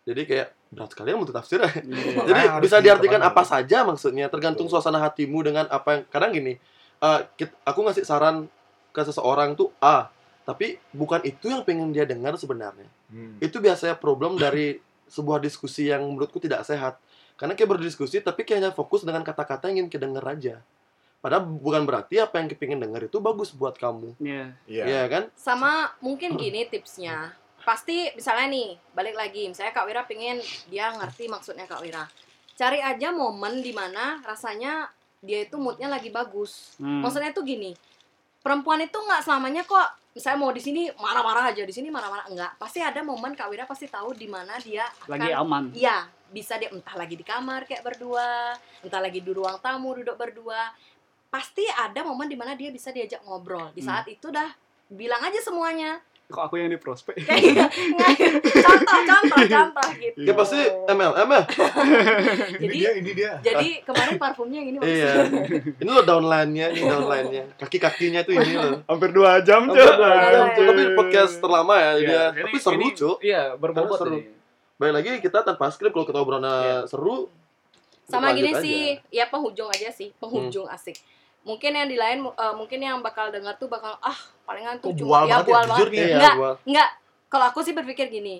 Jadi kayak berat sekali ya multitafsir ya. Iya. Jadi harus bisa diartikan apa saja maksudnya, tergantung Betul. suasana hatimu dengan apa yang kadang gini. eh, kit- aku ngasih saran ke seseorang tuh A, tapi bukan itu yang pengen dia dengar sebenarnya Hmm. itu biasanya problem dari sebuah diskusi yang menurutku tidak sehat. Karena kayak berdiskusi tapi kayaknya fokus dengan kata-kata yang ingin kedenger aja. Padahal bukan berarti apa yang kepingin denger itu bagus buat kamu. Iya. Iya. Iya kan? Sama mungkin gini tipsnya. Pasti misalnya nih balik lagi. Misalnya Kak Wira pengen dia ngerti maksudnya Kak Wira. Cari aja momen di mana rasanya dia itu moodnya lagi bagus. Hmm. maksudnya tuh gini perempuan itu nggak selamanya kok misalnya mau di sini marah-marah aja di sini marah-marah enggak pasti ada momen Kak Wira pasti tahu di mana dia akan lagi aman. Iya, bisa dia entah lagi di kamar kayak berdua, entah lagi di ruang tamu duduk berdua. Pasti ada momen di mana dia bisa diajak ngobrol. Di saat itu dah bilang aja semuanya. Kok aku yang di prospek? Kayak contoh, contoh, contoh gitu. ya pasti ML ML Ini Jadi dia, ini dia. jadi kemarin parfumnya yang ini iya ini lo downline-nya ini downline-nya kaki-kakinya tuh ini loh Hampir dua jam, Hampir Cok. dua jam, Cok. tapi podcast terlama ya Iya, dia ini- tapi seru ini- cuy Iya, berbobot Seru. ini. Baik lagi kita tanpa skrip kalau kita obrolannya seru. Sama lanjut gini aja. sih, ya penghujung aja sih, penghujung asik. Mungkin yang di lain eh, mungkin yang bakal dengar tuh bakal ah palingan tuh cuma bual ya banget ya, bual banget. nih Iya, Enggak, gua- Enggak, kalau aku sih berpikir gini,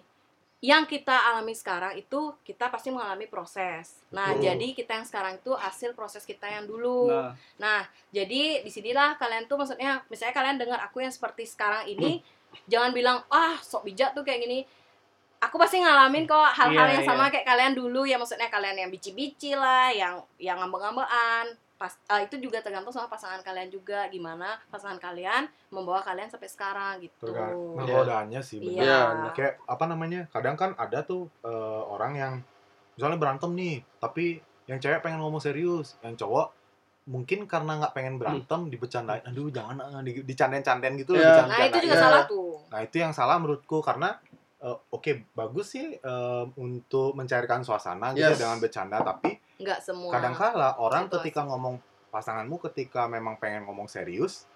yang kita alami sekarang itu kita pasti mengalami proses. Nah, Hmm. jadi kita yang sekarang itu hasil proses kita yang dulu. Nah, Nah, jadi di sinilah kalian tuh maksudnya, misalnya kalian dengar aku yang seperti sekarang ini, jangan bilang ah sok bijak tuh kayak gini. Aku pasti ngalamin kok hal-hal Iya, yang sama kayak kalian dulu ya maksudnya kalian yang bici-bici lah, yang yang ngambek-ngambekan. Pas eh, itu juga tergantung sama pasangan kalian juga gimana pasangan kalian membawa kalian sampai sekarang gitu. Tergantung Iya. godaannya sih. bener. Iya. Iya, Kayak apa namanya? Kadang kan ada tuh eh, orang yang misalnya berantem nih, tapi yang cewek pengen ngomong serius, yang cowok mungkin karena nggak pengen berantem dibecandain, aduh jangan ah, di, dicandain-candain gitu loh, Iya. Nah, itu juga Iya. salah tuh. Nah itu yang salah menurutku karena eh, oke bagus sih eh, untuk mencairkan suasana gitu ya Yes. dengan bercanda tapi Nggak semua. kadang-kala orang situasi. ketika ngomong pasanganmu ketika memang pengen ngomong serius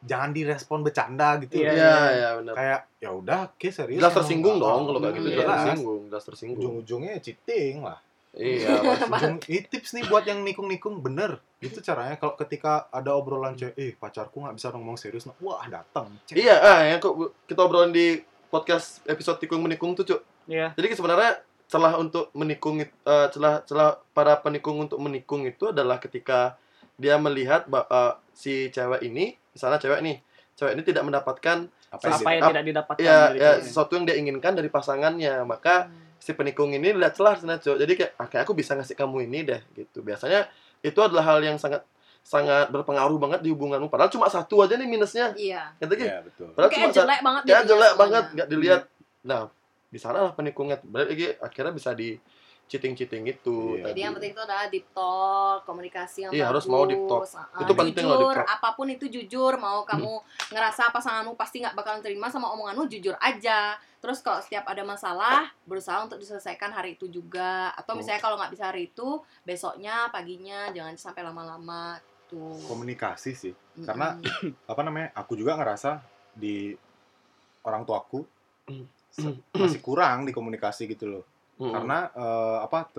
jangan direspon bercanda gitu Iya, Iya, iya benar. kayak ya udah oke serius Jelas tersinggung dong kalau kayak gitu, Hmm, jelas Jelas. tersinggung, jelas tersinggung. ujung-ujungnya ya cheating lah Iya. Ujung, ini tips nih buat yang nikung-nikung bener itu caranya kalau ketika ada obrolan cewek eh pacarku nggak bisa ngomong serius nah, wah datang. Iya, ah yang kita obrolin di podcast episode tikung menikung tuh, Cuk. iya. Jadi sebenarnya celah untuk menikung it- eh, celah celah para penikung untuk menikung itu adalah ketika dia melihat eh, si cewek ini, misalnya cewek nih, cewek ini tidak mendapatkan apa Apa yang tidak didapatkan ya, dari ya sesuatu yang dia inginkan dari pasangannya, maka si penikung ini lihat celah sana Cuk. Jadi kayak "Ah, kayak aku bisa ngasih kamu ini deh gitu. Biasanya itu adalah hal yang sangat sangat berpengaruh banget di hubunganmu. Padahal cuma satu aja nih minusnya. Iya. Kata gitu. Iya, betul Padahal Kayak cuma jelek banget Ya jadinya jelek semuanya. banget nggak dilihat. Nah, di sana lah penikungnya. Balik lagi akhirnya bisa di cheating-cheating itu. Iya. Jadi yang penting itu adalah deep talk, komunikasi yang Iya, bagus. harus mau deep talk. Ah, Itu penting loh, deep jujur, talk. Hmm. apa pun itu jujur. Mau kamu ngerasa pasanganmu pasti nggak bakalan terima sama omonganmu, jujur aja. Terus kalau setiap ada masalah, berusaha untuk diselesaikan hari itu juga. Atau Hmm. misalnya kalau nggak bisa hari itu, besoknya, paginya, jangan sampai lama-lama. Tuh. komunikasi sih Mm-mm. karena apa namanya aku juga ngerasa di orang tuaku masih kurang di komunikasi gitu loh Hmm. karena eh, apa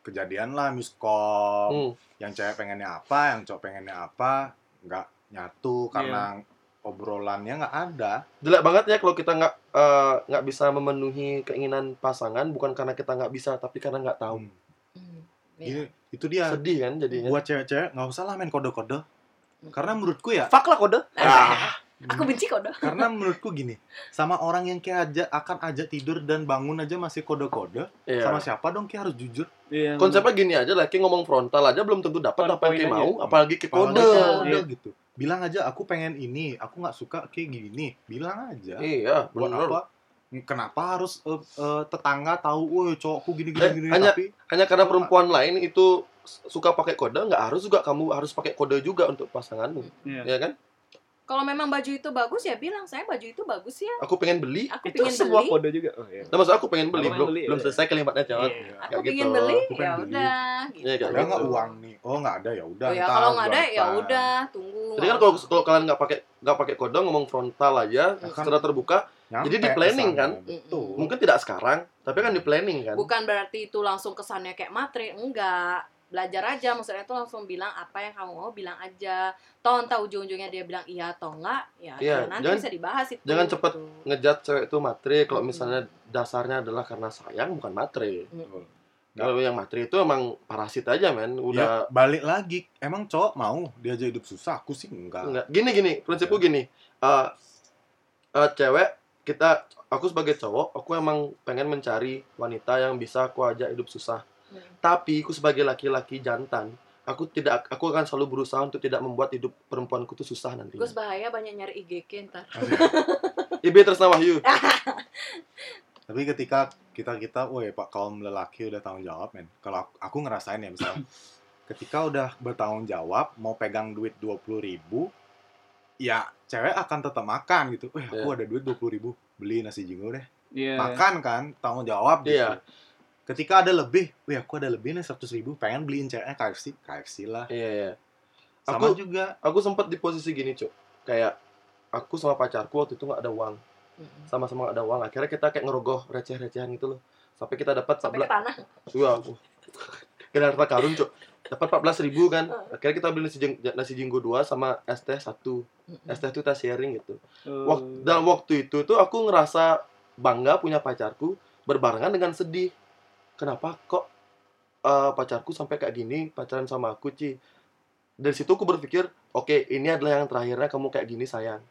kejadian lah miskom Hmm. yang cewek pengennya apa yang cowok pengennya apa nggak nyatu karena obrolannya nggak ada jelek banget ya kalau kita nggak eh, nggak bisa memenuhi keinginan pasangan bukan karena kita nggak bisa tapi karena nggak tahu Hmm. Ini- Iya. itu dia sedih kan jadinya buat cewek-cewek nggak usah lah main kode-kode Hmm. karena menurutku ya Fuck lah kode. ah, Aku benci kok dah. karena menurutku gini sama orang yang kayak aja akan aja tidur dan bangun aja masih kode-kode iya. sama siapa dong kayak harus jujur Iya. konsepnya gini aja lah kayak ngomong frontal aja belum tentu dapat apa yang kayak mau apalagi ke Apalagi kode kayak Iya. kode gitu bilang aja aku pengen ini aku nggak suka kayak gini bilang aja iya buat bener apa kenapa harus eh, eh, tetangga tahu woi cowokku gini gini Eh, gini hanya- tapi hanya karena perempuan lain itu suka pakai kode nggak harus juga kamu harus pakai kode juga untuk pasanganmu Iya. ya kan Kalau memang baju itu bagus ya bilang saya baju itu bagus ya. aku pengen beli Aku Itu pengen sebuah beli. kode juga. Oh, iya. nah maksud aku pengen beli Aku belum beli, belum iya. selesai kalimatnya cewek Iya. Aku Kayak pengen gitu. beli, Aku pengen ya udah. Gitu. Iya, kayak ada nggak gitu. uang nih oh nggak ada ya udah Oh ya kalau nggak ada ya udah tunggu. jadi kan kalau kalau kalian nggak pakai nggak pakai kode ngomong frontal aja kan secara terbuka Nyampe Jadi di planning, kan? betul. Mungkin tidak sekarang tapi kan di planning kan? Bukan berarti itu langsung kesannya kayak matre, enggak. belajar aja maksudnya tuh langsung bilang apa yang kamu mau bilang aja. Toh entah ujung-ujungnya dia bilang iya atau enggak ya, Iya, ya nanti jangan- bisa dibahas itu. jangan cepet gitu. ngejat cewek itu matre kalau misalnya dasarnya adalah karena sayang bukan matre. Mm-mm. kalau yang matre itu emang parasit aja men. Ya, udah balik lagi. Emang cowok mau diajak hidup susah? Aku sih enggak. enggak. Gini gini. Prinsipku gini. Eh eh, cewek kita aku sebagai cowok aku emang pengen mencari wanita yang bisa aku ajak hidup susah. Hmm. tapi aku sebagai laki-laki jantan aku tidak aku akan selalu berusaha untuk tidak membuat hidup perempuanku itu susah nanti Gus bahaya banyak nyari IGK ntar. Ibe Tresna Wahyu. Tapi ketika kita kita, woi pak kaum lelaki udah tanggung jawab men. Kalau aku, aku ngerasain ya misalnya, ketika udah bertanggung jawab mau pegang duit dua puluh ribu, ya cewek akan tetap makan gitu. Wih aku Iya. ada duit dua puluh ribu, beli nasi jingo deh. Iya. Makan kan, tanggung jawab gitu. Iya. Ketika ada lebih, wih aku ada lebih nih seratus ribu, pengen beliin ceweknya KFC, KFC lah. iya iya Sama Aku- juga, aku sempat di posisi gini cuk kayak aku sama pacarku waktu itu nggak ada uang sama-sama nggak ada uang akhirnya kita kayak ngerogoh receh-recehan gitu loh sampai kita dapat sampai ke tanah Iya, aku. Harta karun, Cuk. Dapat 14 ribu kan. Akhirnya kita beli nasi, jing, nasi jinggo 2 sama es teh 1. Mm-mm. Es teh itu kita sharing gitu. Eh, Wak- dalam waktu itu tuh aku ngerasa bangga punya pacarku berbarengan dengan sedih. Kenapa kok eh, pacarku sampai kayak gini pacaran sama aku, Ci? Dari situ aku berpikir, oke, ini adalah yang terakhirnya kamu kayak gini, sayang.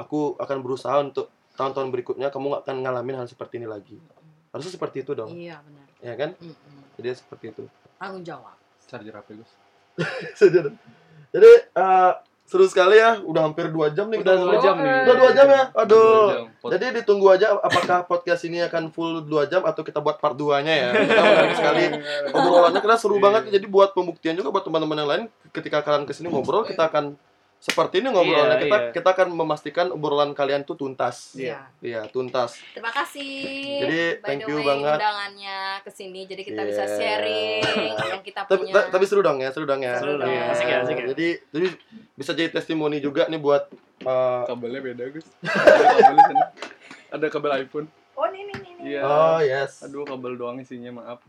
Aku akan berusaha untuk tahun-tahun berikutnya kamu nggak akan ngalamin hal seperti ini lagi. Harusnya seperti itu dong, iya benar ya kan? Mm-mm. Jadi seperti itu. tanggung jawab Charger apa Gus? Jadi, jadi eh, seru sekali ya. Udah hampir dua jam nih Udah kita dua jam nih. Udah dua jam ya. Aduh. Jam. Jadi ditunggu aja apakah podcast ini akan full dua jam atau kita buat part 2-nya ya. Kita menarik sekali obrolannya karena seru Iya. banget. Jadi buat pembuktian juga buat teman-teman yang lain ketika kalian ke sini ngobrol kita akan seperti ini ngobrolnya. Iya, kita iya. kita akan memastikan obrolan kalian tuh tuntas. iya Iya, tuntas. terima kasih Jadi, by thank the you way, banget. undangannya ke sini jadi kita bisa Yeah. sharing yang kita Tapi, punya ta- tapi seru dong ya, seru dong ya. Seru dong. Iya. Asik ya, asik ya. Jadi, jadi bisa jadi testimoni juga nih buat eh, kabelnya beda Gus. Ada kabel di sana. Ada kabel iPhone. oh ini ini ini Iya. Oh yes. Aduh kabel doang isinya maaf.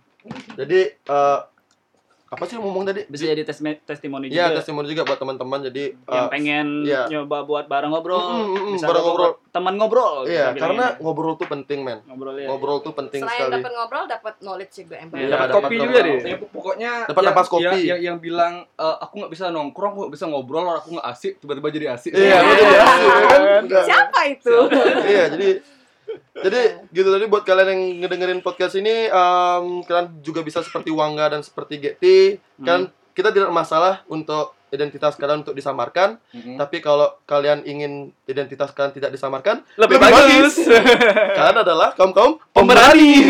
Jadi eh, apa sih yang ngomong tadi? bisa jadi tes testimoni Iya, juga testimoni juga buat teman-teman. Jadi yang eh, pengen iya. nyoba buat bareng ngobrol Mm, mm, mm, bisa bareng ngobrol teman ngobrol iya, karena ngobrol tuh penting, men. ngobrol ya Ngobrol tuh penting selain sekali. dapat ngobrol dapat knowledge juga Iya, banyak dapat dapat kopi juga deh Ya, pokoknya Dapat yang, napas kopi. Yang, yang, yang bilang eh, aku nggak bisa nongkrong, aku nggak bisa ngobrol, aku nggak asik, tiba-tiba jadi asik. Iya, iya, iya, kan? Siapa itu Iya, jadi jadi gitu tadi buat kalian yang ngedengerin podcast ini em, kalian juga bisa seperti Wangga dan seperti Getty. Kan kita tidak masalah untuk identitas kalian untuk disamarkan. Mhm. tapi kalau kalian ingin identitas kalian tidak disamarkan lebih, Lebih bagus, kalian adalah kaum kaum pemberani.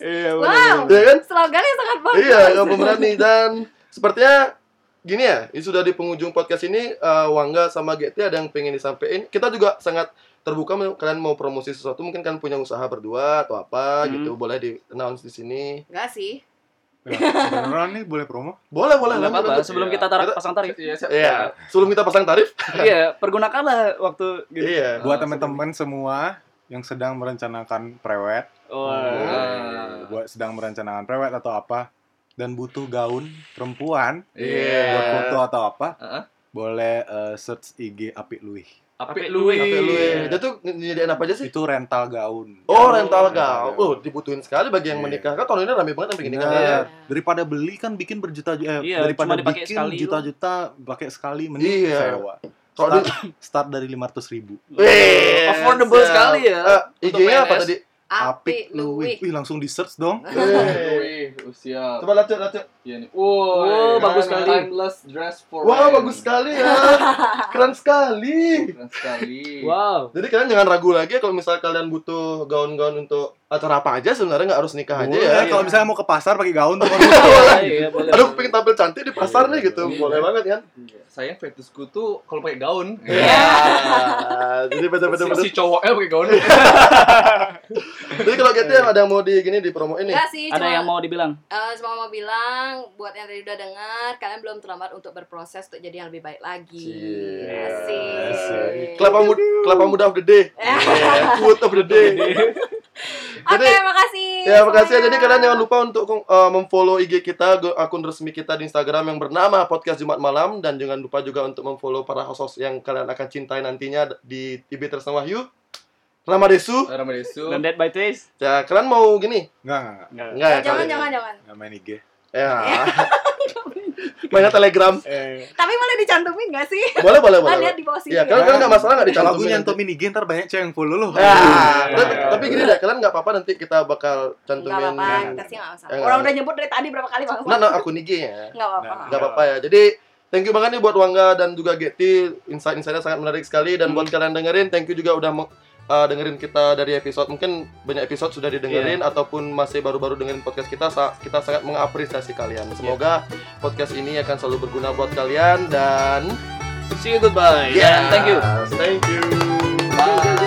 iya wow. ya kan? Slogannya sangat bagus. Iya kaum pemberani. Dan sepertinya gini ya ini sudah di penghujung podcast ini eh, Wangga sama Getty ada yang pengen disampaikan. Kita juga sangat terbuka kalian mau promosi sesuatu mungkin kalian punya usaha berdua atau apa Hmm. gitu boleh di announce di sini enggak sih Ya, beneran nih boleh promo? boleh boleh nggak lanjut, apa-apa sebelum kita tarik pasang tarif Iya, siap. Iya, sebelum kita pasang tarif. iya pergunakanlah waktu gitu Iya. Buat Ah, teman-teman semua yang sedang merencanakan prewed, oh, Ah. buat sedang merencanakan prewed atau apa, dan butuh gaun perempuan Iya. buat foto atau apa, Heeh. boleh eh, search IG Apik Luih. Apik Apik Louis. Apa lu? Iya. Dia tuh nyediain apa aja sih? Itu rental gaun. Oh, Oh, rental rental gaun. Oh, dibutuhin sekali bagi yang Iya. menikah. Kan tahun ini rame banget yang bikin nikah. Iya. ya. Daripada beli kan bikin berjuta eh, Iya, daripada bikin juta-juta pakai sekali mending Iya. sewa. Kalau Start, di start dari 500 ribu. Wih, affordable sekali ya Eh, Untuk IG-nya apa tadi? Apik Louis Wih, langsung di search dong. Wih. Louis, oh, siap. Coba lanjut, lanjut. Iya nih. Wow, Oh, bagus sekali. Timeless dress for Wah, men. bagus sekali ya. Keren sekali. Keren sekali. wow Jadi kalian jangan ragu lagi kalau misal kalian butuh gaun-gaun untuk acara apa aja sebenarnya nggak harus nikah aja Boleh, ya. kalau misalnya mau ke pasar pakai gaun tuh. iya boleh Aduh, pengen tampil cantik di pasar nih gitu. Boleh banget kan? Iya. Sayang fetishku tuh kalau pakai gaun. Iya. Jadi betul-betul Si, si cowoknya pakai gaun. Jadi kalau gitu yang ada yang mau di gini di promo ini. enggak sih ada cuma yang mau dibilang eh, cuma mau bilang buat yang tadi udah dengar kalian belum terlambat untuk berproses untuk jadi yang lebih baik lagi. Asik. Kelapa muda, kelapa muda of the day. Eh. Yeah, quote of the day. Oke, Jadi makasih. Ya makasih ya. semuanya. Jadi kalian jangan lupa untuk uh, memfollow IG kita, akun resmi kita di Instagram yang bernama Podcast Jumat Malam dan jangan lupa juga untuk memfollow para host yang kalian akan cintai nantinya di TV Tresna Wahyu, Ramadesu. Ramadesu. Dan Dead by Taste. Ya kalian mau gini? Enggak, enggak, enggak. Ya? Jangan, jangan, jangan. Enggak main IG. Ya. Mainnya Telegram. Eh, Tapi boleh dicantumin gak sih? Boleh, boleh, boleh. Kan lihat di bawah sini. Ya, ya. kalian kalian nggak masalah nggak kalau dicantumin. aku nyantumin IG ntar banyak cewek yang follow lo. Ya, Ya, tapi, ya, tapi gini deh, kalian nggak apa-apa nanti kita bakal Enggak cantumin. apa-apa, Nah, kita sih nggak masalah. Ya, Orang nggak. udah nyebut dari tadi berapa kali bang? nah, nah, akun IG ya. Nggak apa-apa. Nah, Gak apa-apa ya. Jadi thank you banget nih buat Wangga dan juga Getty. Insight-insightnya sangat menarik sekali dan buat kalian dengerin, thank you juga udah uh, dengerin kita dari episode. Mungkin banyak episode sudah didengerin ataupun masih baru-baru dengerin podcast kita. Sa- kita sangat mengapresiasi kalian. Semoga podcast ini akan selalu berguna buat kalian dan See you goodbye. Dan thank you. Thank you.